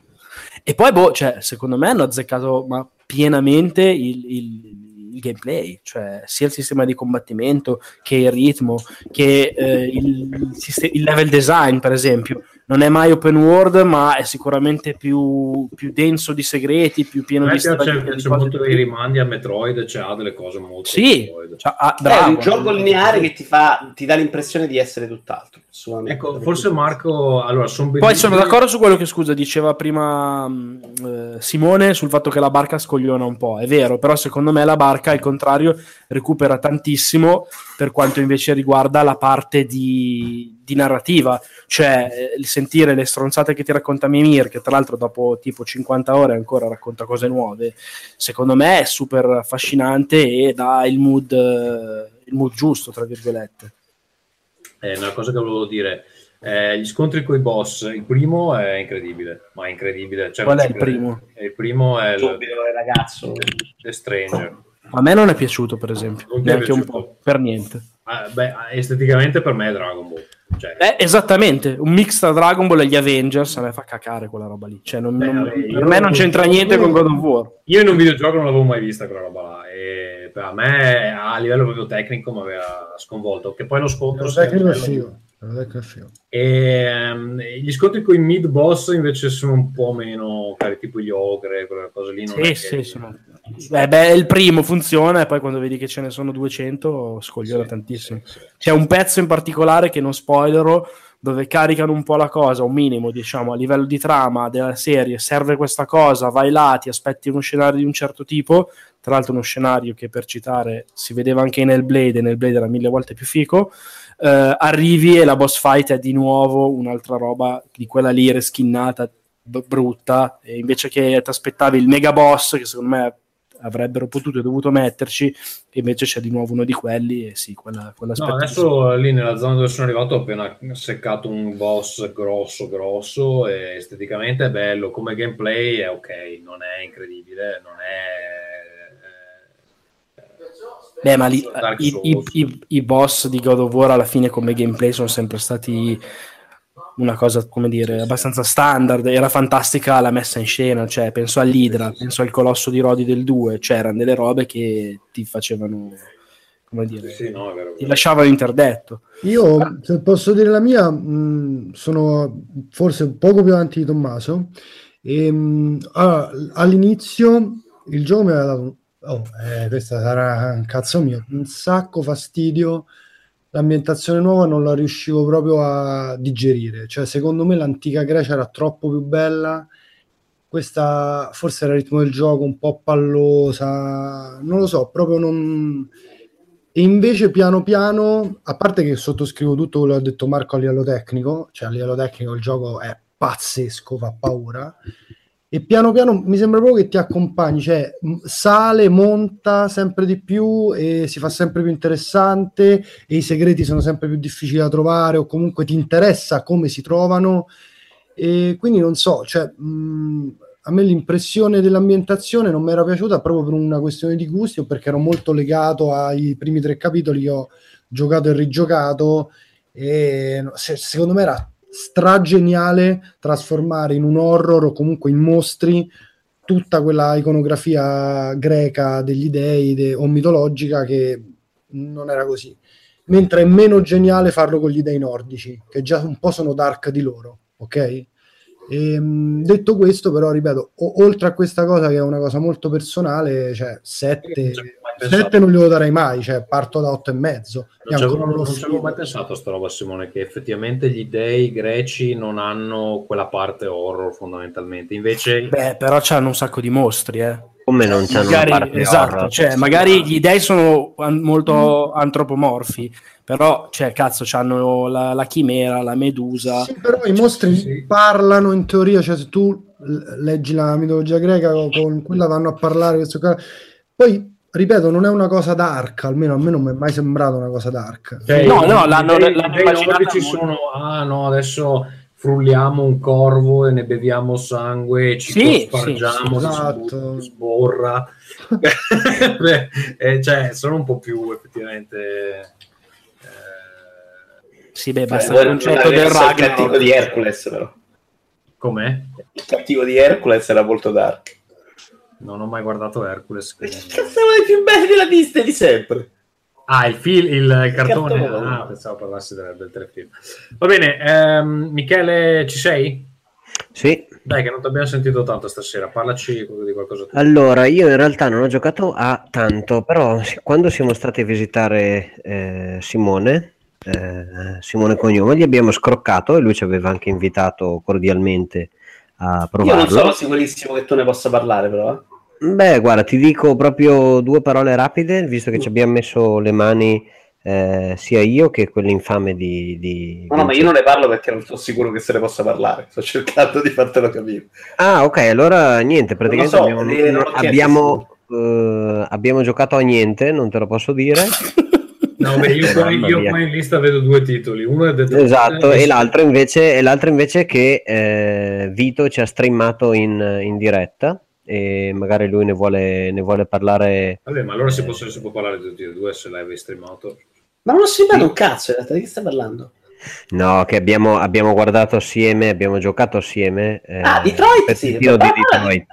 E poi, boh, cioè, secondo me hanno azzeccato ma pienamente il, il- il gameplay, cioè sia il sistema di combattimento che il ritmo, che eh, il, il level design, per esempio. Non è mai open world, ma è sicuramente più, più denso di segreti, più pieno di storie, di
piace molto
così.
i rimandi a Metroid, cioè ha delle cose molto
Sì,
Metroid.
cioè, ah,
è
bravo.
un gioco lineare che ti, fa, ti dà l'impressione di essere tutt'altro.
Ecco, forse Marco, allora, sono
Poi sono d'accordo su quello che scusa diceva prima mh, eh, Simone sul fatto che la barca scogliona un po', è vero, però secondo me la barca al contrario recupera tantissimo per quanto invece riguarda la parte di, di narrativa, cioè eh, il sentire le stronzate che ti racconta Mimir, che tra l'altro dopo tipo 50 ore ancora racconta cose nuove, secondo me è super affascinante e dà il mood, eh, il mood giusto, tra virgolette.
È una cosa che volevo dire. Eh, gli scontri con i boss, il primo è incredibile, ma è incredibile. Cioè,
Qual è il
crede.
primo?
Eh, Il primo è il,
Subito, il ragazzo.
The Stranger.
A me non è piaciuto, per esempio,
Non
neanche un po', per niente.
Ah, beh, esteticamente per me è Dragon Ball. Cioè,
Eh, esattamente, un mix tra Dragon Ball e gli Avengers a me fa cacare quella roba lì. Cioè, non-
Beh,
non-
vabbè,
per me non c'entra niente con God of War.
Io in un videogioco non l'avevo mai vista quella roba là e per me a livello proprio tecnico mi aveva sconvolto che poi lo scontro
Lo figo. Lo figo.
e ehm, gli scontri con i mid boss invece sono un po' meno cari, tipo gli ogre quelle cose lì non è
Sì,
che-
sì, sono... Eh, beh, il primo funziona e poi quando vedi che ce ne sono 200 scogliona tantissimo. C'è un pezzo in particolare che non spoilerò, dove caricano un po' la cosa, un minimo, diciamo, a livello di trama della serie, serve questa cosa, vai là, ti aspetti uno scenario di un certo tipo, tra l'altro uno scenario che per citare si vedeva anche in Hellblade, e Hellblade era mille volte più fico, eh, arrivi e la boss fight è di nuovo un'altra roba di quella lì reskinnata, b- brutta, e invece che ti aspettavi il mega boss, che secondo me avrebbero potuto e dovuto metterci, e invece c'è di nuovo uno di quelli, e sì, quella, quell'aspetto
No, adesso lì nella zona dove sono arrivato ho appena seccato un boss grosso, grosso, e esteticamente è bello, come gameplay è ok, non è incredibile, non è...
Beh, ma lì, i, i- i- i boss di God of War alla fine come gameplay sono sempre stati una cosa, come dire, abbastanza standard. Era fantastica la messa in scena, cioè penso all'Idra, penso al Colosso di Rodi del 2, c'erano delle robe che ti facevano, come dire,
Sì, no, vero.
ti lasciavano interdetto.
Io, se posso dire la mia, mh, sono forse poco più avanti di Tommaso. E, mh, allora, all'inizio il gioco mi aveva dato, un- oh, eh, questa sarà un cazzo mio, un sacco fastidio. L'ambientazione nuova non la riuscivo proprio a digerire. Cioè, secondo me l'antica Grecia era troppo più bella. Questa forse era il ritmo del gioco un po' pallosa, non lo so, proprio non. E invece piano piano, a parte che sottoscrivo tutto quello che ha detto Marco a livello tecnico, cioè a livello tecnico il gioco è pazzesco, fa paura, e piano piano mi sembra proprio che ti accompagni, cioè sale, monta sempre di più e si fa sempre più interessante e i segreti sono sempre più difficili da trovare o comunque ti interessa come si trovano. E quindi non so, cioè mh, a me l'impressione dell'ambientazione non mi era piaciuta proprio per una questione di gusti o perché ero molto legato ai primi tre capitoli che ho giocato e rigiocato e secondo me era strageniale trasformare in un horror o comunque in mostri tutta quella iconografia greca degli dei de- o mitologica che non era così mentre è meno geniale farlo con gli dei nordici che già un po' sono dark di loro ok? Ehm, detto questo, però, ripeto, o- oltre a questa cosa che è una cosa molto personale, cioè 7,
pensato.
non glielo darei mai, cioè parto da 8 e mezzo.
Non ci
ancora
avevo,
non
ci avevo mai pensato a sta roba, Simone, che effettivamente gli dei greci non hanno quella parte horror fondamentalmente. Invece,
Beh, però c'hanno un sacco di mostri, eh.
Come non c'hanno
magari,
una parte
esatto,
horror?
cioè, magari gli dei sono an- molto antropomorfi, però, cioè, cazzo, c'hanno la, la chimera, la medusa.
Sì, però i mostri parlano in teoria, cioè se tu leggi la mitologia greca con, quella vanno a parlare, questo poi ripeto, non è una cosa dark, almeno a me non mi è mai sembrata una cosa dark.
cioè,
No, no, l'hanno- l'hanno
i dei
immaginata
nordici
molto-
sono, ah no, adesso frulliamo un corvo e ne beviamo sangue e ci
Sì,
spargiamo,
sì, esatto.
sborra. Beh, eh, cioè, sono un po' più effettivamente...
Sì, beh,
Beh,
basta
voi
il concetto del
visto il cattivo
Ragnarok.
di Hercules, però.
Com'è?
Il cattivo di Hercules era molto dark.
Non ho mai guardato Hercules. che-
Cazzo, uno dei più belli della Disney di sempre.
Ah, il, fil- il cartone.
cartone.
Ah, pensavo parlassi del, del telefilm. Va bene, ehm, Michele, ci sei?
Sì.
Dai, che non ti abbiamo sentito tanto stasera. Parlaci di qualcosa. tu.
Allora, io in realtà non ho giocato a tanto, però quando siamo stati a visitare eh, Simone, eh, Simone Cognome, gli abbiamo scroccato e lui ci aveva anche invitato cordialmente a
Io
provarlo.
non sono sicurissimo che tu ne possa parlare, però. eh.
Beh, guarda, ti dico proprio due parole rapide, visto che ci abbiamo messo le mani eh, sia io che quell'infame di... di
No, no, ma io non ne parlo perché non sono sicuro che se ne possa parlare. Sto cercando di fartelo capire.
Ah, ok, allora niente, praticamente
so,
abbiamo,
eh,
abbiamo, eh, abbiamo giocato a niente, non te lo posso dire.
No, beh, io, qua,
Mamma
io qua in lista vedo due titoli. Uno è Drone
Esatto,
e
l'altro invece, e l'altro invece che eh, Vito ci ha streamato in, in diretta e magari lui ne vuole, ne vuole parlare.
Vabbè, ma allora si, può, si può parlare di tutti e due se l'hai streamato.
Ma non ho streamato un cazzo, in realtà, di che stai parlando?
No, che abbiamo, abbiamo guardato assieme, abbiamo giocato assieme. eh,
Ah, Detroit, sì.
di
Ah, ah,
Detroit.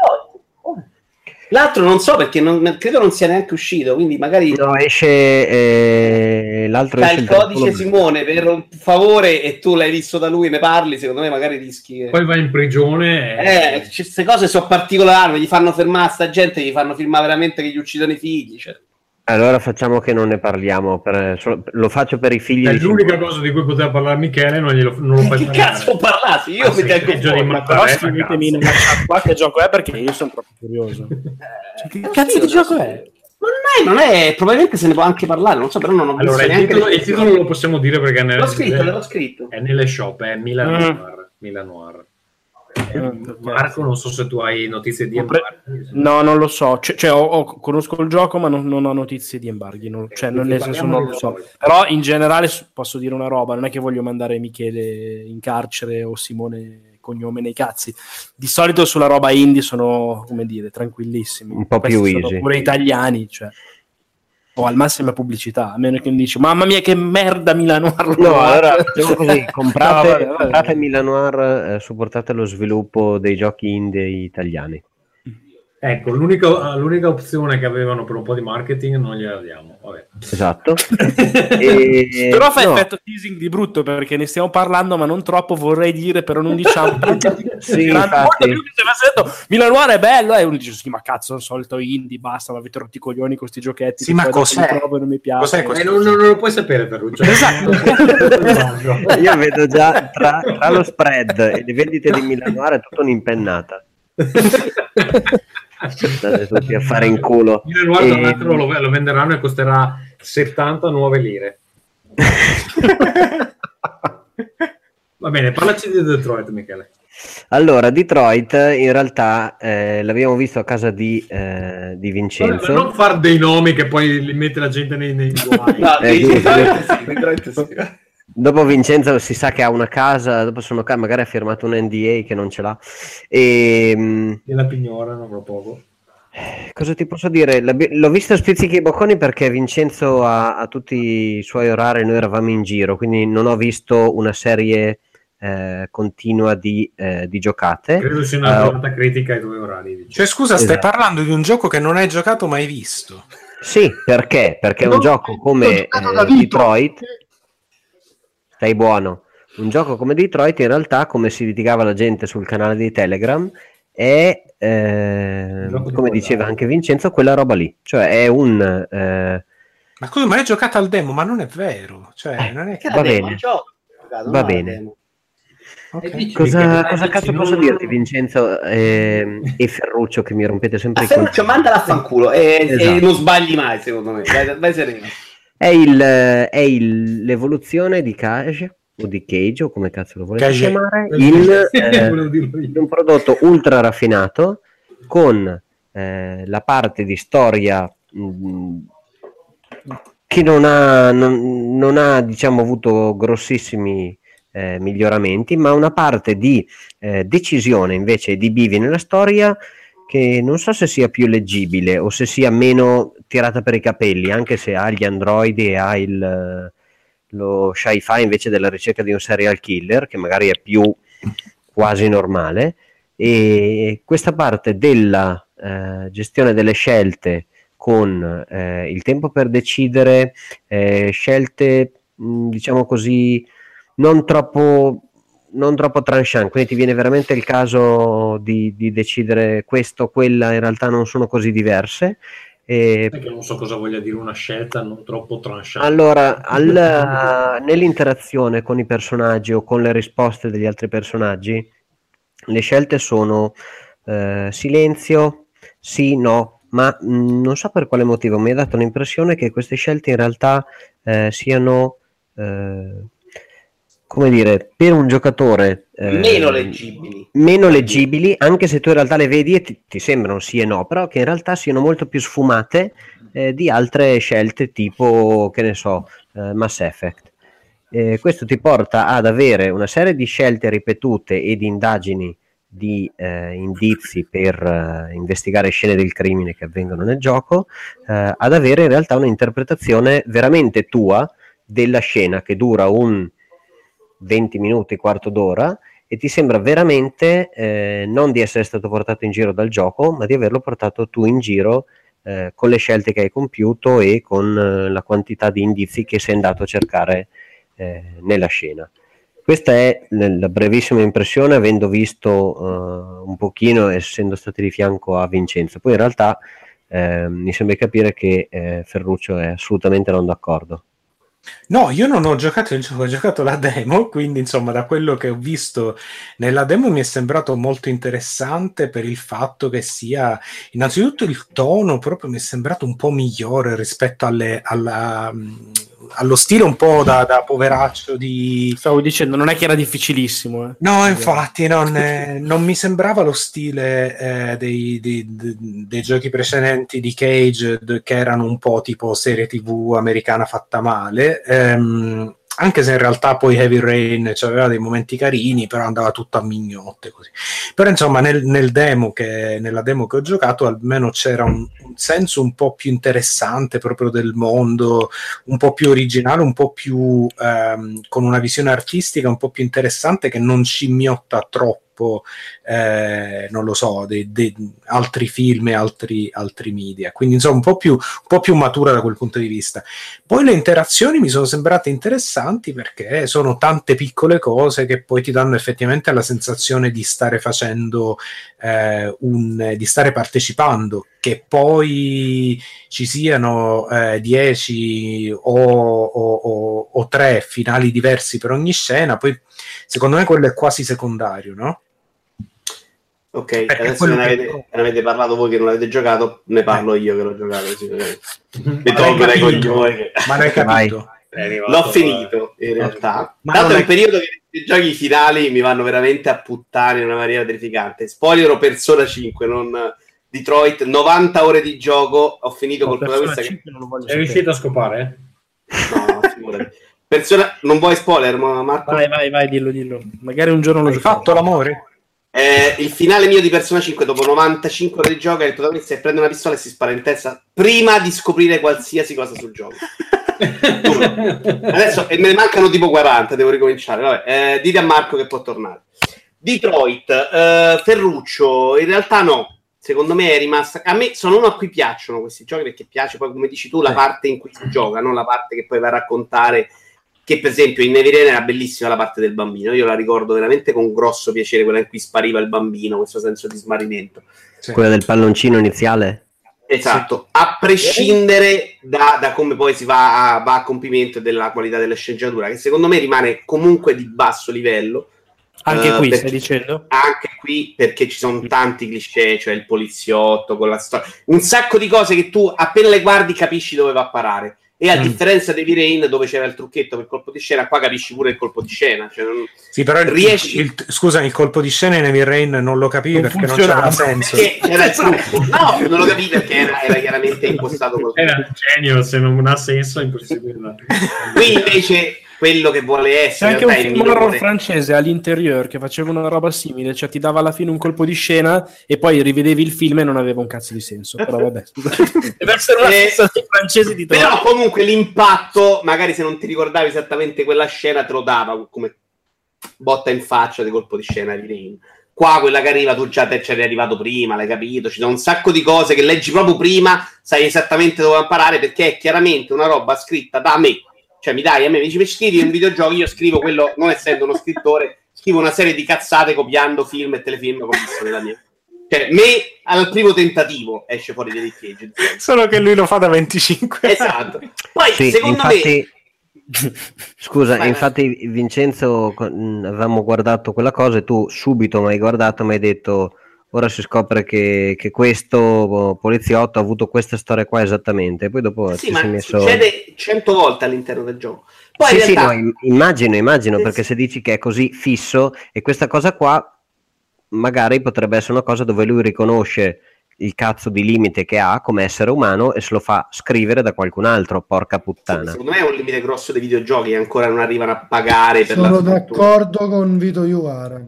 L'altro non so perché non- credo non sia neanche uscito, quindi magari
No, esce eh, l'altro
c'ha
esce
il
31
codice Simone per un favore e tu l'hai visto da lui e ne parli, secondo me magari rischi che...
Poi va in prigione. e-
Eh, queste cose sono particolari, gli fanno fermare sta gente, gli fanno firmare veramente che gli uccidono i figli. Cioè.
Allora facciamo che non ne parliamo, per- lo faccio per i figli
È
di
l'unica cosa di cui poteva parlare Michele, non, glielo, non lo fai
Che
parlare.
cazzo parlassi? Io
Ah,
mi tengo fuori.
Mattarella,
Però scrivetemi chat qua che gioco è perché io sono troppo curioso. Cioè, che cazzo di gioco è?
Ma non è, non è, probabilmente se ne può anche parlare, non so, però non ho visto
Allora, il
neanche
titolo,
le
il titolo lo possiamo dire perché è, nelle-
L'ho scritto, l'ho scritto.
è nelle shop, è Milan
Mm.
Noir. Noir. Eh, Marco, non so se tu hai notizie di
pre- No, non lo so. Cioè, cioè, ho- ho- conosco il gioco, ma non, non ho notizie di embarghi. non- cioè, non, nel senso, non lo so. Però in generale posso dire una roba: non è che voglio mandare Michele in carcere o Simone cognome nei cazzi. Di solito sulla roba indie sono, come dire, tranquillissimi.
Un po'
Questi
più
sono
easy.
Pure italiani, cioè. O al massimo pubblicità, a meno che non dici mamma mia che merda Milano
No, allora diciamo così, comprate,
No, vabbè, vabbè.
comprate Milanoir, eh, supportate lo sviluppo dei giochi indie italiani.
Ecco, l'unica, l'unica opzione che avevano per un po' di marketing non gliela diamo. Vabbè.
Esatto. E-
Però fa
no,
effetto teasing di brutto perché ne stiamo parlando, ma non troppo vorrei dire, però non diciamo.
Sì, infatti.
più che detto Milano è bello, e uno dice sì, ma cazzo, il solito indie, basta, ma avete rotti i coglioni con questi giochetti.
Sì, ma
dopo
cos'è?
provo non mi piace.
Cos'è
Eh,
questo?
non, non- non lo puoi sapere, Ferruccio.
Esatto.
Io vedo già tra, tra lo spread e le vendite di Milanoir è tutta un'impennata. Andate tutti a fare in culo.
Noir, tra
E-
l'altro, lo, lo venderanno e costerà 70 nuove lire. Va bene, parlaci di Detroit, Michele.
Allora, Detroit in realtà eh, l'abbiamo visto a casa di, eh, di Vincenzo.
non far dei nomi che poi li mette la gente nei, nei guai.
No,
Eh,
Detroit
sì,
Detroit sì.
Dopo Vincenzo si sa che ha una casa, dopo sono ca- magari ha firmato un NDA che non ce l'ha. E, mh,
Gliela pignorano fra poco.
cosa ti posso dire? L'ho visto spizzichi e bocconi perché Vincenzo ha, ha tutti i suoi orari, noi eravamo in giro, quindi non ho visto una serie eh, continua di, eh, di giocate.
Credo sia una
Eh,
giornata critica ai tuoi orari. dice.
Cioè, scusa, stai
Esatto.
parlando di un gioco che non hai giocato mai visto.
Sì, perché? Perché un
Non-
gioco come eh. Detroit, stai buono, un gioco come Detroit in realtà, come si litigava la gente sul canale di Telegram, è, eh,
di
come diceva anche Vincenzo, quella roba lì. Cioè è un... eh,
Ma scusa, ma hai giocato al demo? Ma non è vero. Cioè, non è che...
Va bene.
il gioco. Giocato,
Va bene.
demo.
Ok.
E dici,
cosa cosa cazzo posso dirti. Vincenzo ehm, e Ferruccio che mi rompete sempre i
Ferruccio, mandala a fanculo e, e
Esatto.
non sbagli mai, secondo me. Vai, vai sereno.
È, il, è il- l'evoluzione di Cage o di Cage o come cazzo lo volete
Cage.
chiamare in, eh, in un prodotto ultra raffinato con eh, la parte di storia mh, che non ha, non, non ha diciamo avuto grossissimi eh, miglioramenti ma una parte di eh, decisione invece di bivi nella storia che non so se sia più leggibile o se sia meno tirata per i capelli anche se ha gli androidi e ha il lo sci-fi invece della ricerca di un serial killer che magari è più quasi normale. E questa parte della eh, gestione delle scelte con eh, il tempo per decidere eh, scelte mh, diciamo così non troppo non troppo tranchant quindi ti viene veramente il caso di, di decidere questo o quella in realtà non sono così diverse e
che non so cosa voglia dire una scelta non troppo tranchant.
allora, al- nell'interazione con i personaggi o con le risposte degli altri personaggi, le scelte sono eh, silenzio, sì, no, ma mh, non so per quale motivo mi ha dato l'impressione che queste scelte in realtà eh, siano, eh, come dire, per un giocatore eh,
Meno leggibili.
meno leggibili, anche se tu in realtà le vedi e ti, ti sembrano sì e no, però che in realtà siano molto più sfumate eh, di altre scelte tipo, che ne so, eh, Mass Effect. Questo ti porta ad avere una serie di scelte ripetute e di indagini di eh, indizi per eh, investigare scene del crimine che avvengono nel gioco, eh, ad avere in realtà un'interpretazione veramente tua della scena che dura un 20 minuti, quarto d'ora e ti sembra veramente eh, non di essere stato portato in giro dal gioco, ma di averlo portato tu in giro eh, con le scelte che hai compiuto e con eh, la quantità di indizi che sei andato a cercare eh, nella scena. Questa è la brevissima impressione avendo visto eh, un pochino, essendo stati di fianco a Vincenzo. Poi in realtà eh, mi sembra capire che Ferruccio è assolutamente non d'accordo.
No, io non ho giocato il gioco, ho giocato la demo, quindi insomma da quello che ho visto nella demo mi è sembrato molto interessante per il fatto che sia innanzitutto il tono proprio mi è sembrato un po' migliore rispetto alle, alla, mh, allo stile un po' da, da poveraccio di...
Stavo dicendo, non è che era difficilissimo. eh.
No, infatti non, eh, non mi sembrava lo stile eh, dei, dei- dei- giochi precedenti di Cage che erano un po' tipo serie tv americana fatta male. ehm, anche se in realtà poi Heavy Rain aveva dei momenti carini, però andava tutto a mignotte così. Però insomma nel, nel demo che, nella demo che ho giocato almeno c'era un, un senso un po' più interessante proprio del mondo, un po' più originale, un po' più ehm, con una visione artistica un po' più interessante che non scimmiotta troppo, eh, non lo so, dei, dei altri film e altri, altri media. Quindi insomma un po, più, un po' più matura da quel punto di vista. Poi le interazioni mi sono sembrate interessanti perché sono tante piccole cose che poi ti danno effettivamente la sensazione di stare facendo eh, un, di stare partecipando, che poi ci siano eh, 10 o, o, o, 3 finali diversi per ogni scena, poi secondo me quello è quasi secondario, no?
Ok, adesso
quello
ne
che-
avete, ne avete parlato voi che non avete giocato, ne parlo io che l'ho giocato. Sì, mi tolgo dai coglioni.
Ma l'hai capito?
L'ho finito in realtà.
Ma
Tanto
non
è un periodo che i giochi finali mi vanno veramente a puttane in una maniera terrificante. Spoiler Persona 5, non Detroit, 90 ore di gioco, ho finito col protagonista che
È riuscito a scopare?
No, figurati. Persona... Non vuoi spoiler, ma- Marco?
Vai, vai, vai, dillo, dillo. Magari un giorno lo
Hai
giocherò.
fatto l'amore?
Eh, il finale mio di Persona 5 dopo 95 ore di gioco il protagonista prende una pistola e si spara in testa prima di scoprire qualsiasi cosa sul gioco. Adesso e me ne mancano tipo 40, devo ricominciare. Vabbè, eh, dite a Marco che può tornare. Detroit, eh, Ferruccio, in realtà no. Secondo me è rimasta. A me sono uno a cui piacciono questi giochi perché piace poi, come dici tu, la parte in cui si gioca, non la parte che poi va a raccontare. Che per esempio in Nevirene era bellissima la parte del bambino. Io la ricordo veramente con grosso piacere, quella in cui spariva il bambino, questo senso di smarrimento.
Quella del palloncino iniziale?
Esatto, a prescindere da, da come poi si va a, va a compimento della qualità della sceneggiatura, che secondo me rimane comunque di basso livello.
Anche
Eh,
qui,
perché-
stai dicendo?
Anche qui perché ci sono tanti cliché, cioè il poliziotto con la storia, un sacco di cose che tu appena le guardi capisci dove va a parare. E a
Mm.
differenza di V-Rain, dove c'era il trucchetto per il colpo di scena, qua capisci pure il colpo di scena. Cioè non-
Sì, però il,
riesci
il- scusa, il colpo di scena in Heavy Rain non lo capivi
Non
perché non
funzionava.
c'era senso.
C'era il trucco. No, non lo capì perché era, era chiaramente impostato così.
Era un genio, se non ha senso è impossibile.
Qui invece quello che vuole
C'è
essere
anche
in
un film horror francese all'interieur che faceva una roba simile, cioè ti dava alla fine un colpo di scena e poi rivedevi il film e non aveva un cazzo di senso. Però vabbè, deve essere una
Eh,
francesi di
Però comunque l'impatto, magari se non ti ricordavi esattamente quella scena, te lo dava come botta in faccia di colpo di scena di Rain. Qua quella che arriva, tu già te c'eri arrivato prima, l'hai capito? Ci sono un sacco di cose che leggi proprio prima, sai esattamente dove imparare perché è chiaramente una roba scritta da me. Cioè, mi dai a me, mi dici, "Mi scrivi un videogioco, io scrivo quello, non essendo uno scrittore, scrivo una serie di cazzate copiando film e telefilm ho visto nella mia. Cioè, me al primo tentativo esce fuori dei Cage.
Solo che lui lo fa da 25
Esatto. Poi,
Sì,
secondo me,
infatti, Scusa,
Vai,
infatti Vincenzo, avevamo guardato quella cosa e tu subito mi hai guardato e mi hai detto ora si scopre che, che questo poliziotto ha avuto questa storia qua esattamente poi dopo
sì,
ti
ma
sei messo...
succede cento volte all'interno del gioco. Poi
Sì,
in
sì,
realtà,
no, im- immagino, immagino,
Sì,
perché
sì.
se dici che è così fisso e questa cosa qua magari potrebbe essere una cosa dove lui riconosce il cazzo di limite che ha come essere umano e se lo fa scrivere da qualcun altro, porca puttana.
secondo me è un limite grosso dei videogiochi che ancora non arrivano a pagare per
Sono d'accordo con Vito Iuvara.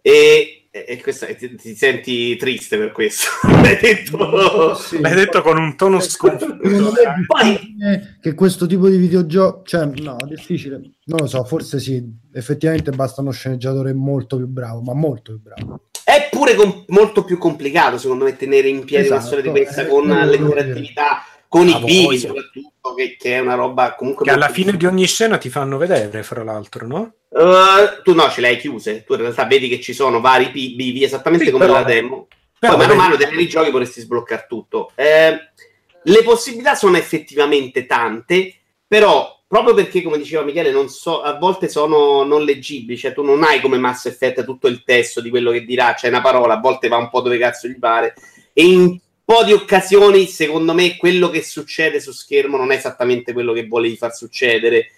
E, e- questa, ti, ti senti triste per questo. L'hai detto.
L'hai detto con un tono sconfitto.
Difficile che questo tipo di videogioco, cioè no, è difficile, non lo so, forse sì, effettivamente basta uno sceneggiatore molto più bravo, ma molto più bravo.
È pure com- molto più complicato, secondo me, tenere in piedi una
Esatto,
storia di questa
eh,
con
volevo
l'interattività, con i
voglia.
soprattutto, che, che è una roba comunque
Che alla fine di ogni scena ti fanno vedere, fra l'altro, no?
Uh, tu no, ce le hai chiuse. Tu in realtà vedi che ci sono vari bivi, esattamente
Sì,
come
però-
la demo. Poi mano a mano ne rigiochi vorresti sbloccare tutto. Eh, le possibilità sono effettivamente tante, però proprio perché, come diceva Michele, non so, a volte sono non leggibili, cioè tu non hai come Mass Effect tutto il testo di quello che dirà, c'è una parola, a volte va un po' dove cazzo gli pare, e in po' di occasioni, secondo me, quello che succede su schermo non è esattamente quello che volevi far succedere.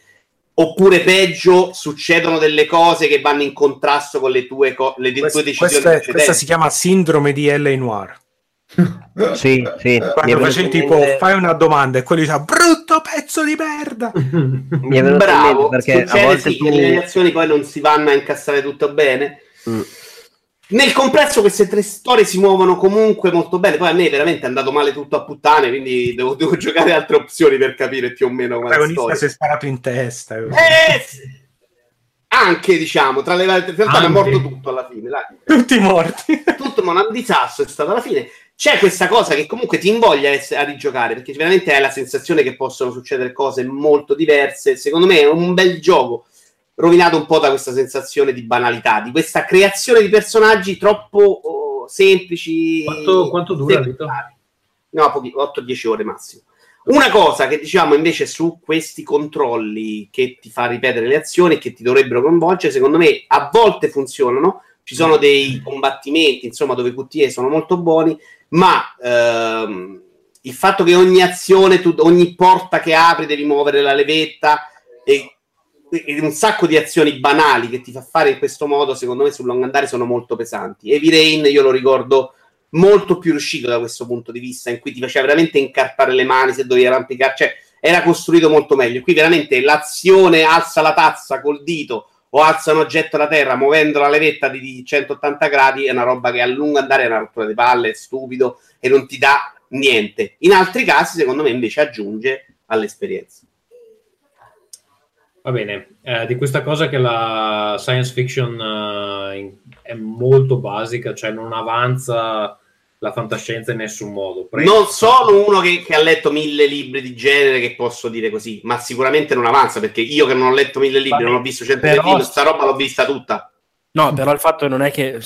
Oppure peggio, succedono delle cose che vanno in contrasto con le tue, co- le tue
Questa,
decisioni
questa,
precedenti.
questa si chiama sindrome di L.A. Noir.
Sì, sì.
Quando facevi tipo fai una domanda e quello dice brutto pezzo di merda.
Mi è venuto
Bravo,
perché
succede
a volte
sì,
tu...
che le reazioni poi non si vanno a incassare tutto bene.
Mm.
Nel complesso queste tre storie si muovono comunque molto bene. Poi a me veramente è andato male tutto a puttane, quindi devo, devo giocare altre opzioni per capire più o meno
Il
quale
protagonista
storia.
si è sparato in testa.
Eh. Anche diciamo, tra le varie in realtà è morto tutto alla fine. Dai.
Tutti morti.
tutto ma un disastro è stato alla fine. C'è questa cosa che comunque ti invoglia a rigiocare perché veramente hai la sensazione che possono succedere cose molto diverse. Secondo me è un bel gioco, rovinato un po' da questa sensazione di banalità, di questa creazione di personaggi troppo oh, semplici.
Quanto, quanto dura?
No, pochi, 8-10 ore massimo. Una cosa che diciamo invece su questi controlli che ti fa ripetere le azioni che ti dovrebbero coinvolgere, secondo me a volte funzionano. Ci sono dei combattimenti, insomma, dove i QTE sono molto buoni, ma ehm, il fatto che ogni azione, tu- ogni porta che apri devi muovere la levetta e un sacco di azioni banali che ti fa fare in questo modo, secondo me sul lungo andare sono molto pesanti. Heavy Rain io lo ricordo molto più riuscito da questo punto di vista, in cui ti faceva veramente incarpare le mani se dovevi arrampicare, cioè era costruito molto meglio. Qui veramente l'azione alza la tazza col dito o alza un oggetto da terra muovendo la levetta di 180 gradi è una roba che a lungo andare è una rottura di palle, è stupido e non ti dà niente. In altri casi, secondo me, invece aggiunge all'esperienza.
Va bene, eh, di questa cosa che la science fiction eh, è molto basica, cioè non avanza la fantascienza in nessun modo. Prego.
Non sono uno che, che ha letto mille libri di genere che posso dire così, ma sicuramente non avanza perché io che non ho letto mille libri,
Vabbè,
non ho visto cento
però-
film, sta roba l'ho vista tutta.
No, però il fatto non è che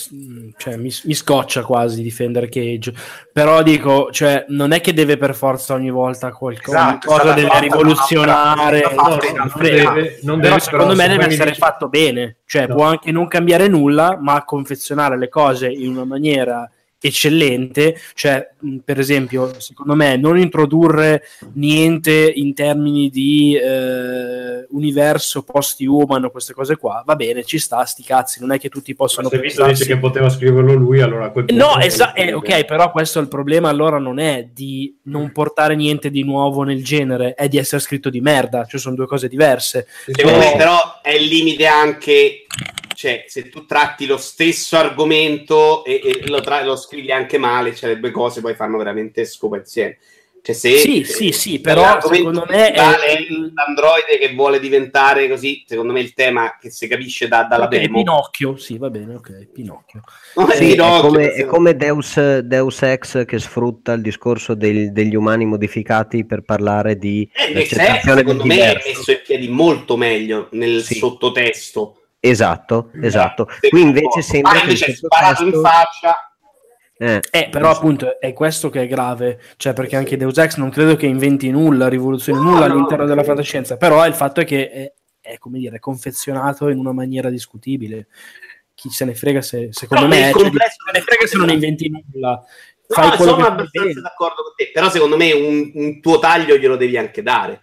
cioè, mi, mi scoccia quasi difendere Cage, però dico, cioè, non è che deve per forza ogni volta qualcosa,
Esatto,
deve rivoluzionare.
fatta
No,
in
no,
Alfredo.
non
deve- non
però
deve,
secondo me deve essere
dici-
fatto bene, cioè
No.
può anche non cambiare nulla, ma confezionare le cose in una maniera eccellente, cioè per esempio, secondo me non introdurre niente in termini di eh, universo post-human o queste cose qua, va bene, ci sta, sti cazzi, non è che tutti possono
Se visto dice che poteva scriverlo lui, allora a quel punto...
No, esa- eh, ok, però questo è il problema. Allora non è di non portare niente di nuovo nel genere, è di essere scritto di merda. Cioè, sono due cose diverse.
Secondo
Eh,
me, però, è il limite anche. Cioè, se tu tratti lo stesso argomento e, e lo, tra- lo scrivi anche male, cioè le due cose poi fanno veramente scopa insieme. Cioè, se,
Sì, sì, sì, però
l'argomento
secondo me è-
è l'androide che vuole diventare così, secondo me il tema che si capisce da- dalla
ok,
demo.
Pinocchio, sì, va bene, ok, Pinocchio.
Non è
Sì, è
Pinocchio,
come,
questo-
è come Deus, Deus Ex che sfrutta il discorso del- degli umani modificati per parlare di
Eh, Deus Ex, secondo me è
diverso.
messo in piedi molto meglio nel sottotesto.
Esatto, esatto. Qui invece sembra
Ah,
che
invece è sparato in
sottotesto...
faccia.
Eh,
Eh, però appunto è questo che è grave, cioè perché anche Deus Ex non credo che inventi nulla, rivoluzioni
No,
nulla
no,
all'interno
no.
della fantascienza, però il fatto è che è, è, come dire, confezionato in una maniera discutibile. Chi se ne frega se, secondo
No,
me,
nel
cioè,
complesso-
se ne frega se non inventi nulla.
No, sono
che
abbastanza
bene.
d'accordo con te, però secondo me un, un tuo taglio glielo devi anche dare.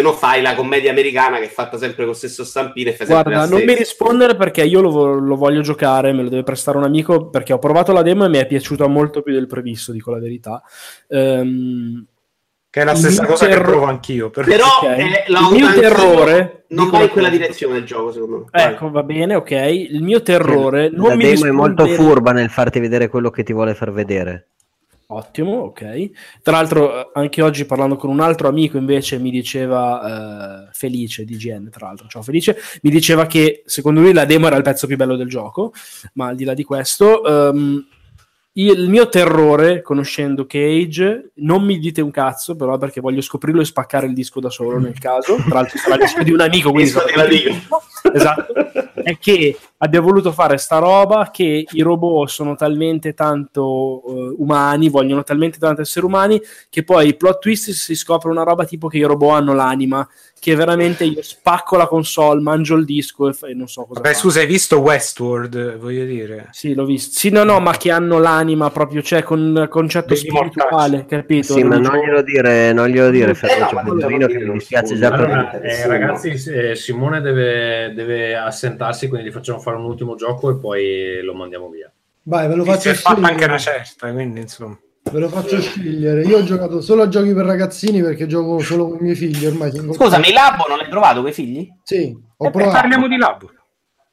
Se no fai la commedia americana che è fatta sempre con lo stesso stampino e fai sempre
Guarda,
la
non mi rispondere perché io lo, lo voglio giocare, me lo deve prestare un amico perché ho provato la demo e mi è piaciuta molto più del previsto, dico la verità. Ehm,
Che è la stessa cosa che
terro-
provo anch'io. Per...
Però
Ok.
eh,
Il mio terrore,
non va
la
in quella direzione il gioco, secondo me.
Ecco, va bene, ok. Il mio terrore non
la
mi
demo è molto
rispondere-
furba nel farti vedere quello che ti vuole far vedere.
Ottimo, ok. Tra l'altro, eh, anche oggi parlando con un altro amico invece mi diceva, eh, Felice di GN, tra l'altro, ciao Felice, mi diceva che secondo lui la demo era il pezzo più bello del gioco, ma al di là di questo, ehm, il mio terrore, conoscendo Cage, non mi dite un cazzo, però perché voglio scoprirlo e spaccare il disco da solo nel caso, tra l'altro sarà il disco di un amico, quindi
Disco
sarà
di un amico.
esatto, è che abbia voluto fare sta roba che i robot sono talmente tanto eh, umani, vogliono talmente tanto essere umani, che poi plot twist si scopre una roba tipo che i robot hanno l'anima, che veramente io spacco la console, mangio il disco e, fa- e non so cosa fare.
scusa, hai visto Westworld? Voglio dire.
Sì, l'ho visto. Sì, no, no, ma che hanno l'anima proprio, cioè con concetto
Degli
spirituale, capito?
Sì, ma
Religione.
non glielo dire, non glielo dire,
Eh,
Ferruccio,
no, ma non
che mi dispiace già per
Allora,
lui.
eh, ragazzi, eh, Simone deve, deve assentarsi, quindi gli facciamo fare un ultimo gioco e poi lo mandiamo via.
Vai, ve lo
Si
faccio
è fatta anche una certa, quindi insomma.
Ve lo faccio scegliere. Io ho giocato solo a giochi per ragazzini perché gioco solo con i miei figli ormai.
Scusami, Labbo non l'hai provato con i figli?
Sì, ho
E
provato.
parliamo di Labo.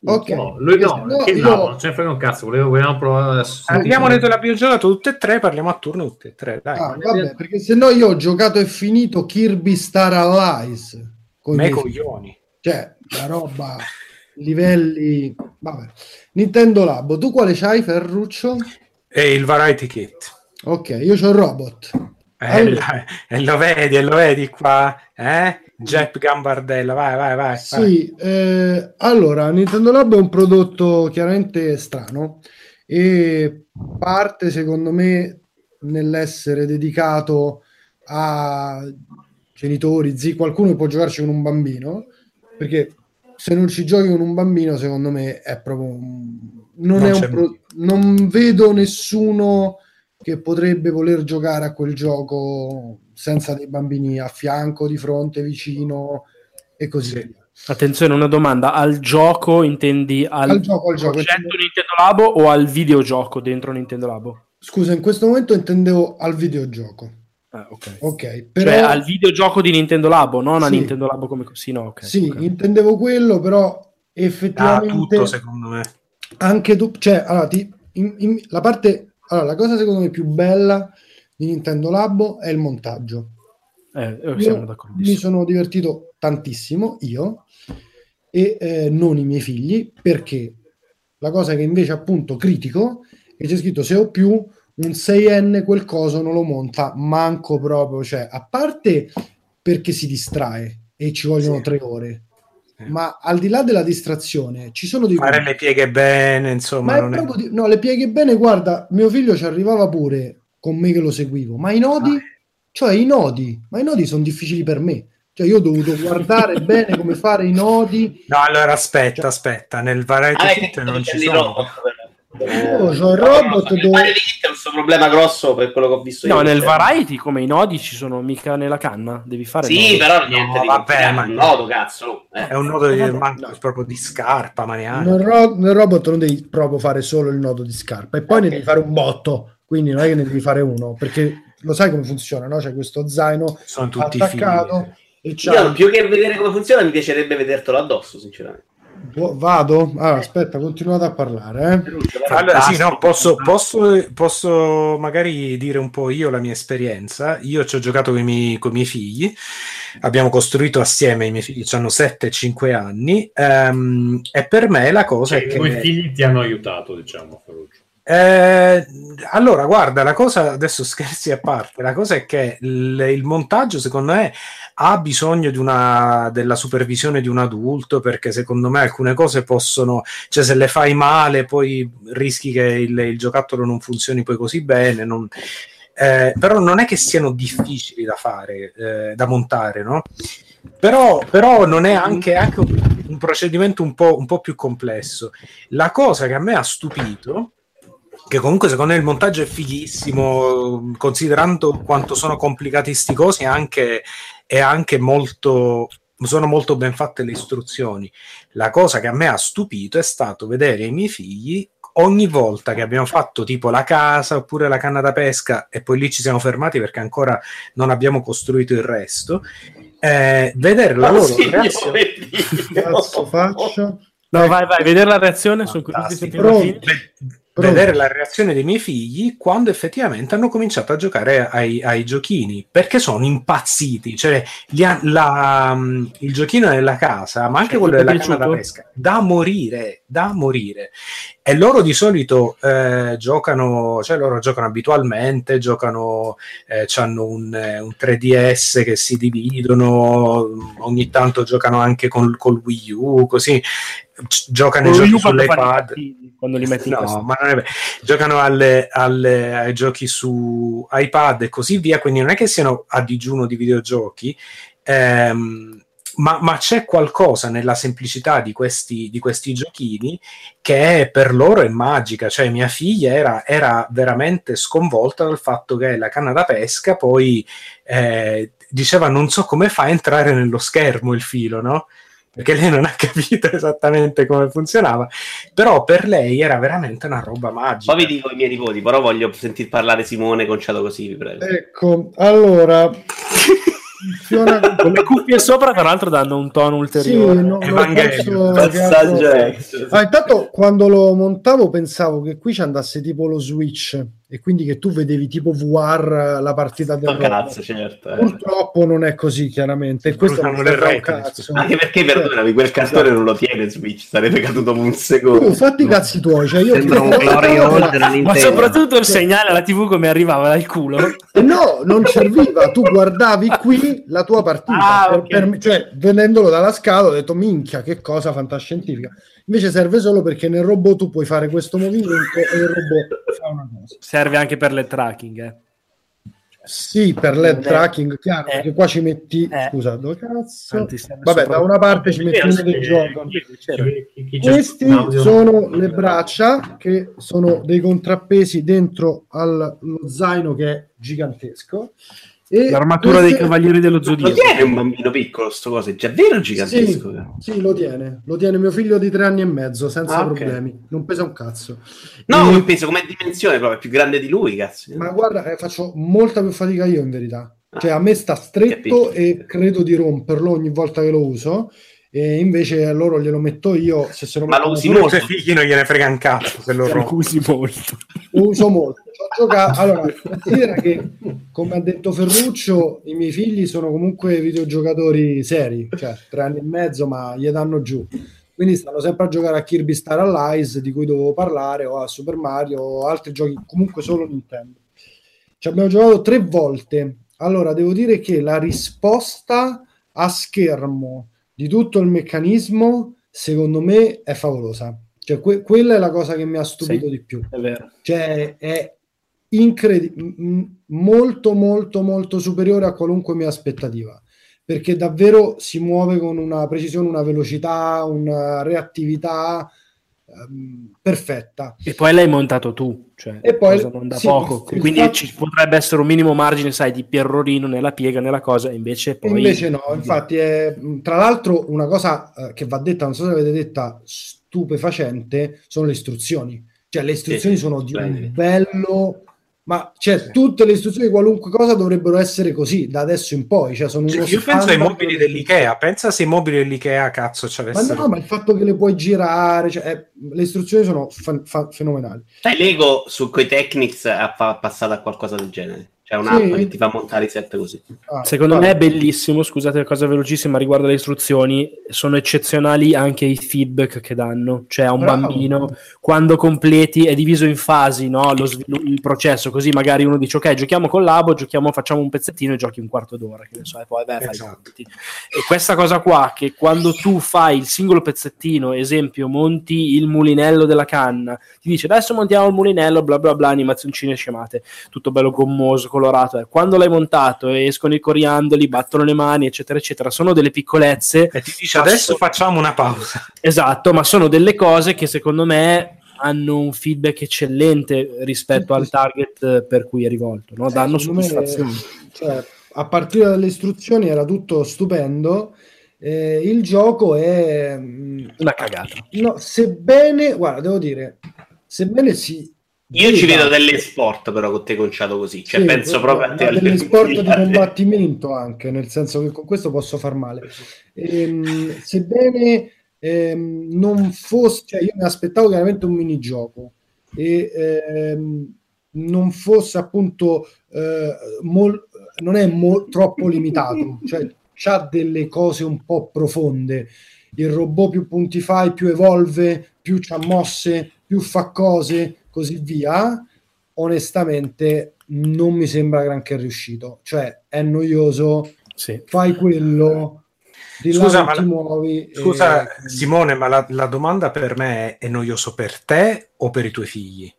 Ok.
No, lui no,
No,
che
io-
no, non ce ne frega un cazzo, volevo, volevamo provare adesso.
Andiamo detto l'abbiamo giocato tutte e tre, parliamo a turno tutte e tre. Dai.
Ah, vabbè, perché se no io ho giocato e finito Kirby Star Allies. Con i
Me coglioni.
Cioè, la roba, livelli... Vabbè. Nintendo Labo, tu quale c'hai, Ferruccio?
E il Variety Kit.
Ok, io c'ho il robot.
Eh,
Allora-
e lo vedi, e lo vedi qua, eh? Jeff Gambardella, vai, vai, vai. vai.
Sì, eh, allora, Nintendo Lab è un prodotto chiaramente strano e parte, secondo me, nell'essere dedicato a genitori, zii, qualcuno che può giocarci con un bambino, perché se non ci giochi con un bambino, secondo me è proprio un- non,
Non
è un pro- non vedo nessuno che potrebbe voler giocare a quel gioco senza dei bambini a fianco, di fronte, vicino e così via.
Attenzione, una domanda. Al gioco intendi al,
Al gioco, al gioco, intendo-
Nintendo Labo o al videogioco dentro Nintendo Labo?
Scusa, in questo momento intendevo al videogioco.
Ah, ok.
Ok, però
Cioè al videogioco di Nintendo Labo, non a
Sì.
Nintendo Labo come... Sì, no, ok.
sì,
ok.
intendevo quello, però
Ah,
effettivamente
tutto secondo me.
anche tu, cioè, allora, ti- in- in- la parte, allora, la cosa secondo me più bella di Nintendo Labo è il montaggio.
Eh, eh,
mi sono divertito tantissimo io e eh, non i miei figli perché la cosa che invece appunto critico è che c'è scritto se ho più un 6enne quel coso non lo monta manco proprio cioè a parte perché si distrae e ci vogliono tre ore ma al di là della distrazione ci sono dei
Fare le pieghe bene, insomma,
ma è
non è...
proprio di- no, le pieghe bene, guarda, mio figlio ci arrivava pure con me che lo seguivo, ma i nodi, cioè i nodi, ma i nodi sono difficili per me. Cioè io ho dovuto guardare bene come fare i nodi.
No, allora aspetta, aspetta, nel Variety
Ah, che
non ci sono.
Però.
Io c'ho il robot
Il
dove...
È questo problema grosso per quello che ho visto
No,
io.
nel
Cioè,
Variety come i nodi ci sono mica nella canna, devi fare
Sì,
nodi.
però niente
No,
di
vabbè, ma-
un nodo, cazzo. Eh.
È un nodo di, manco proprio di scarpa maniale.
Nel, ro- nel robot non devi proprio fare solo il nodo di scarpa e poi ne devi fare un botto, quindi non è che ne devi fare uno, perché lo sai come funziona, no? C'è questo zaino
Sono tutti
attaccato e c'ha...
Io più che vedere come funziona mi piacerebbe vedertelo addosso, sinceramente.
Vado? Allora, aspetta, continuate a parlare. Eh.
Allora, sì, no, posso, posso, posso magari dire un po' io la mia esperienza. Io ci ho giocato con i miei, con i miei figli, abbiamo costruito assieme, i miei figli hanno 7 e 5 anni, ehm, e per me la cosa
Cioè,
è
i
che...
tuoi figli ti hanno aiutato, diciamo, Ferruccio.
Eh, allora, guarda, la cosa adesso scherzi a parte, la cosa è che il, il montaggio, secondo me, ha bisogno una, della supervisione di un adulto perché secondo me alcune cose possono, cioè se le fai male, poi rischi che il, il giocattolo non funzioni poi così bene. non- eh, però non è che siano difficili da fare, eh, da montare, no? Però, però non è anche, anche un, un procedimento un po', un po' più complesso. La cosa che a me ha stupito che comunque secondo me il montaggio è fighissimo, considerando quanto sono complicati sti cosi, è anche, è anche molto, sono molto ben fatte le istruzioni. La cosa che a me ha stupito è stato vedere i miei figli ogni volta che abbiamo fatto tipo la casa oppure la canna da pesca e poi lì ci siamo fermati perché ancora non abbiamo costruito il resto, eh, vedere la loro reazione.
Cazzo faccio?
No, vai, vai, vedere la reazione, sono curioso di sentire fine.
vedere la reazione dei miei figli quando effettivamente hanno cominciato a giocare ai, ai giochini perché sono impazziti cioè ha- la- mm, il giochino nella casa ma anche
Cioè,
quello della canna da
piaciuto?
pesca da morire da morire e loro di solito eh, giocano cioè loro giocano abitualmente giocano eh, hanno un, eh, un 3DS che si dividono ogni tanto giocano anche col, col Wii U così giocano i
Con
giochi sull'iPad.
quando li metti in
No,
questo-
ma non è vero. Giocano alle- alle- ai giochi su iPad e così via, quindi non è che siano a digiuno di videogiochi, ehm, ma, ma c'è qualcosa nella semplicità di questi, di questi giochini che per loro è magica. Cioè, mia figlia era, era veramente sconvolta dal fatto che la canna da pesca poi eh, diceva non so come fa a entrare nello schermo il filo, no? Perché lei non ha capito esattamente come funzionava, però per lei era veramente una roba magica.
Poi vi dico i miei nipoti, però voglio sentir parlare Simone conciato così, vi prego.
Ecco, allora... funziona
Con le cuffie sopra, tra l'altro, danno un tono
Sì,
ulteriore.
no, non penso che
Passaggio.
Ah, intanto quando lo montavo pensavo che qui ci andasse tipo lo Switch e quindi che tu vedevi tipo VR la partita del
Sto cazzo, certo. eh.
Purtroppo non è così chiaramente. E questo non serve un cazzo.
Anche perché, perdonami, quel cartone non lo tiene Switch, sarebbe caduto un secondo.
Tu fatti i cazzi tuoi, cioè io
Sembra un Glory
Ma soprattutto il segnale alla TV come arrivava dal culo.
Eh No, non serviva, tu guardavi qui la tua partita,
Ah,
per-
ok.
per- cioè vedendolo dalla scala ho detto minchia che cosa fantascientifica. Invece serve solo perché nel robot tu puoi fare questo movimento e il robot fa una cosa.
Serve anche per le tracking. Eh.
Sì, per l'head
Eh,
tracking, chiaro,
eh,
perché qua ci metti,
eh.
scusa, dove cazzo? Vabbè, da una parte ci metti uno che gioca. Questi sono le braccia che sono dei contrappesi dentro allo zaino che è gigantesco. E
L'armatura dei Cavalieri dello
Lo
Zodiaco.
tiene un bambino piccolo sto coso, è già vero gigantesco.
Sì, sì, lo tiene, lo tiene mio figlio di tre anni e mezzo senza
Ah,
problemi, non pesa un cazzo.
No,
E-
come penso, come dimensione proprio, è più grande di lui, cazzo.
Ma guarda, eh, faccio molta più fatica io in verità. Cioè, a me sta stretto e credo di romperlo ogni volta che lo uso. E invece a loro glielo metto io. Se se lo
Ma lo usi molto?
I figli non gliene frega un cazzo se lo
Lo usi molto.
Lo uso molto. Giocato- Allora, considera che, come ha detto Ferruccio, i miei figli sono comunque videogiocatori seri, cioè tre anni e mezzo, ma gli danno giù. Quindi stanno sempre a giocare a Kirby Star Allies, di cui dovevo parlare, o a Super Mario, o altri giochi, comunque solo Nintendo. Ci abbiamo giocato tre volte. Allora, devo dire che la risposta a schermo di tutto il meccanismo, secondo me, è favolosa. Cioè, que- quella è la cosa che mi ha stupito
Sì.
di più.
È vero.
Cioè, è incredibile, molto, molto, molto superiore a qualunque mia aspettativa. Perché davvero si muove con una precisione, una velocità, una reattività ehm, perfetta.
E poi l'hai montato tu, cioè
E poi-
non da
sì,
poco. Quindi
fatto-
ci potrebbe essere un minimo margine, sai, di perrorino nella piega, nella cosa, invece poi...
Invece no, infatti è tra l'altro una cosa eh, che va detta, non so se l'avete detta, stupefacente, sono le istruzioni. Cioè le istruzioni
Sì,
sono di un
splendide.
bello, ma cioè tutte le istruzioni qualunque cosa dovrebbero essere così da adesso in poi. Cioè, sono
Cioè, io penso ai mobili
delle
dell'Ikea, pensa se i mobili dell'Ikea cazzo ci
Ma
avessero.
no, ma il fatto che le puoi girare, cioè, eh, le istruzioni sono fa- fa- fenomenali.
Sai, Lego su quei Technics ha fa- passato a qualcosa del genere. C'è un'app
Sì.
che ti fa montare i set così.
Ah,
Secondo
guarda,
me è bellissimo, scusate, cosa velocissima riguardo alle istruzioni, sono eccezionali anche i feedback che danno, cioè a un
Bravo.
bambino quando completi è diviso in fasi, no? Lo svilu- il processo, così magari uno dice ok, giochiamo con l'abo, giochiamo, facciamo un pezzettino e giochi un quarto d'ora, che ne so, e poi beh, fai
Esatto.
compiti. E questa cosa qua, che quando tu fai il singolo pezzettino, esempio, monti il mulinello della canna, ti dice adesso montiamo il mulinello, bla bla bla, animazioncine scemate, tutto bello gommoso, colorato. eh. Quando l'hai montato e escono i coriandoli, battono le mani, eccetera, eccetera, sono delle piccolezze.
E ti dice adesso facciamo una pausa.
Esatto, ma sono delle cose che secondo me hanno un feedback eccellente rispetto al target eh, per cui è rivolto, no? danno
secondo me,
soddisfazione.
cioè, a partire dalle istruzioni era tutto stupendo. eh, il gioco è mm,
Una cagata.
no, sebbene, guarda, devo dire, sebbene si
Io ci vedo delle sport però con te conciato così. Cioè,
Sì,
penso proprio a te.
degli sport di combattimento anche, nel senso che con questo posso far male. Ehm, sebbene ehm, non fosse, cioè io mi aspettavo chiaramente un minigioco e ehm, non fosse appunto eh, mol- non è mo- troppo limitato, cioè c'ha delle cose un po' profonde. Il robot più punti fai, più evolve, più c'ha mosse, più fa cose, così via onestamente non mi sembra granché riuscito. Cioè, è noioso,
Sì.
fai quello, di là
Scusa,
non
ma
ti
la-
muovi.
Scusa
e-
Simone, ma la, la domanda per me è, è noioso per te o per i tuoi figli?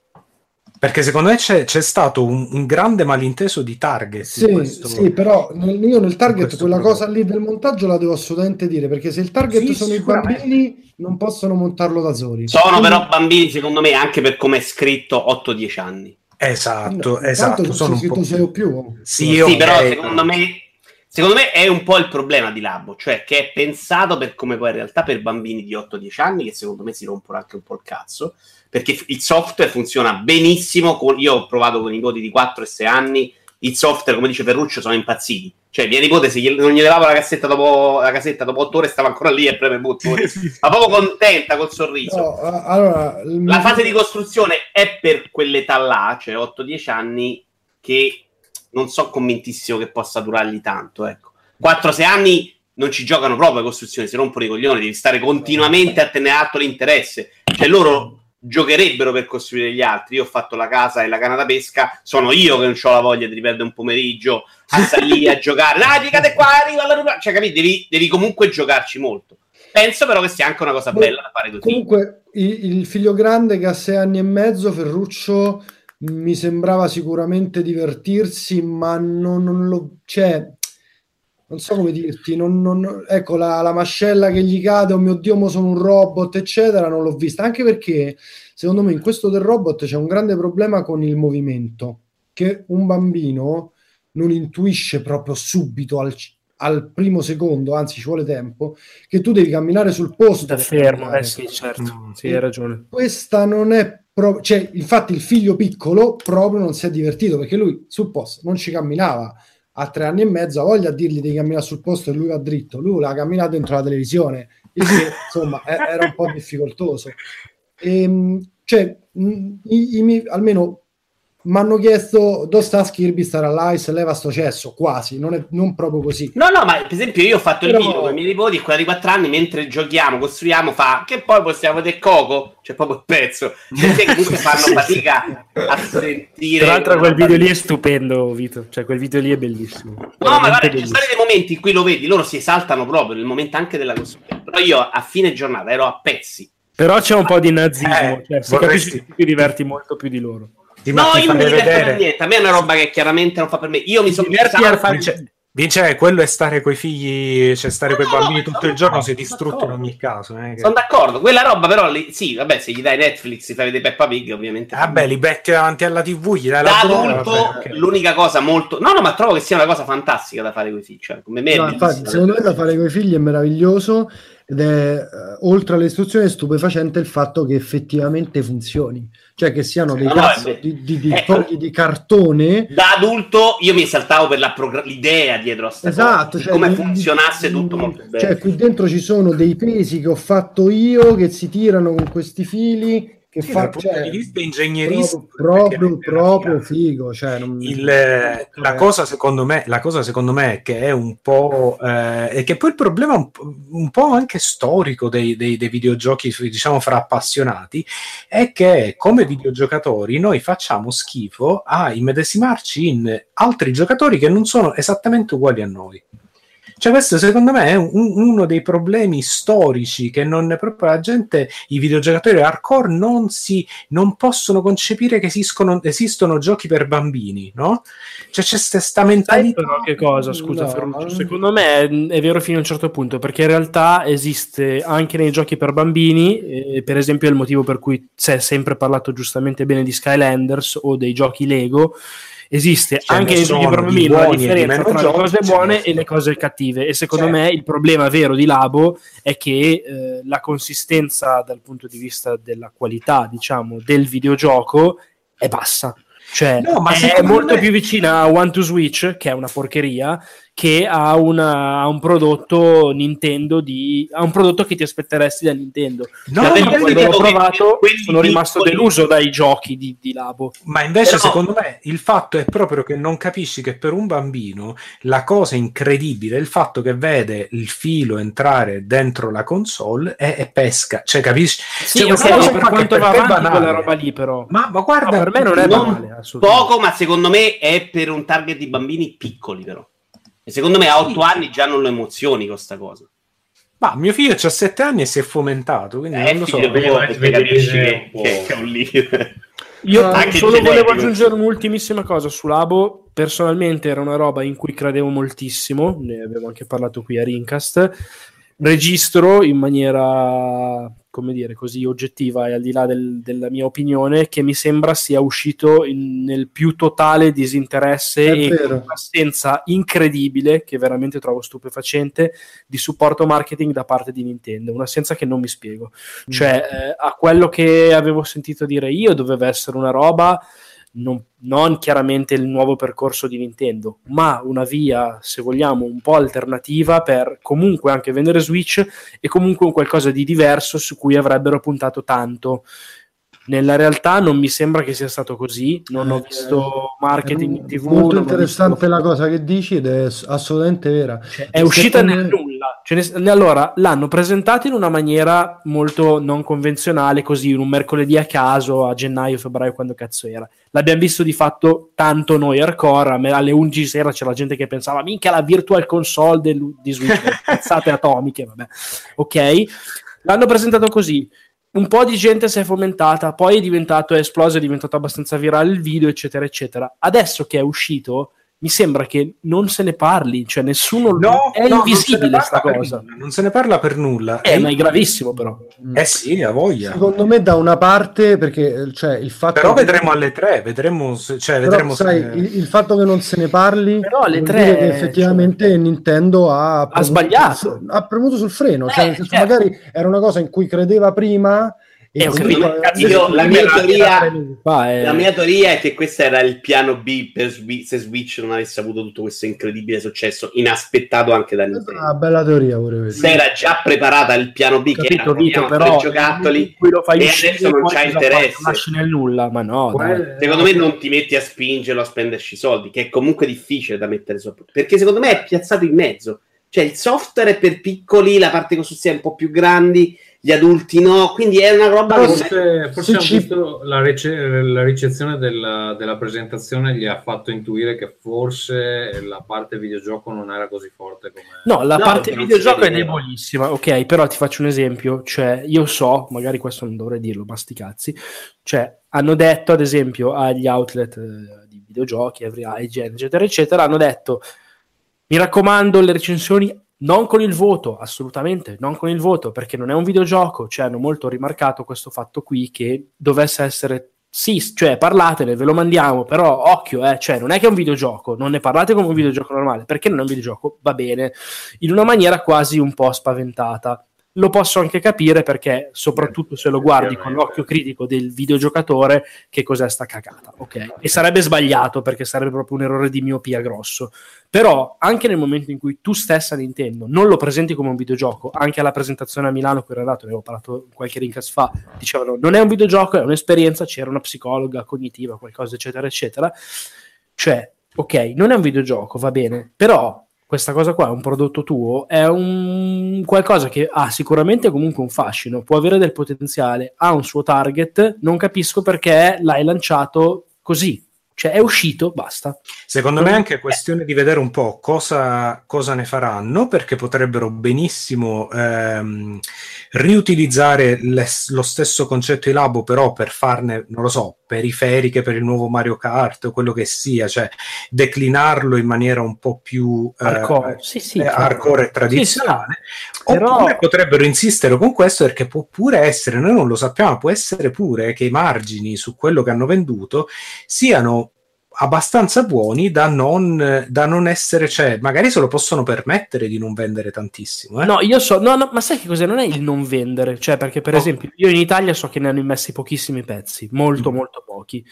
Perché secondo me c'è, c'è stato un, un grande malinteso di target. in
Sì,
questo-
sì, però nel- io nel target quella
prodotto.
cosa lì del montaggio la devo assolutamente dire, perché se il target
Sì,
sono i bambini non possono montarlo da soli.
Sono
Quindi-
però bambini, secondo me, anche per come è scritto, 8-10 anni.
Esatto,
Intanto
esatto. Sono un po'...
scritto sei o più.
Sì,
Sì,
ok,
però secondo me, secondo me è un po' il problema di Labo, cioè che è pensato per come poi in realtà per bambini di 8-10 anni, che secondo me si rompono anche un po' il cazzo, perché il software funziona benissimo, con- io ho provato con i nipoti di 4 e 6 anni, il software, come dice Ferruccio, sono impazziti. Cioè, mia nipote, se gli- non gli levavo la cassetta dopo, la cassetta dopo 8 ore, stava ancora lì e preme bottoni. Ma proprio contenta, col sorriso.
No, allora, il
La fase di costruzione è per quell'età là, cioè 8-10 anni, che non so convintissimo che possa durargli tanto. Ecco. 4-6 anni non ci giocano proprio a costruzione, si rompono i coglioni, devi stare continuamente a tenere alto l'interesse. Cioè loro giocherebbero per costruire gli altri. Io ho fatto la casa e la canna da pesca, sono io che non ho la voglia di riperdere un pomeriggio a lì a giocare. Dai, piccate qua, arriva la ruba. Cioè, capito? Devi, devi comunque giocarci molto. Penso però che sia anche una cosa bella da fare così.
Comunque, il, il figlio grande che ha sei anni e mezzo, Ferruccio, mi sembrava sicuramente divertirsi, ma non, non lo... Cioè, non so come dirti, non, non- ecco la, la mascella che gli cade, oh mio Dio, mo sono un robot, eccetera, non l'ho vista, anche perché secondo me in questo del robot c'è un grande problema con il movimento, che un bambino non intuisce proprio subito al, al primo secondo, anzi ci vuole tempo, che tu devi camminare sul posto.
Da fermo, eh sì, certo. Sì, hai ragione.
Questa non è proprio, cioè, infatti il figlio piccolo proprio non si è divertito perché lui sul posto non ci camminava a tre anni e mezzo, ha voglia a dirgli di camminare sul posto e lui va dritto, lui voleva camminare dentro la televisione, il che insomma e- era un po' difficoltoso. Ehm, cioè, i- i miei- almeno mi hanno chiesto dove sta Kirby Star Allies, leva sto cesso, quasi, non, è, non proprio così.
No, no, ma per esempio io ho fatto il
Però-
video con i miei nipoti e quella di 4 anni mentre giochiamo, costruiamo, fa che poi possiamo vedere Coco, c'è proprio il pezzo, perché comunque fanno fatica a sentire.
Tra l'altro quel video lì è stupendo, Vito. Cioè, quel video lì è bellissimo.
No, ma guarda, ci sono dei momenti in cui lo vedi, loro si esaltano proprio nel momento anche della costruzione. Però io a fine giornata ero a pezzi.
Però c'è un po' di nazismo.
Eh,
cioè, se
vorresti-
capisci ti diverti molto più di loro.
Sì,
no, io non mi diverto per niente. A me è una roba che chiaramente non fa per me. Io mi sono
Diverti a fare-
Vince, Vince, quello è stare coi figli, cioè stare coi bambini tutto il giorno, sei distrutto in ogni caso. eh, che-
Sono d'accordo, quella roba però lì, sì, vabbè, se gli dai Netflix, ti fai vedere Peppa Pig, ovviamente.
Vabbè, li betti davanti alla TV, gli dai la
da
droga,
adulto,
vabbè, ok.
l'unica cosa molto. No, no, ma trovo che sia una cosa fantastica da fare così. Cioè, come me, è
No, infatti, secondo me da fare con i figli è meraviglioso ed è eh, oltre alle istruzioni stupefacente il fatto che effettivamente funzioni, cioè che siano dei
No, no,
cazzo
è-
di, di- di
ecco.
fogli di cartone
Da adulto io mi esaltavo per la progra- l'idea dietro a sta
Esatto,
cosa,
cioè,
come funzionasse tutto molto bene.
Cioè, qui dentro ci sono dei pesi che ho fatto io che si tirano con questi fili che
Sì,
fa
dal punto
cioè,
di vista ingegneristico,
proprio, proprio, proprio figo. Cioè, non-
Il, eh, la, cosa secondo me, la cosa secondo me è che è un po' eh, è che poi il problema un, po'- un po' anche storico dei, dei- dei videogiochi diciamo fra appassionati è che come videogiocatori noi facciamo schifo a immedesimarci in altri giocatori che non sono esattamente uguali a noi cioè questo secondo me è un- uno dei problemi storici che non proprio la gente, i videogiocatori hardcore non si non possono concepire che esistono, esistono giochi per bambini, no? Cioè c'è sta- sta
Sai
mentalità.
però che cosa, scusa
No,
Ferruccio, secondo me è, è vero fino a un certo punto, perché in realtà esiste anche nei giochi per bambini, eh, per esempio è il motivo per cui si è sempre parlato giustamente bene di Skylanders o dei giochi Lego, esiste
ne
anche per
di
bambini la differenza tra le cose buone
sono.
e le cose cattive e secondo
Certo.
me il problema vero di Labo è che eh, la consistenza dal punto di vista della qualità, diciamo, del videogioco è bassa. Cioè,
No,
è molto
me-
più vicina a One to Switch, che è una porcheria, che a, una- a un prodotto Nintendo di a un prodotto che ti aspetteresti da Nintendo.
No, ma
quando
quelli-
l'ho provato sono rimasto
piccoli-
deluso dai giochi di, di Labo.
Ma invece,
Però-
secondo me, il fatto è proprio che non capisci che per un bambino la cosa incredibile è il fatto che vede il filo entrare dentro la console e, e pesca. Cioè, capisci?
Sì,
Cioè,
ok,
questa cosa
per
qua che
quanto
per
va avanti
banale.
quella roba lì, però.
Ma, ma guarda,
No, per me non è
Non
banale.
Poco, ma secondo me è per un target di bambini piccoli, però. E secondo me a otto anni già non lo emozioni con sta cosa.
Ma mio figlio ha 7 anni e si è fomentato, quindi
Eh,
non lo so.
figlio tuo, e capisci che, che- che è un leader.
Io
Anche
solo
genetico.
volevo aggiungere un'ultimissima cosa su Labo. Personalmente era una roba in cui credevo moltissimo, ne abbiamo anche parlato qui a Rincast. Registro in maniera, come dire, così oggettiva e al di là del- della mia opinione, che mi sembra sia uscito in- nel più totale disinteresse
È
e
vero.
con un'assenza incredibile, che veramente trovo stupefacente, di supporto marketing da parte di Nintendo. Un'assenza che non mi spiego. Cioè, eh, a quello che avevo sentito dire io, doveva essere una roba non, non chiaramente il nuovo percorso di Nintendo, ma una via, se vogliamo, un po' alternativa per comunque anche vendere Switch e comunque un qualcosa di diverso su cui avrebbero puntato tanto. Nella realtà non mi sembra che sia stato così, non ho visto marketing in TV.
Molto interessante la cosa che dici ed è assolutamente vera.
è uscita nel
me-
nulla. Ne- allora, l'hanno presentato in una maniera molto non convenzionale, così in un mercoledì a caso, a gennaio, febbraio, quando cazzo era. L'abbiamo visto di fatto tanto noi hardcore, alle 11 di sera c'era gente che pensava, minchia la virtual console del- di Switch, cazzate atomiche, vabbè. Ok? L'hanno presentato così. Un po' di gente si è fomentata, poi è diventato, è esploso, è diventato abbastanza virale il video, eccetera, eccetera. Adesso che è uscito, mi sembra che non se ne parli, cioè nessuno
No,
è
no, se
invisibile
parla
sta
per
cosa.
nulla, Non se ne parla per nulla.
Eh, ma è gravissimo però.
Eh sì, ha voglia.
Secondo me da una parte, perché cioè, il fatto
Però
che-
vedremo alle tre, vedremo, se- cioè,
Però,
vedremo se-
sai, il, il fatto che non se ne parli
Però alle tre,
che effettivamente Nintendo ha, premuto
sbagliato.
sul- ha premuto sul freno, cioè,
Eh, certo.
magari era una cosa in cui credeva prima
Eh, capito,
Io, la, mia teoria,
eh.
la mia teoria è che questo era il piano B per Swi- se Switch non avesse avuto tutto questo incredibile successo, inaspettato anche da Nintendo.
una bella teoria pure questa.
Se era già preparata il piano B, che era
Capito, Vito, però
tre giocattoli,
qui lo fai
e adesso non c'ha interesse.
Lo lasci nel nulla, ma no, dai.
Secondo me non ti metti a spingerlo a spenderci soldi, che è comunque difficile da mettere sopra. Perché secondo me è piazzato in mezzo. Cioè il software è per piccoli, la parte costruttiva è un po' più grandi, gli adulti no, quindi è una roba che
Forse, forse
se
ho
ci-
visto la, rece- la ricezione della, della presentazione gli ha fatto intuire che forse la parte videogioco non era così forte come...
No, la
No,
parte videogioco è debolissima, ok, però ti faccio un esempio, cioè io so, magari questo non dovrei dirlo, ma sti cazzi, cioè hanno detto ad esempio agli outlet eh, di videogiochi, Every IGN, eccetera, eccetera, hanno detto mi raccomando le recensioni non con il voto, assolutamente, non con il voto, perché non è un videogioco, cioè hanno molto rimarcato questo fatto qui che dovesse essere sì, cioè parlatene, ve lo mandiamo, però occhio, eh, cioè non è che è un videogioco, non ne parlate come un videogioco normale, perché non è un videogioco, va bene, in una maniera quasi un po' spaventata. Lo posso anche capire perché, soprattutto se lo guardi con l'occhio critico del videogiocatore, che cos'è sta cagata, ok? E sarebbe sbagliato perché sarebbe proprio un errore di miopia grosso. Però, anche nel momento in cui tu stessa Nintendo non lo presenti come un videogioco, anche alla presentazione a Milano, che era andato, ne avevo parlato qualche rincas fa, dicevano non è un videogioco, è un'esperienza, c'era una psicologa cognitiva, qualcosa, eccetera, eccetera. Cioè, ok, non è un videogioco, va bene, però questa cosa qua è un prodotto tuo, è un qualcosa che ha sicuramente comunque un fascino, può avere del potenziale, ha un suo target, non capisco perché l'hai lanciato così. Cioè è uscito, basta.
Secondo me è anche questione di vedere un po' cosa, cosa ne faranno, perché potrebbero benissimo ehm, riutilizzare les- lo stesso concetto di Labo, però per farne, non lo so, periferiche per il nuovo Mario Kart o quello che sia, cioè declinarlo in maniera un po' più eh,
Hardcore. Sì, sì,
eh,
certo.
hardcore e
Sì,
tradizionale.
sì. Però-
Oppure potrebbero insistere con questo perché può pure essere, noi non lo sappiamo, può essere pure che i margini su quello che hanno venduto siano abbastanza buoni da non, da non essere, cioè magari se lo possono permettere di non vendere tantissimo. Eh?
No, io so, no, no, ma sai che cos'è? Non è il non vendere, cioè perché per
Oh.
esempio io in Italia so che ne hanno immessi pochissimi pezzi,
Mm.
molto molto pochi,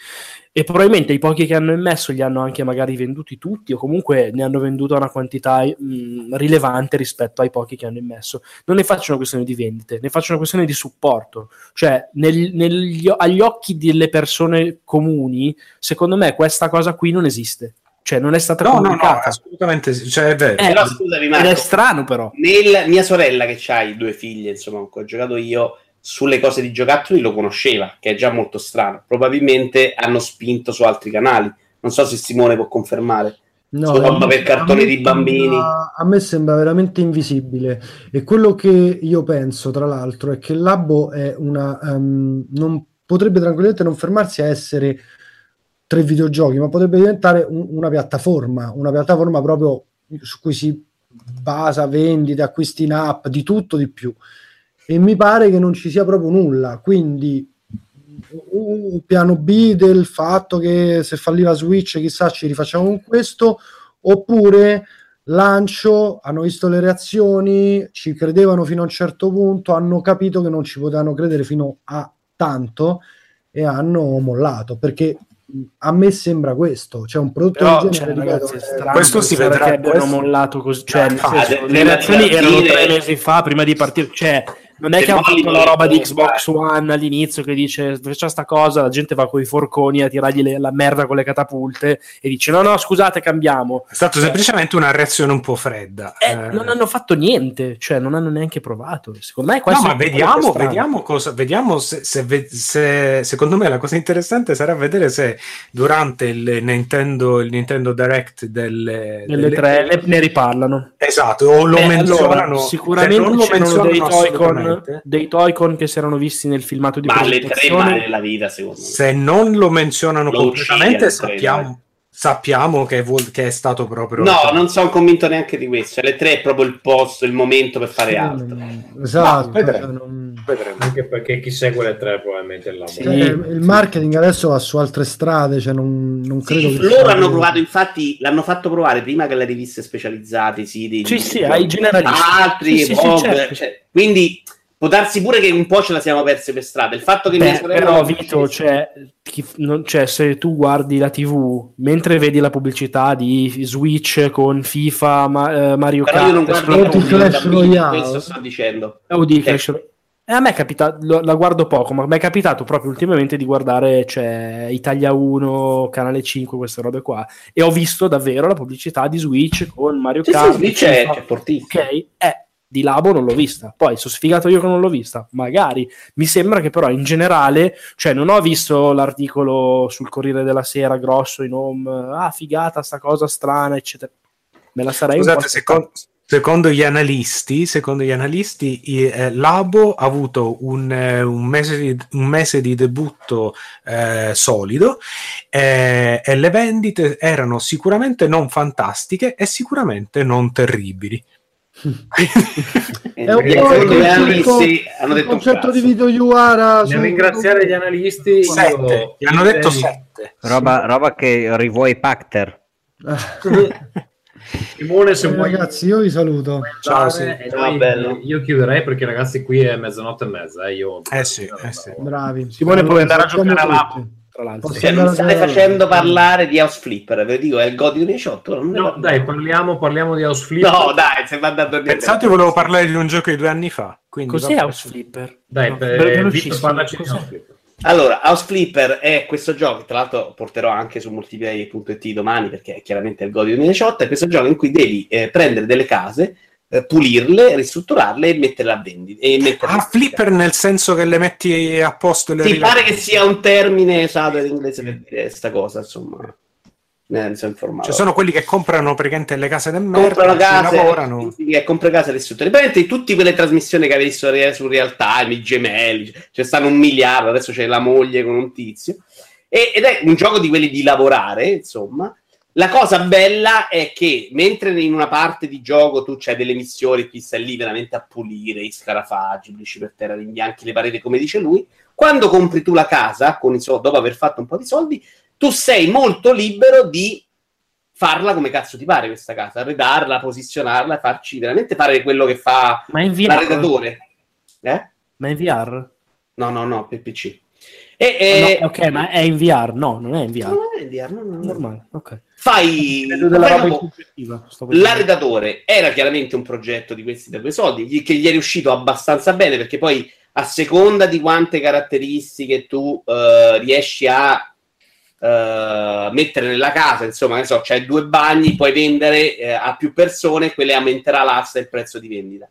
e probabilmente i pochi che hanno immesso li hanno anche magari venduti tutti o comunque ne hanno venduto una quantità mh, rilevante rispetto ai pochi che hanno immesso. Non ne faccio una questione di vendite, ne faccio una questione di supporto, cioè nel- negli- agli occhi delle persone comuni, secondo me questa cosa qui non esiste. Cioè, non è stata
No, no, no,
comunicata.
assolutamente, sì, cioè è vero.
Eh,
Però scusami, Marco,
ed è strano però.
Nel, mia sorella che ha due figlie, insomma, ho giocato io, sulle cose di giocattoli lo conosceva, che è già molto strano. Probabilmente hanno spinto su altri canali. Non so se Simone può confermare.
No,
roba per cartoni di bambini.
sembra- a me sembra veramente invisibile. E quello che io penso, tra l'altro, è che il Labo è una. ehm, non potrebbe tranquillamente non fermarsi a essere tre videogiochi, ma potrebbe diventare un- una piattaforma, una piattaforma proprio su cui si basa vendite, acquisti in app, di tutto di più. E mi pare che non ci sia proprio nulla. Quindi un piano B del fatto che se falliva Switch chissà ci rifacciamo con questo oppure lancio hanno visto le reazioni ci credevano fino a un certo punto hanno capito che non ci potevano credere fino a tanto e hanno mollato perché a me sembra questo c'è un prodotto
Però,
del
cioè,
genere
ragazzi,
ripeto,
è strano
questo si vedrà,
che abbiano
questo-
mollato così. Cioè,
Ah,
senso, le reazioni
di
erano tre mesi fa, prima di partire. Cioè, non è che hanno fatto la roba di Xbox One all'inizio che dice faccia sta cosa, la gente va con i forconi a tirargli le- la merda con le catapulte e dice no no scusate cambiamo.
È stato semplicemente una reazione un po' fredda.
Eh,
Eh,
non hanno fatto niente, cioè non hanno neanche provato. Secondo me
No,
questo
ma
è quello che è
vediamo, vediamo, cosa, vediamo se, se se- secondo me la cosa interessante sarà vedere se durante il Nintendo, il Nintendo Direct delle,
Nelle
delle-
tre ne, ne riparlano.
esatto, o lo
Beh,
menzionano,
allora,
se
sicuramente
non lo menzionano
dei Toy-Con, dei Toy-Con che si erano visti nel filmato di
Ma alle tre
presentazione.
mai nella vita, secondo me.
se non lo menzionano
Lo
completamente
uccide,
sappiamo, sappiamo che, vuol- che è stato proprio
No, non sono convinto neanche di questo. Alle tre è proprio il posto, il momento per fare altro.
esatto
vedremo.
non-
Anche perché chi segue le tre probabilmente è il lavoro.
cioè, il marketing adesso va su altre strade cioè non, non credo che
Loro hanno provato, infatti, l'hanno fatto provare prima che le riviste specializzate,
Sì,
di-
sì, ai generalisti.
altri,
Sì, sì, sì,
Vogue,
certo.
cioè, quindi può darsi pure che un po' ce la siamo perse per strada. Il fatto che mia
Beh,
sorella
però Vito, cioè, chi- non- cioè, se tu guardi la TV mentre vedi la pubblicità di Switch con FIFA, ma- eh, Mario
Però
Kart,
io non guardo
Clash Royale.
questo sto dicendo.
Oh, di
Cioè,
Clash Royale. Eh, a me è capitato, lo- la guardo poco, ma mi è capitato proprio ultimamente di guardare cioè, Italia 1, Canale 5, queste robe qua. E ho visto davvero la pubblicità di Switch con Mario
Sì, sì,
Kart.
Switch è- c'è fortissimo.
Ok, eh, di Labo non l'ho vista. Poi sono sfigato io che non l'ho vista, magari. Mi sembra che però in generale, cioè non ho visto l'articolo sul Corriere della Sera grosso in home, ah figata, sta cosa strana, eccetera. Me la sarei
Scusate, secondo, secondo gli analisti, secondo gli analisti eh, Labo ha avuto un, eh, un mese, di, un mese di debutto eh, solido eh, e le vendite erano sicuramente non fantastiche e sicuramente non terribili.
È un po' il
me hanno detto un
concetto di. Vito Iuara
Nel
su-
ringraziare gli analisti,
Sette,
io-
gli hanno detto
eh,
sette.
Roba, roba che rivuoi Pacter.
Simone, se
Eh,
vuoi
ragazzi io vi saluto
Ciao,
sì.
Ciao, bello.
Io chiuderei perché ragazzi qui è mezzanotte e mezza. Eh, io...
Eh sì, eh sì.
bravi
Simone può andare a giocare a. Labo, tra l'altro.
Cioè, non
andare
state
giocare?
facendo parlare di House Flipper, ve lo dico, è il Godi 2018. Non ne
No,
parliamo.
dai, parliamo, parliamo di House Flip.
No, dai, se va andando a
Pensate, io volevo parlare di un gioco di due anni fa. Quindi
Cos'è
vabbè.
House Flipper?
Dai,
No,
per- Vito, parlaci di? House Flip.
Allora, House Flipper è questo gioco, che tra l'altro porterò anche su multiplayer.it domani perché è chiaramente il Godi 2018, è questo gioco in cui devi eh, prendere delle case, pulirle, ristrutturarle e metterle a vendita. E metterle
Ah, flipper nel senso che le metti a posto e le
Sì, pare che sia un termine usato in inglese per dire questa cosa, insomma. Ne sono informato.
Cioè, sono quelli che comprano praticamente le case del merda,
comprano
ci
case,
lavorano.
sì, che compra case e strutture. Praticamente tutte quelle trasmissioni che avevi visto su Real Time, i gemelli, c'è stanno un miliardo, adesso c'è la moglie con un tizio. E- ed è un gioco di quelli di lavorare, insomma. La cosa bella è che mentre in una parte di gioco tu c'hai delle missioni, qui stai lì veramente a pulire i scarafaggi, pulisci per terra, rimbianchi le pareti, come dice lui, quando compri tu la casa, con i soldi, dopo aver fatto un po' di soldi, tu sei molto libero di farla come cazzo ti pare questa casa, arredarla, posizionarla, farci veramente fare quello che fa
Ma in VR?
l'arredatore. Eh?
Ma in VR?
No, no, no, per PC. E, e-
No, ok, ma è in VR? No, non è in VR.
Non è in VR, no, no, no.
Normale, ok.
Fai. L'arredatore era chiaramente un progetto di questi da quei soldi, che gli è riuscito abbastanza bene perché poi a seconda di quante caratteristiche tu eh, riesci a eh, mettere nella casa, insomma, ne so, c'hai due bagni, puoi vendere eh, a più persone, quelle aumenterà l'asta e il prezzo di vendita.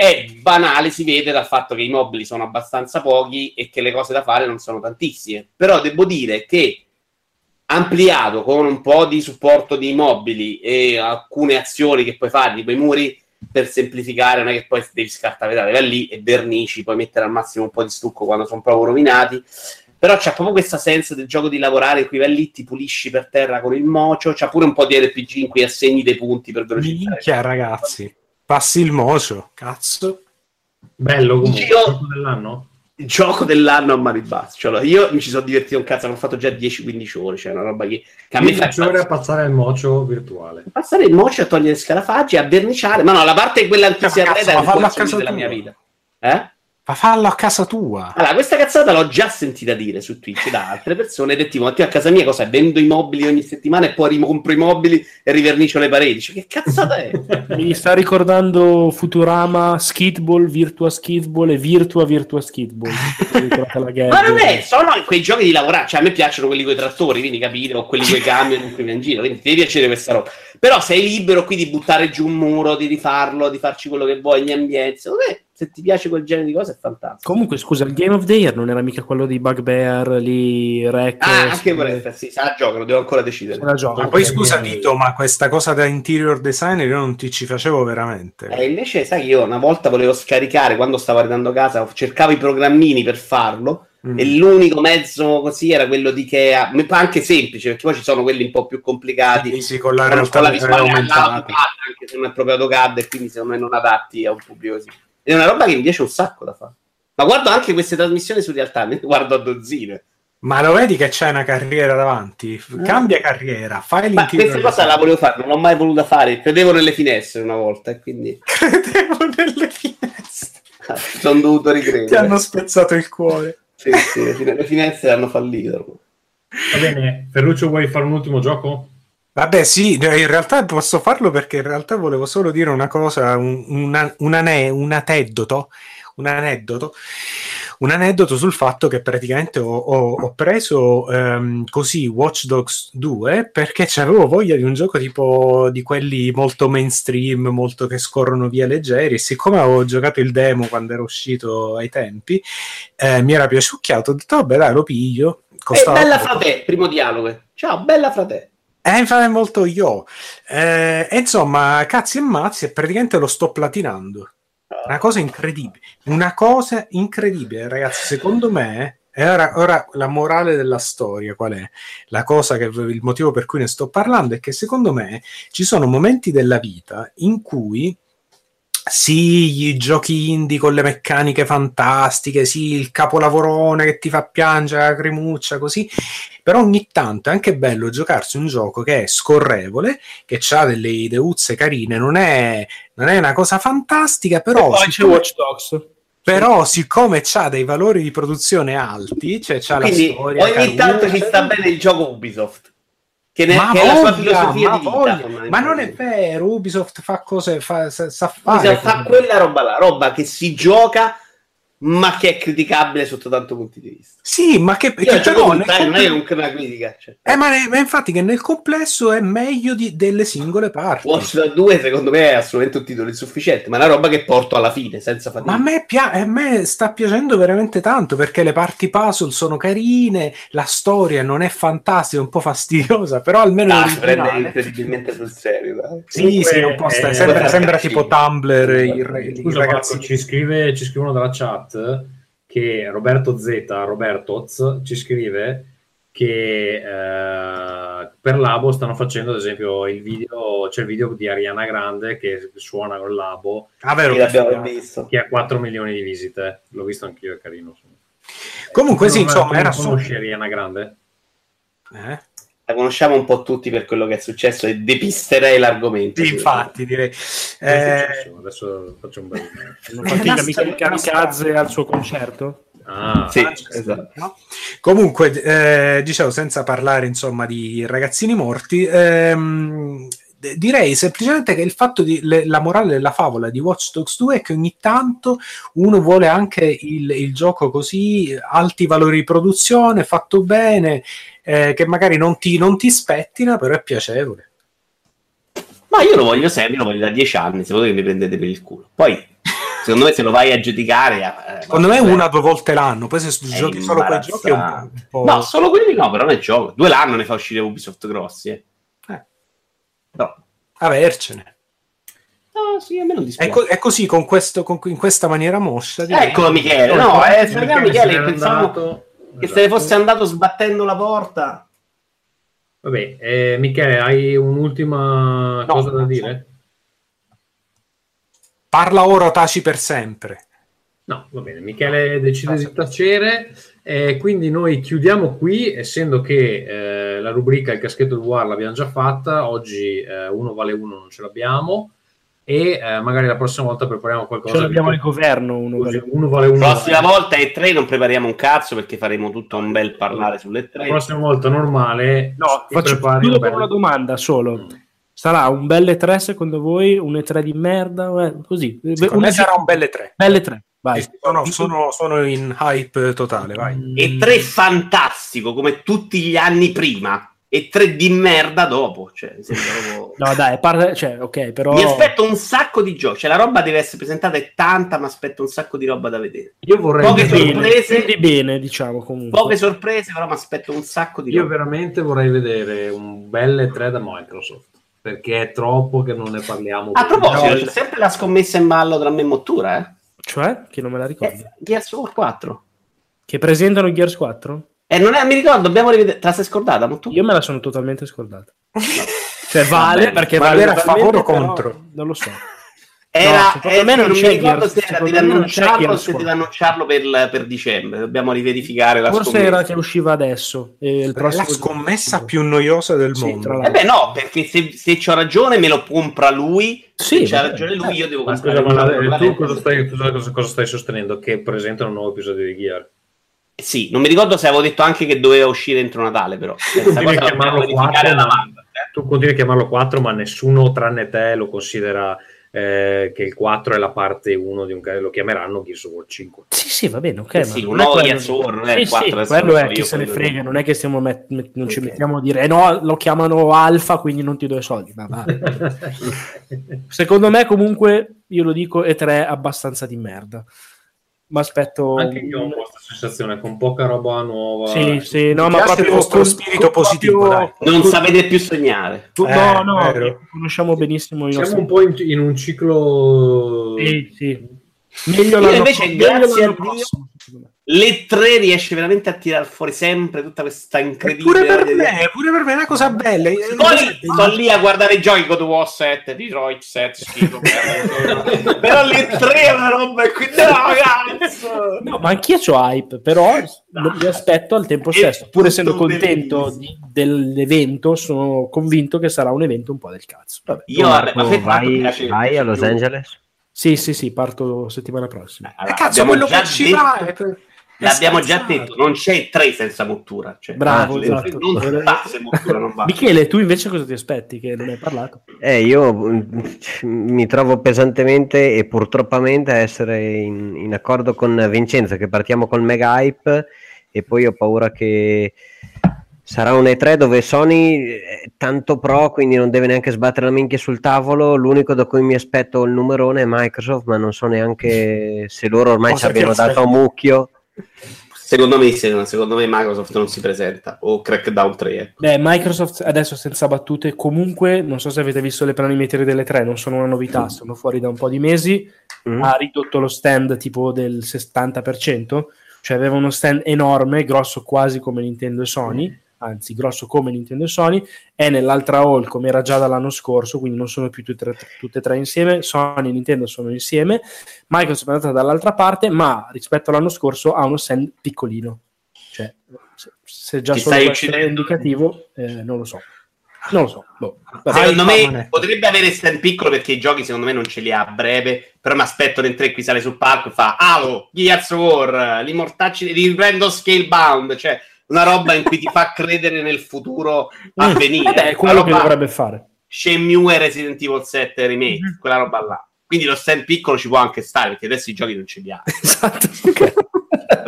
È banale, si vede dal fatto che i mobili sono abbastanza pochi e che le cose da fare non sono tantissime. Però devo dire che ampliato con un po' di supporto di immobili e alcune azioni che puoi fare, tipo i muri per semplificare, non è che poi devi scartare vetrate, vai lì e vernici, puoi mettere al massimo un po' di stucco quando sono proprio rovinati. Però c'è proprio questa senso del gioco di lavorare in lì, ti pulisci per terra con il mocio, c'ha pure un po' di RPG in cui assegni dei punti per velocizzare.
Minchia, ragazzi. Passi il mocio, cazzo.
Bello comunque.
Io-
Gioco dell'anno?
Il gioco dell'anno a mani basse. Cioè, io mi ci sono divertito un cazzo, l'ho fatto già 10-15 ore, cioè una roba che, che a me fa
15 ore a passare il mocio virtuale.
passare il mocio a togliere le scarafaggi, a verniciare. Ma no, la parte quella entusiasta
cazzo,
è
ma
il
fallo a
consumo
casa
della
tua.
mia vita. Eh?
Ma fallo a casa tua.
Allora, questa cazzata l'ho già sentita dire su Twitch da altre persone ed è tipo, ma te a casa mia cosa? Vendo i mobili ogni settimana e poi ricompro i mobili e rivernicio le pareti. Cioè, che cazzata è?
Mi sta ricordando Futurama, Skidball, Virtua Skidball e Virtua Virtua Skidball.
Ma non è, sono quei giochi di lavorare. Cioè, a me piacciono quelli con i trattori, quindi capire, o quelli con i camion in cui in giro. Quindi ti deve piacere questa roba. Però sei libero qui di buttare giù un muro, di rifarlo, di farci quello che vuoi, gli ambienti. Secondo me, se ti piace quel genere di cose, è fantastico.
Comunque, scusa, il Game of the Year non era mica quello di Bugbear, lì, Rec...
Ah, anche quella, sì, sa gioco, lo devo ancora decidere.
Ma poi scusa Vito, ma questa cosa da interior designer io non ti ci facevo veramente.
E invece, sai, che io una volta volevo scaricare quando stavo arredando casa, cercavo i programmini per farlo.
Mm.
E l'unico mezzo così era quello di Ikea, ma anche semplice, perché poi ci sono quelli un po' più complicati.
Sì, sì, con la realtà
con la visuale
aumentata.
all'AutoCAD, anche se non è proprio AutoCAD, e quindi secondo me non adatti a un pubblico così. Ed è una roba che mi piace un sacco da fare. Ma guardo anche queste trasmissioni su realtà, ne guardo a dozzine.
Ma lo vedi che c'è una carriera davanti? Cambia carriera, fai
Ma questa cosa la volevo fare, non l'ho mai voluta fare. Credevo nelle finestre una volta, e quindi
Credevo nelle finestre.
sono dovuto ricredere.
Ti hanno spezzato il cuore.
Sì, sì, le finestre hanno fallito.
Va bene, Ferruccio, vuoi fare un ultimo gioco?
Vabbè, sì, in realtà posso farlo perché in realtà volevo solo dire una cosa, un, una- un ane- un aneddoto, un aneddoto, un aneddoto sul fatto che praticamente ho, ho- ho preso ehm, così Watch Dogs 2 perché avevo voglia di un gioco tipo di quelli molto mainstream, molto che scorrono via leggeri e siccome avevo giocato il demo quando era uscito ai tempi, eh, mi era piaciucchiato, ho detto vabbè dai lo piglio.
E
costava
bella
poco.
frate, primo dialogo. Ciao, bella frate.
Eh, infatti è molto io. Eh, insomma, cazzi e mazzi, e praticamente lo sto platinando. Una cosa incredibile. Una cosa incredibile, ragazzi. Secondo me, e ora, ora la morale della storia qual è? La cosa che il motivo per cui ne sto parlando è che secondo me ci sono momenti della vita in cui sì, i giochi indie con le meccaniche fantastiche, sì, il capolavorone che ti fa piangere la cremuccia, così, però ogni tanto è anche bello giocarsi un gioco che è scorrevole, che ha delle ideuzze carine, non è, non è una cosa fantastica, però...
poi c'è
siccome-
Watch Dogs.
Però, siccome ha dei valori di produzione alti, cioè c'ha la
Quindi
storia.
ogni
caruta,
tanto ci sta bene il gioco Ubisoft. Che, ne-
ma
che è la sua
voglia,
filosofia
ma
di vita.
voglia. Ma non è vero, Ubisoft fa cose, fa, sa, sa fare.
Ubisoft fa quella roba là, roba che si gioca ma che è criticabile sotto tanto punti di vista.
Sì, ma che,
Io
che
il
però
non,
nel
non è una critica. Cioè.
eh, ma, ne- ma infatti che nel complesso è meglio di- delle singole parti.
Watch Dogs 2 secondo me è assolutamente un titolo insufficiente, ma è una roba che porto alla fine, senza fatica.
Ma a me, pia- a me sta piacendo veramente tanto perché le parti puzzle sono carine, la storia non è fantastica, è un po' fastidiosa, però almeno
Ah, prende incredibilmente sul serio. dai.
Sì, sì, un po' sta- sembra,
eh,
sembra tipo Tumblr, il, il
Scusa,
ragazzi.
Marco, ci, scrive, ci scrivono dalla chat che Roberto Z, Robertoz, ci scrive che eh, per Labo stanno facendo ad esempio il video, c'è il video di Ariana Grande che suona con Labo
Ah, vero,
Sì, l'abbiamo
questo-
visto.
che ha 4 milioni di visite, l'ho visto anch'io, è carino.
Comunque sì,
Tu non-
insomma, era solo...
conosci Ariana Grande?
Eh?
La conosciamo un po' tutti per quello che è successo e depisterei l'argomento.
Sì, infatti, direi. Eh,
è successo? Adesso faccio un bel...
Non fa mica mica kamikaze al suo concerto?
Ah,
Sì,
Manchester,
esatto.
no? Comunque, eh, dicevo, senza parlare insomma di ragazzini morti, ehm, direi semplicemente che il fatto di le- la morale della favola di Watch Dogs 2 è che ogni tanto uno vuole anche il, il gioco così, alti valori di produzione, fatto bene, eh, che magari non ti, non ti spettina, però è piacevole.
Ma io lo voglio sempre, lo voglio da dieci anni, se volete che mi prendete per il culo. Poi, secondo me se lo vai a giudicare... eh,
Secondo me una o due volte l'anno, poi se
È
giochi solo quei giochi è un po'... un po'-
No, solo quelli no, però nel gioco. Due l'anno ne fa uscire Ubisoft grossi, eh. No.
Avercene.
No, sì, a me non
È,
dispiace.
co- è così, con questo, con- in questa maniera mossa. direi.
Eccolo Michele,
No,
no,
no,
eh,
Michele
Michele, pensavo
andato.
che se ne fosse andato sbattendo la porta.
Vabbè, eh, Michele, hai un'ultima cosa da dire?
Parla ora o taci per sempre.
No, va bene, Michele decide di tacere, eh, quindi noi chiudiamo qui, essendo che eh, la rubrica Il caschetto del War l'abbiamo già fatta, oggi eh, uno vale uno non ce l'abbiamo e eh, magari la prossima volta prepariamo qualcosa.
Ce l'abbiamo il governo. Uno vale-
uno vale uno.
Prossima volta è tre, non prepariamo un cazzo perché faremo tutto un bel parlare sulle
La
tre.
prossima volta normale.
No, faccio chiudo
bel-
una domanda solo. Sarà un belle 3 secondo voi? Un E3 di merda? Eh, Così.
Secondo me sarà un belle 3.
Belle 3, vai.
Sono, sono- sono in hype totale, vai.
E tre fantastico come tutti gli anni prima e tre di merda dopo. Cioè, proprio-
No, dai, parla- cioè, ok, però...
Mi aspetto un sacco di giochi. Cioè, la roba deve essere presentata è tanta, ma aspetto un sacco di roba da vedere.
Io vorrei
Poche
Bene,
sorprese,
quindi bene, diciamo comunque.
poche sorprese, però mi aspetto un sacco di
Io
roba.
veramente vorrei vedere un belle 3 da Microsoft, perché è troppo che non ne parliamo.
A proposito,
No,
c'è sempre la scommessa in ballo tra me e Mottura, eh?
Cioè? Che non me la ricordo.
Gears of War 4.
Che presentano Gears 4?
Eh, non è, mi ricordo, dobbiamo rivedere. Te la sei scordata, Mottura?
Io me la sono totalmente scordata. Cioè vale
Vabbè,
perché
ma
vale
era a favore o contro?
Non lo so.
Era,
secondo
eh,
me non
non
c'è
mi ricordo se era annunciarlo o se deve
4.
annunciarlo per, per dicembre. Dobbiamo riverificare la
Forse
scommessa.
era che usciva adesso. E prossimo...
la scommessa più noiosa del
Sì,
mondo.
Eh beh, no, perché se, se c'ho ragione me lo compra lui.
Sì,
se c'ha ragione lui, io devo comprare
scusa, ma tu cosa stai, cosa- cosa- cosa stai sostenendo? Che presentano un nuovo episodio di Gear?
Eh Sì, non mi ricordo se avevo detto anche che doveva uscire entro Natale, però.
Tu
Questa
continui,
cosa
a
la dobbiamo
chiamarlo
verificare
4,
alla
ma,
mano.
tu continui a chiamarlo 4, ma nessuno tranne te lo considera eh, che il 4 è la parte 1 di un lo chiameranno Gears of War 5.
Sì, sì, va bene, ok.
Eh
ma
sì,
non
un
è
Gears of War, non è
Sì,
il 4,
sì, quello è, chi se ne frega, non è che stiamo met- met- non ci
Ok.
mettiamo a dire, eh no, lo chiamano alfa, quindi non ti do i soldi. Ma va. Secondo me, comunque, io lo dico, E3 abbastanza di merda. Ma aspetto...
Anche io ho un po' questa sensazione, con poca roba nuova.
Sì, sì, no,
Mi
ma proprio
il vostro
con-
spirito
con-
positivo,
proprio-
Non sapete più sognare.
tu-
Eh,
no, no, conosciamo benissimo i
Siamo
nostri...
un po' in, in un ciclo...
Sì, sì. Meglio
Io
l'anno,
invece,
meglio
grazie
l'anno
a Dio,
prossimo.
Le 3 riesce veramente a tirar fuori sempre tutta questa incredibile.
Pure per me, pure per me è una cosa bella.
Poi sto lì a guardare i giochi God of War 7, Detroit 7, schifo. però le 3 è una roba e quindi no, cazzo!
No, ma anch'io ho hype, però lo- mi aspetto al tempo stesso. Pur essendo contento di- dell'evento, sono convinto che sarà un evento un po' del cazzo. Vabbè.
Io vabbè, ma
Marco,
mi
vai, vai a Los Angeles?
Sì, sì, sì, parto settimana prossima.
Allora,
Eh, cazzo, quello che ci
detto-
va. è per- è
L'abbiamo già detto, non c'è 3 senza mottura. Cioè,
Bravo, esatto.
Non se mottura non va.
Michele, tu invece cosa ti aspetti? Che non hai parlato?
Eh, io mm, mi trovo pesantemente e purtroppamente a essere in, in accordo con Vincenzo che partiamo col mega hype e poi ho paura che sarà un E3 dove Sony è tanto pro quindi non deve neanche sbattere la minchia sul tavolo l'unico da cui mi aspetto il numerone è Microsoft ma non so neanche se loro ormai ci abbiano dato un mucchio
Secondo me, secondo me Microsoft non si presenta. O Crackdown 3. ecco.
Beh, Microsoft adesso senza battute, comunque, non so se avete visto le planimetrie delle tre, non sono una novità, sono fuori da un po' di mesi,
Mm.
ha ridotto lo stand tipo del 60%, cioè aveva uno stand enorme, grosso quasi come Nintendo e Sony, anzi grosso come Nintendo e Sony, è nell'altra hall come era già dall'anno scorso, quindi non sono più tutte, e tre- tutte e tre insieme, Sony e Nintendo sono insieme, Microsoft è andata dall'altra parte, ma rispetto all'anno scorso ha uno stand piccolino, cioè se, già
Ti
solo questo è indicativo, eh, non lo so. Non lo so. boh.
Secondo
Hype,
me potrebbe avere stand piccolo perché i giochi secondo me non ce li ha a breve. Però mi aspetto 3 qui sale sul palco e fa Halo, Gears of War, li mortacci riprendo Scalebound. Cioè una roba in cui ti fa credere nel futuro a
Mm,
venire.
vabbè, è quello che dovrebbe fare.
Shenmue Resident Evil 7 Remake,
Mhm.
quella roba là. Quindi lo stand piccolo ci può anche stare, perché adesso i giochi non ce li ha.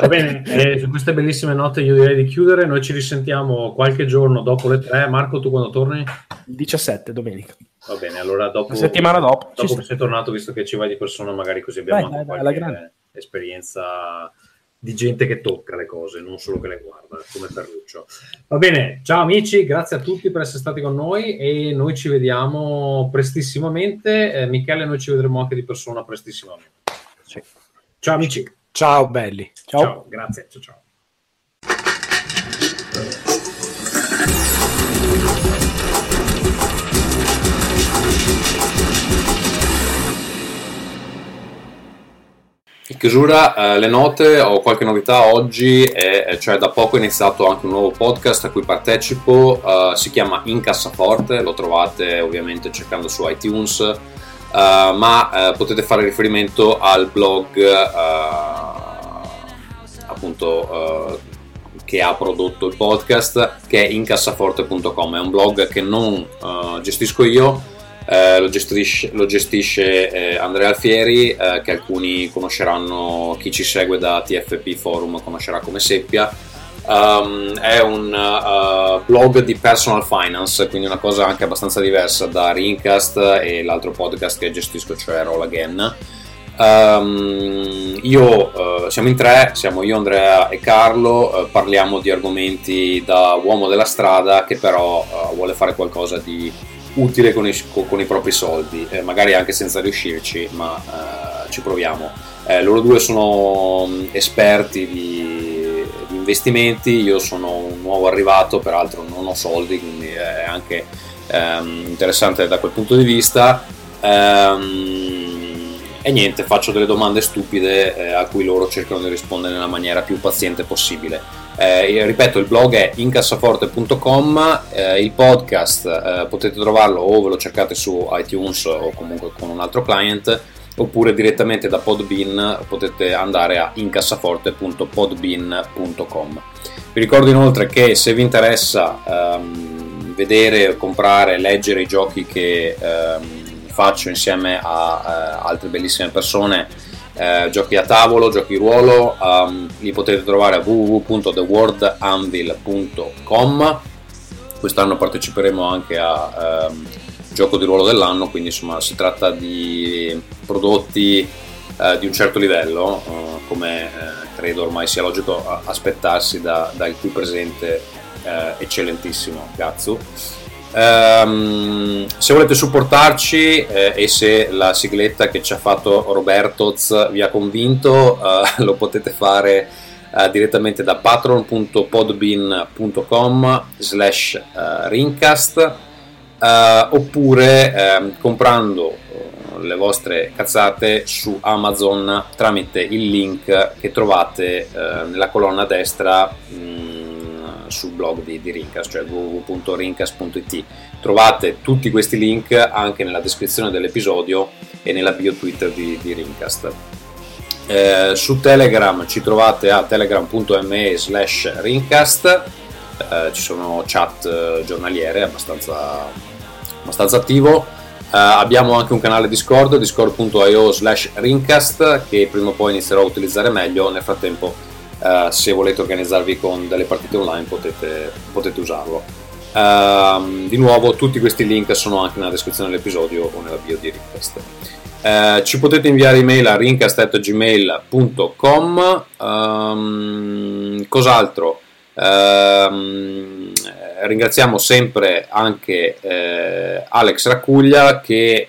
Va bene, eh, su queste bellissime note io direi di chiudere. Noi ci risentiamo qualche giorno dopo le tre. Marco, tu quando torni?
Il 17, domenica.
Va bene, allora dopo,
La settimana dopo.
Dopo che sei tornato, visto che ci vai di persona, magari così abbiamo
Dai,
anche
dai, dai,
esperienza di gente che tocca le cose, non solo che le guarda, come Ferruccio. Va bene, ciao amici, grazie a tutti per essere stati con noi e noi ci vediamo prestissimamente. Eh, Michele, noi ci vedremo anche di persona prestissimamente. Ciao amici.
Ciao belli.
Ciao, grazie. Ciao, ciao.
In chiusura, eh, le note, ho qualche novità oggi, e cioè da poco è iniziato anche un nuovo podcast a cui partecipo, eh, si chiama In Cassaforte, lo trovate ovviamente cercando su iTunes, eh, ma eh, potete fare riferimento al blog eh, appunto eh, che ha prodotto il podcast che è incassaforte.com, è un blog che non gestisco io, eh, lo gestisce, lo gestisce, eh, Andrea Alfieri, eh, che alcuni conosceranno, chi ci segue da TFP Forum conoscerà come Seppia. Um, è un uh, blog di personal finance, quindi una cosa anche abbastanza diversa da Rincast e l'altro podcast che gestisco, cioè Roll Again. Um, io, eh, siamo in tre, siamo io, Andrea e Carlo, eh, parliamo di argomenti da uomo della strada che però eh, vuole fare qualcosa di utile con i, con i propri soldi, eh, magari anche senza riuscirci, ma eh, ci proviamo. Eh, loro due sono mm, esperti di, di investimenti, io sono un nuovo arrivato, peraltro non ho soldi, quindi è anche ehm, interessante da quel punto di vista. Ehm, e niente, faccio delle domande stupide eh, a cui loro cercano di rispondere nella maniera più paziente possibile. Eh, ripeto, il blog è incassaforte.com, eh, il podcast eh, potete trovarlo o ve lo cercate su iTunes o comunque con un altro client, oppure direttamente da Podbean potete andare a incassaforte.podbean.com. Vi ricordo inoltre che se vi interessa ehm, vedere, comprare, leggere i giochi che ehm, faccio insieme a eh, altre bellissime persone, eh, giochi a tavolo, giochi ruolo, um, li potete trovare a www.theworldanvil.com. Quest'anno parteciperemo anche a ehm, gioco di ruolo dell'anno, quindi insomma si tratta di prodotti eh, di un certo livello, eh, come eh, credo ormai sia logico aspettarsi da- dal qui presente eccellentissimo Gazzu. Ehm, se volete supportarci eh, e se la sigletta che ci ha fatto Robertoz vi ha convinto, eh, lo potete fare eh, direttamente da patron.podbean.com slash eh, rincast eh, oppure ehm, comprando le vostre cazzate su Amazon tramite il link che trovate nella colonna destra mh, sul blog di, di Rincast, cioè www.rincast.it. Trovate tutti questi link anche nella descrizione dell'episodio e nella bio Twitter di, di Rincast. Eh, su Telegram ci trovate a telegram.me slash Rincast, eh, ci sono chat eh, giornaliere abbastanza, abbastanza attivo. Eh, abbiamo anche un canale Discord, discord.io slash Rincast, che prima o poi inizierò a utilizzare meglio. Nel frattempo, eh, se volete organizzarvi con delle partite online, potete, potete usarlo. Ehm, di nuovo, tutti questi link sono anche nella descrizione dell'episodio o nella bio di Rincast. Eh, ci potete inviare email a rincast.gmail.com Ehm, cos'altro? Ehm, ringraziamo sempre anche eh, Alex Raccuglia che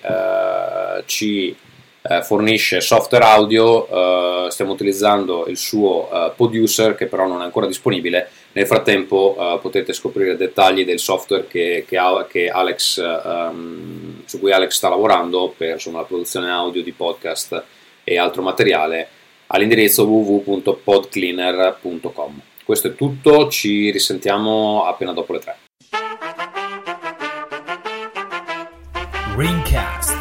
ci eh, fornisce software audio, eh, stiamo utilizzando il suo eh, producer che però non è ancora disponibile, nel frattempo eh, potete scoprire dettagli del software che, che che Alex, ehm, su cui Alex sta lavorando per insomma, la produzione audio di podcast e altro materiale all'indirizzo www.podcleaner.com. Questo è tutto, ci risentiamo appena dopo le tre.
Ringcast.